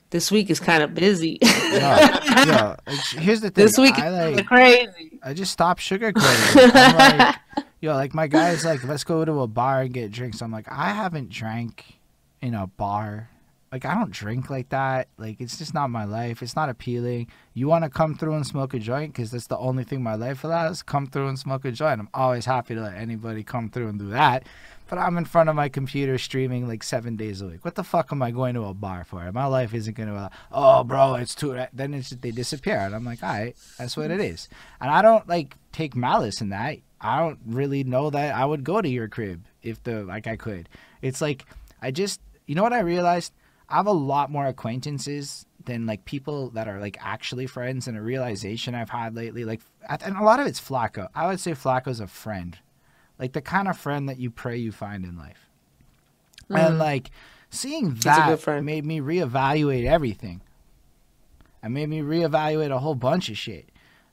this week is kind of busy. Yeah, yeah. Here's the thing. this week I is like. crazy." I just stopped sugarcoating. I'm like, yo, like my guy's like, let's go to a bar and get drinks. I'm like, I haven't drank in a bar. Like I don't drink like that. Like it's just not my life. It's not appealing. You want to come through and smoke a joint because that's the only thing my life allows. Come through and smoke a joint. I'm always happy to let anybody come through and do that. But I'm in front of my computer streaming like seven days a week. What the fuck am I going to a bar for? My life isn't gonna. allow- Oh, bro, it's too. Then it's they disappear, and I'm like, all right, that's what it is. And I don't like take malice in that. I don't really know that I would go to your crib if the like I could. It's like I just you know what I realized? I have a lot more acquaintances than like people that are like actually friends and a realization I've had lately. Like and a lot of it's Flacco. I would say Flacco's a friend. Like the kind of friend that you pray you find in life. And like seeing that made me reevaluate everything. It made me reevaluate a whole bunch of shit.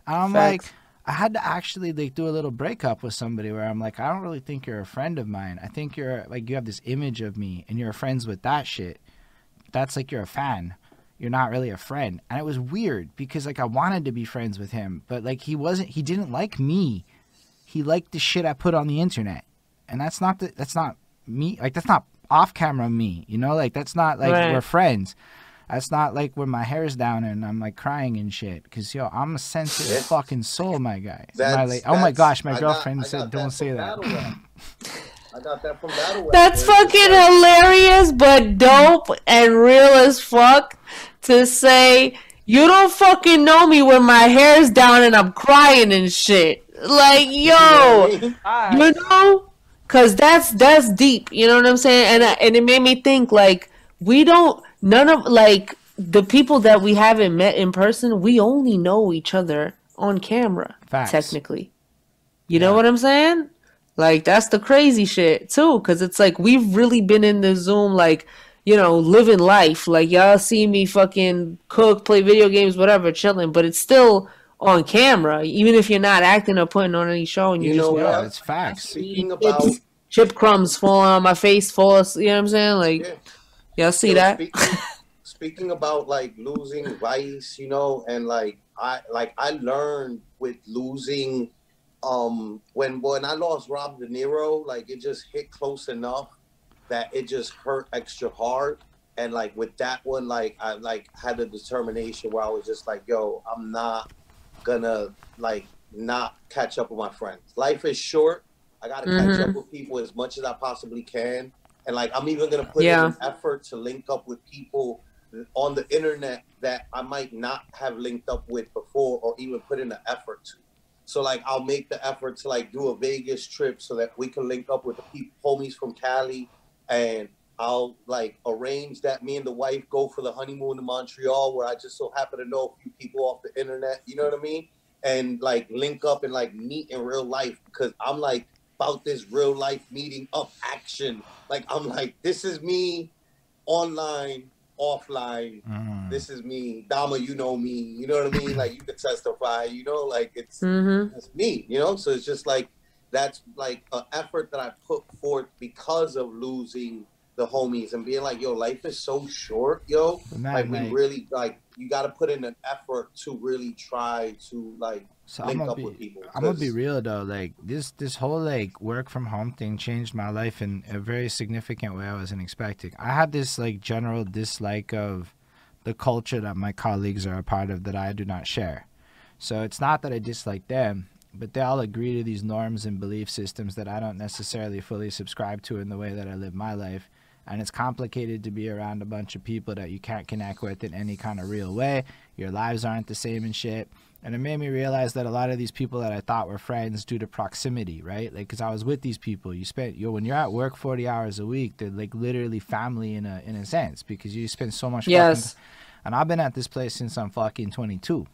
And I'm like, I had to actually like do a little breakup with somebody where I'm like, I don't really think you're a friend of mine. I think you're like you have this image of me and you're friends with that shit. That's like you're a fan. You're not really a friend. And it was weird because like I wanted to be friends with him, but like he wasn't he didn't like me. He liked the shit I put on the internet. And that's not the that's not me like that's not off camera me, you know? Like that's not like Right. we're friends. That's not like when my hair's down and I'm like crying and shit. Cause yo, I'm a sensitive Yeah. fucking soul, my guy. Oh my That's- oh my gosh, my I girlfriend got said, "Don't say that." I got that from Battle That's Where fucking hilarious, but dope and real as fuck to say you don't fucking know me when my hair's down and I'm crying and shit. Like, You know what I yo, mean? You know, cause that's that's deep. You know what I'm saying? And I, and it made me think like we don't none of like the people that we haven't met in person. We only know each other on camera, Facts. technically. You know what I'm saying? Like that's the crazy shit too, because it's like we've really been in the Zoom, like you know, living life. Like y'all see me fucking cook, play video games, whatever, chilling, but it's still on camera, even if you're not acting or putting on any show, and you, You just know know Yeah, what? it's facts. Speaking about it's chip crumbs falling on my face, fall. us- You know what I'm saying? Like Yeah. y'all see Yo, that? Speaking, speaking about like losing vice, you know, and like I like I learned with losing um when when I lost Rob De Niro, like it just hit close enough that it just hurt extra hard. And like with that one, like I like had a determination where I was just like, yo, I'm not gonna like not catch up with my friends. Life is short. I gotta catch Mhm. up with people as much as I possibly can. And like I'm even gonna put Yeah. in effort to link up with people on the internet that I might not have linked up with before or even put in the effort to. So like I'll make the effort to like do a Vegas trip so that we can link up with the people homies from Cali and I'll like arrange that me and the wife go for the honeymoon in Montreal where I just so happen to know a few people off the internet, you know what I mean? And like link up and like meet in real life because I'm like about this real life meeting up action. Like I'm like, this is me online, offline. Mm. This is me. Dama, you know me. You know what I mean? Like you could testify, you know, like it's Mm-hmm. that's me, you know. So it's just like that's like an effort that I put forth because of losing the homies and being like, yo, life is so short, yo. Man, Like we really like you got to put in an effort to really try to like so I'm link gonna up be, with people. I'm gonna be real though. Like this, this whole like work from home thing changed my life in a very significant way I wasn't expecting. I had this like general dislike of the culture that my colleagues are a part of that I do not share. So it's not that I dislike them, but they all agree to these norms and belief systems that I don't necessarily fully subscribe to in the way that I live my life. And it's complicated to be around a bunch of people that you can't connect with in any kind of real way. Your lives aren't the same and shit. And it made me realize that a lot of these people that I thought were friends due to proximity, right? Like, cause I was with these people. You spent, yo, when you're at work 40 hours a week, they're like literally family in a in a sense because you spend so much. fucking Yes. and I've been at this place since I'm fucking 22,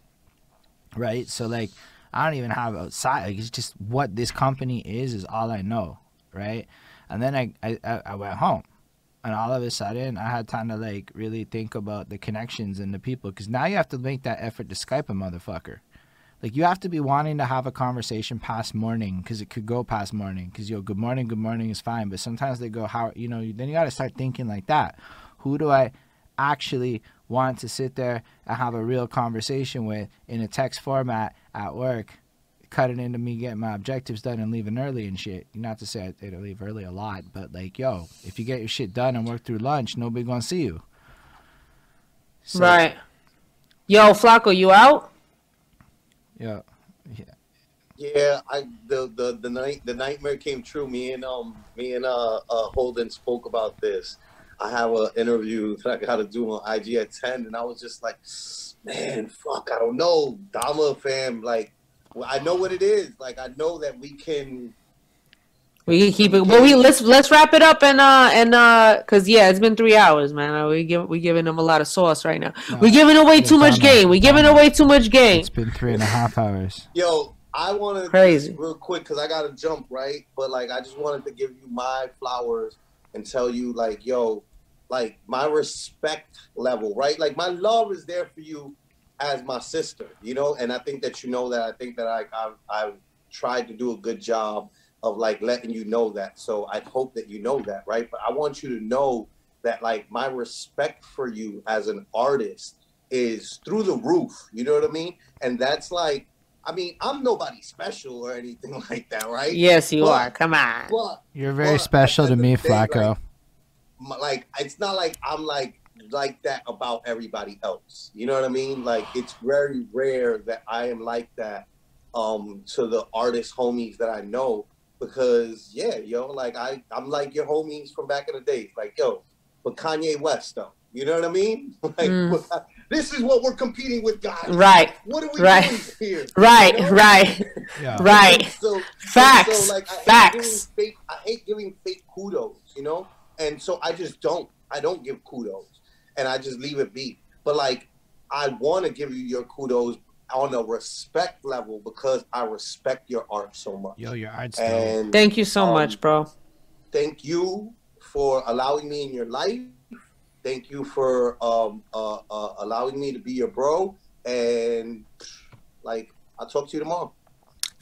right? So like, I don't even have outside. Like, it's just what this company is is all I know, right? And then I, I I went home, and all of a sudden I had time to like really think about the connections and the people because now you have to make that effort to Skype a motherfucker. Like you have to be wanting to have a conversation past morning because it could go past morning because yo good morning good morning is fine but sometimes they go how you know then you got to start thinking like that. Who do I actually want to sit there and have a real conversation with in a text format at work? Cut it into me getting my objectives done and leaving early and shit. Not to say I, I leave early a lot, but like yo, if you get your shit done and work through lunch, nobody gonna see you. So, right. Yo, Flacco, you out? Yeah. Yeah, Yeah, I the the the night the nightmare came true. Me and um me and uh, uh Holden spoke about this. I have an interview that I got to do on IG at ten, and I was just like, man, fuck, I don't know, Dama fam, like, well, I know what it is. Like, I know that we can. We can keep it. Well, we let's let's wrap it up and uh and uh cause yeah, it's been three hours, man. Uh, We give we giving them a lot of sauce right now. No. we giving away too much game. We giving away too much game. It's been three and a half hours. Yo, I want to Crazy. real quick because I got to jump right, but like I just wanted to give you my flowers and tell you like, yo, like my respect level, right? Like my love is there for you as my sister, you know, and I think that you know that. I think that I, I've I've tried to do a good job of like letting you know that. So I hope that you know that, right? But I want you to know that like my respect for you as an artist is through the roof. You know what I mean? And that's like, I mean, I'm nobody special or anything like that, right? Yes, you But- are. Come on. But You're very Well, special to me, end of the day, Flacco. like- like it's not like I'm like like that about everybody else. You know what I mean? Like it's very rare that I am like that um to the artist homies that I know because yeah, yo, like I I'm like your homies from back in the days. Like yo, but Kanye West though. You know what I mean? Like Mm. this is what we're competing with, guys. Right. What are we Right. doing here? Right. You know? Right. Yeah. Right. So, Facts. So, like, I Facts. Giving fake, I hate giving fake kudos, you know, and so I just don't. I don't give kudos, and I just leave it be. But like, I want to give you your kudos on a respect level because I respect your art so much. Yo, your art's dope. And Thank you so Um, much, bro. thank you for allowing me in your life. Thank you for um, uh, uh, allowing me to be your bro. And like, I'll talk to you tomorrow.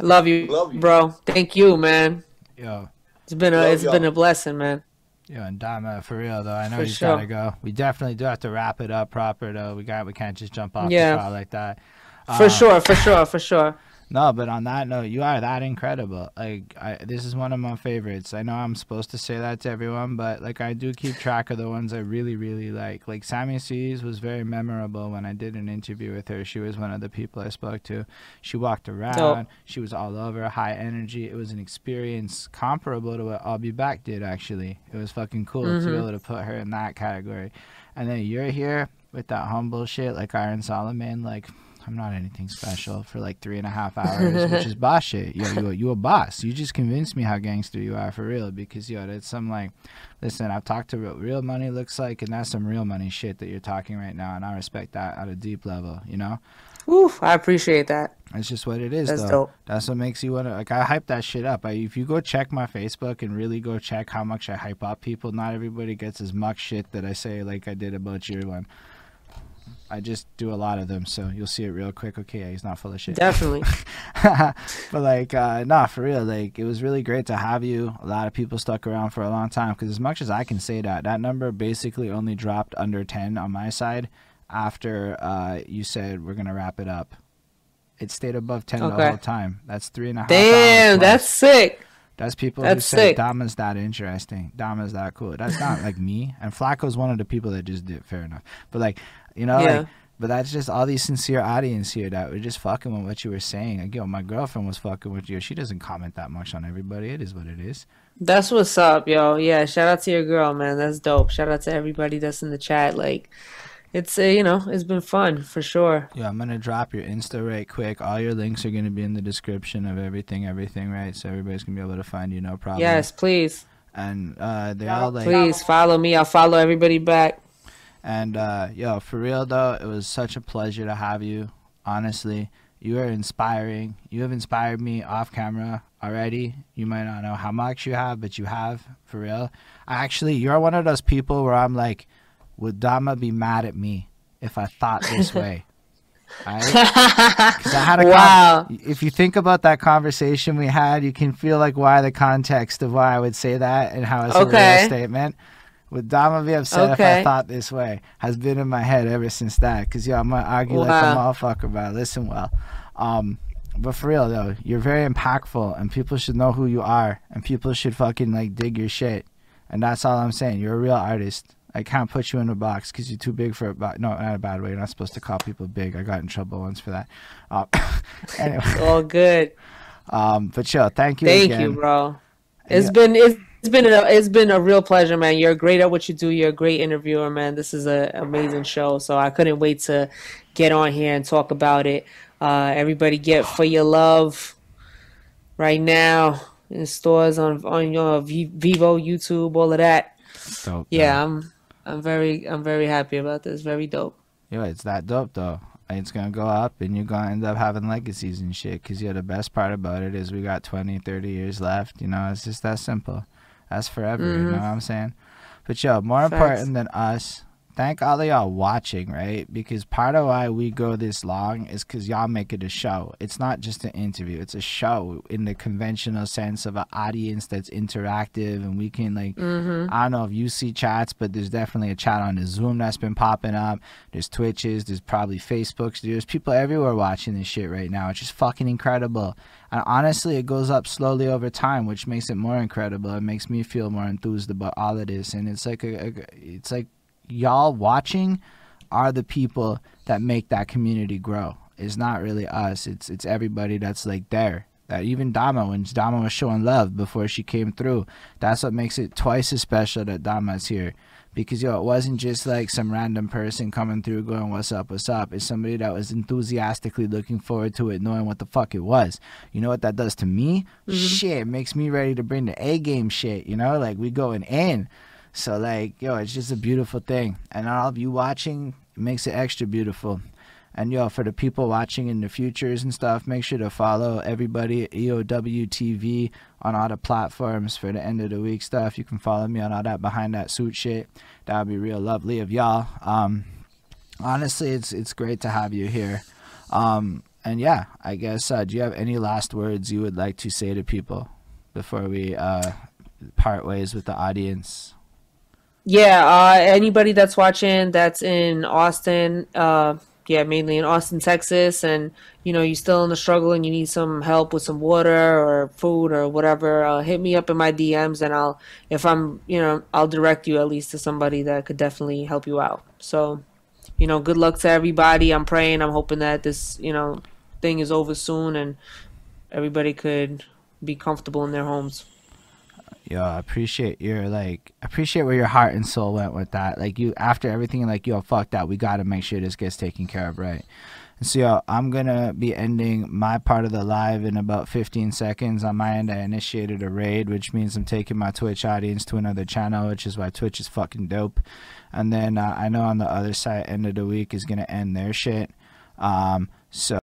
I love you, Love you. bro. Thank you, man. Yo, It's been a Love it's been y'all. a blessing, man. Yo, and Dama, for real though. I know For he's sure. gotta go. We definitely do have to wrap it up proper though. We got we can't just jump off Yeah. the like that. For Uh, sure, for sure, for sure. No, but on that note, you are that incredible. Like, I, this is one of my favorites. I know I'm supposed to say that to everyone, but like, I do keep track of the ones I really, really like. Like, Sammy C's was very memorable when I did an interview with her. She was one of the people I spoke to. She walked around. Dope. She was all over, high energy. It was an experience comparable to what I'll Be Back did. Actually, it was fucking cool to be Mhm. able to put her in that category. And then you're here with that humble shit, like Iron Solomon, like. I'm not anything special for like three and a half hours, which is boss shit. Yo, you, you a boss. You just convinced me how gangster you are for real because, yo, that's some like, listen, I've talked to what real money looks like, and that's some real money shit that you're talking right now, and I respect that at a deep level, you know? Oof, I appreciate that. It's just what it is, That's though. dope. That's what makes you want to, like, I hype that shit up. I, if you go check my Facebook and really go check how much I hype up people, not everybody gets as much shit that I say, like I did about your one. I just do a lot of them, so you'll see it real quick. Okay, yeah, he's not full of shit. Definitely. but like, uh, nah, for real, like it was really great to have you. A lot of people stuck around for a long time because as much as I can say that, that number basically only dropped under ten on my side after uh, you said we're gonna wrap it up. It stayed above ten the whole time. That's three and a half. Damn, that's sick. That's people That's who say. Dama's that interesting. Dama's that cool. That's not like me. And Flacco's one of the people that just did fair enough. But like, you know, Yeah. like, but that's just all these sincere audience here that were just fucking with what you were saying. Like, yo, my girlfriend was fucking with you. She doesn't comment that much on everybody. It is what it is. That's what's up, yo. Yeah, shout out to your girl, man. That's dope. Shout out to everybody that's in the chat. Like, it's uh, you know, it's been fun for sure. Yeah, I'm gonna drop your Insta right quick. All your links are gonna be in the description of everything, everything, right? So everybody's gonna be able to find you, no problem. Yes, please, And uh, they all like please follow me. I'll follow everybody back. And uh, yo, for real though, it was such a pleasure to have you. Honestly, You are inspiring. You have inspired me off camera already. You might not know how much you have, but you have for real. Actually, you're one of those people where I'm like, would Dama be mad at me if I thought this way? Right? I a con- Wow. if you think about that conversation we had, you can feel like why the context of why I would say that and how it's a real statement. Would Dama be upset if I thought this way? Has been in my head ever since that. Cause yo, I'm gonna argue like a Wow. motherfucker, but listen well. Um, but for real though, you're very impactful, and people should know who you are, and people should fucking like dig your shit, and that's all I'm saying. You're a real artist. I can't put you in a box because you're too big for a box. No, not a bad way. You're not supposed to call people big. I got in trouble once for that. Uh, anyway, All good. um, but yo, thank you Thank again. you, bro. It's Yeah. been it's, it's been a, it's been a real pleasure, man. You're great at what you do. You're a great interviewer, man. This is an amazing show. So I couldn't wait to get on here and talk about it. Uh, everybody get for your love right now in stores on on your Vevo, YouTube, all of that. Dope, Yeah, though. I'm I'm very I'm very happy about this. Very dope. Yeah, it's that dope though. It's gonna go up, and you're gonna end up having legacies and shit. Cause you yeah, the best part about it is we got 20, 30 years left. You know, it's just that simple. That's forever. You know Mhm. what I'm saying? But yo, more Facts. important than us. Thank all of y'all watching, right? Because part of why we go this long is because y'all make it a show. It's not just an interview; it's a show in the conventional sense of an audience that's interactive, and we can like Mm-hmm. I don't know if you see chats, but there's definitely a chat on the Zoom that's been popping up. There's Twitches, there's probably Facebooks. There's people everywhere watching this shit right now. It's just fucking incredible. And honestly, it goes up slowly over time, which makes it more incredible. It makes me feel more enthused about all of this. And it's like a, a it's like y'all watching are the people that make that community grow. It's not really us. It's it's everybody that's like there. That even Dama, when Dama was showing love before she came through, that's what makes it twice as special that Dama's here. Because yo, it wasn't just like some random person coming through going, What's up, what's up? It's somebody that was enthusiastically looking forward to it, knowing what the fuck it was. You know what that does to me? Mm-hmm. Shit, makes me ready to bring the A game shit, you know? Like we going in. So like, yo, it's just a beautiful thing. And all of you watching, makes it extra beautiful. And yo, for the people watching in the futures and stuff, make sure to follow everybody at EOW TV on all the platforms for the end of the week stuff. You can follow me on all that behind that suit shit. That would be real lovely of y'all. Um, honestly, it's it's great to have you here. Um, and yeah, I guess uh, do you have any last words you would like to say to people before we uh, part ways with the audience? Yeah, uh, anybody that's watching that's in Austin, uh, yeah, mainly in Austin, Texas, and you know, you're still in the struggle and you need some help with some water or food or whatever, uh, hit me up in my DMs and I'll, if I'm, you know, I'll direct you at least to somebody that could definitely help you out. So, you know, good luck to everybody. I'm praying, I'm hoping that this, you know, thing is over soon and everybody could be comfortable in their homes. Yo, I appreciate your like appreciate where your heart and soul went with that. Like you after everything like yo, fuck that. We gotta make sure this gets taken care of right. And so yo, I'm gonna be ending my part of the live in about 15 seconds. On my end, I initiated a raid, which means I'm taking my Twitch audience to another channel, which is why Twitch is fucking dope. And then uh, I know on the other side, end of the week is gonna end their shit. Um, so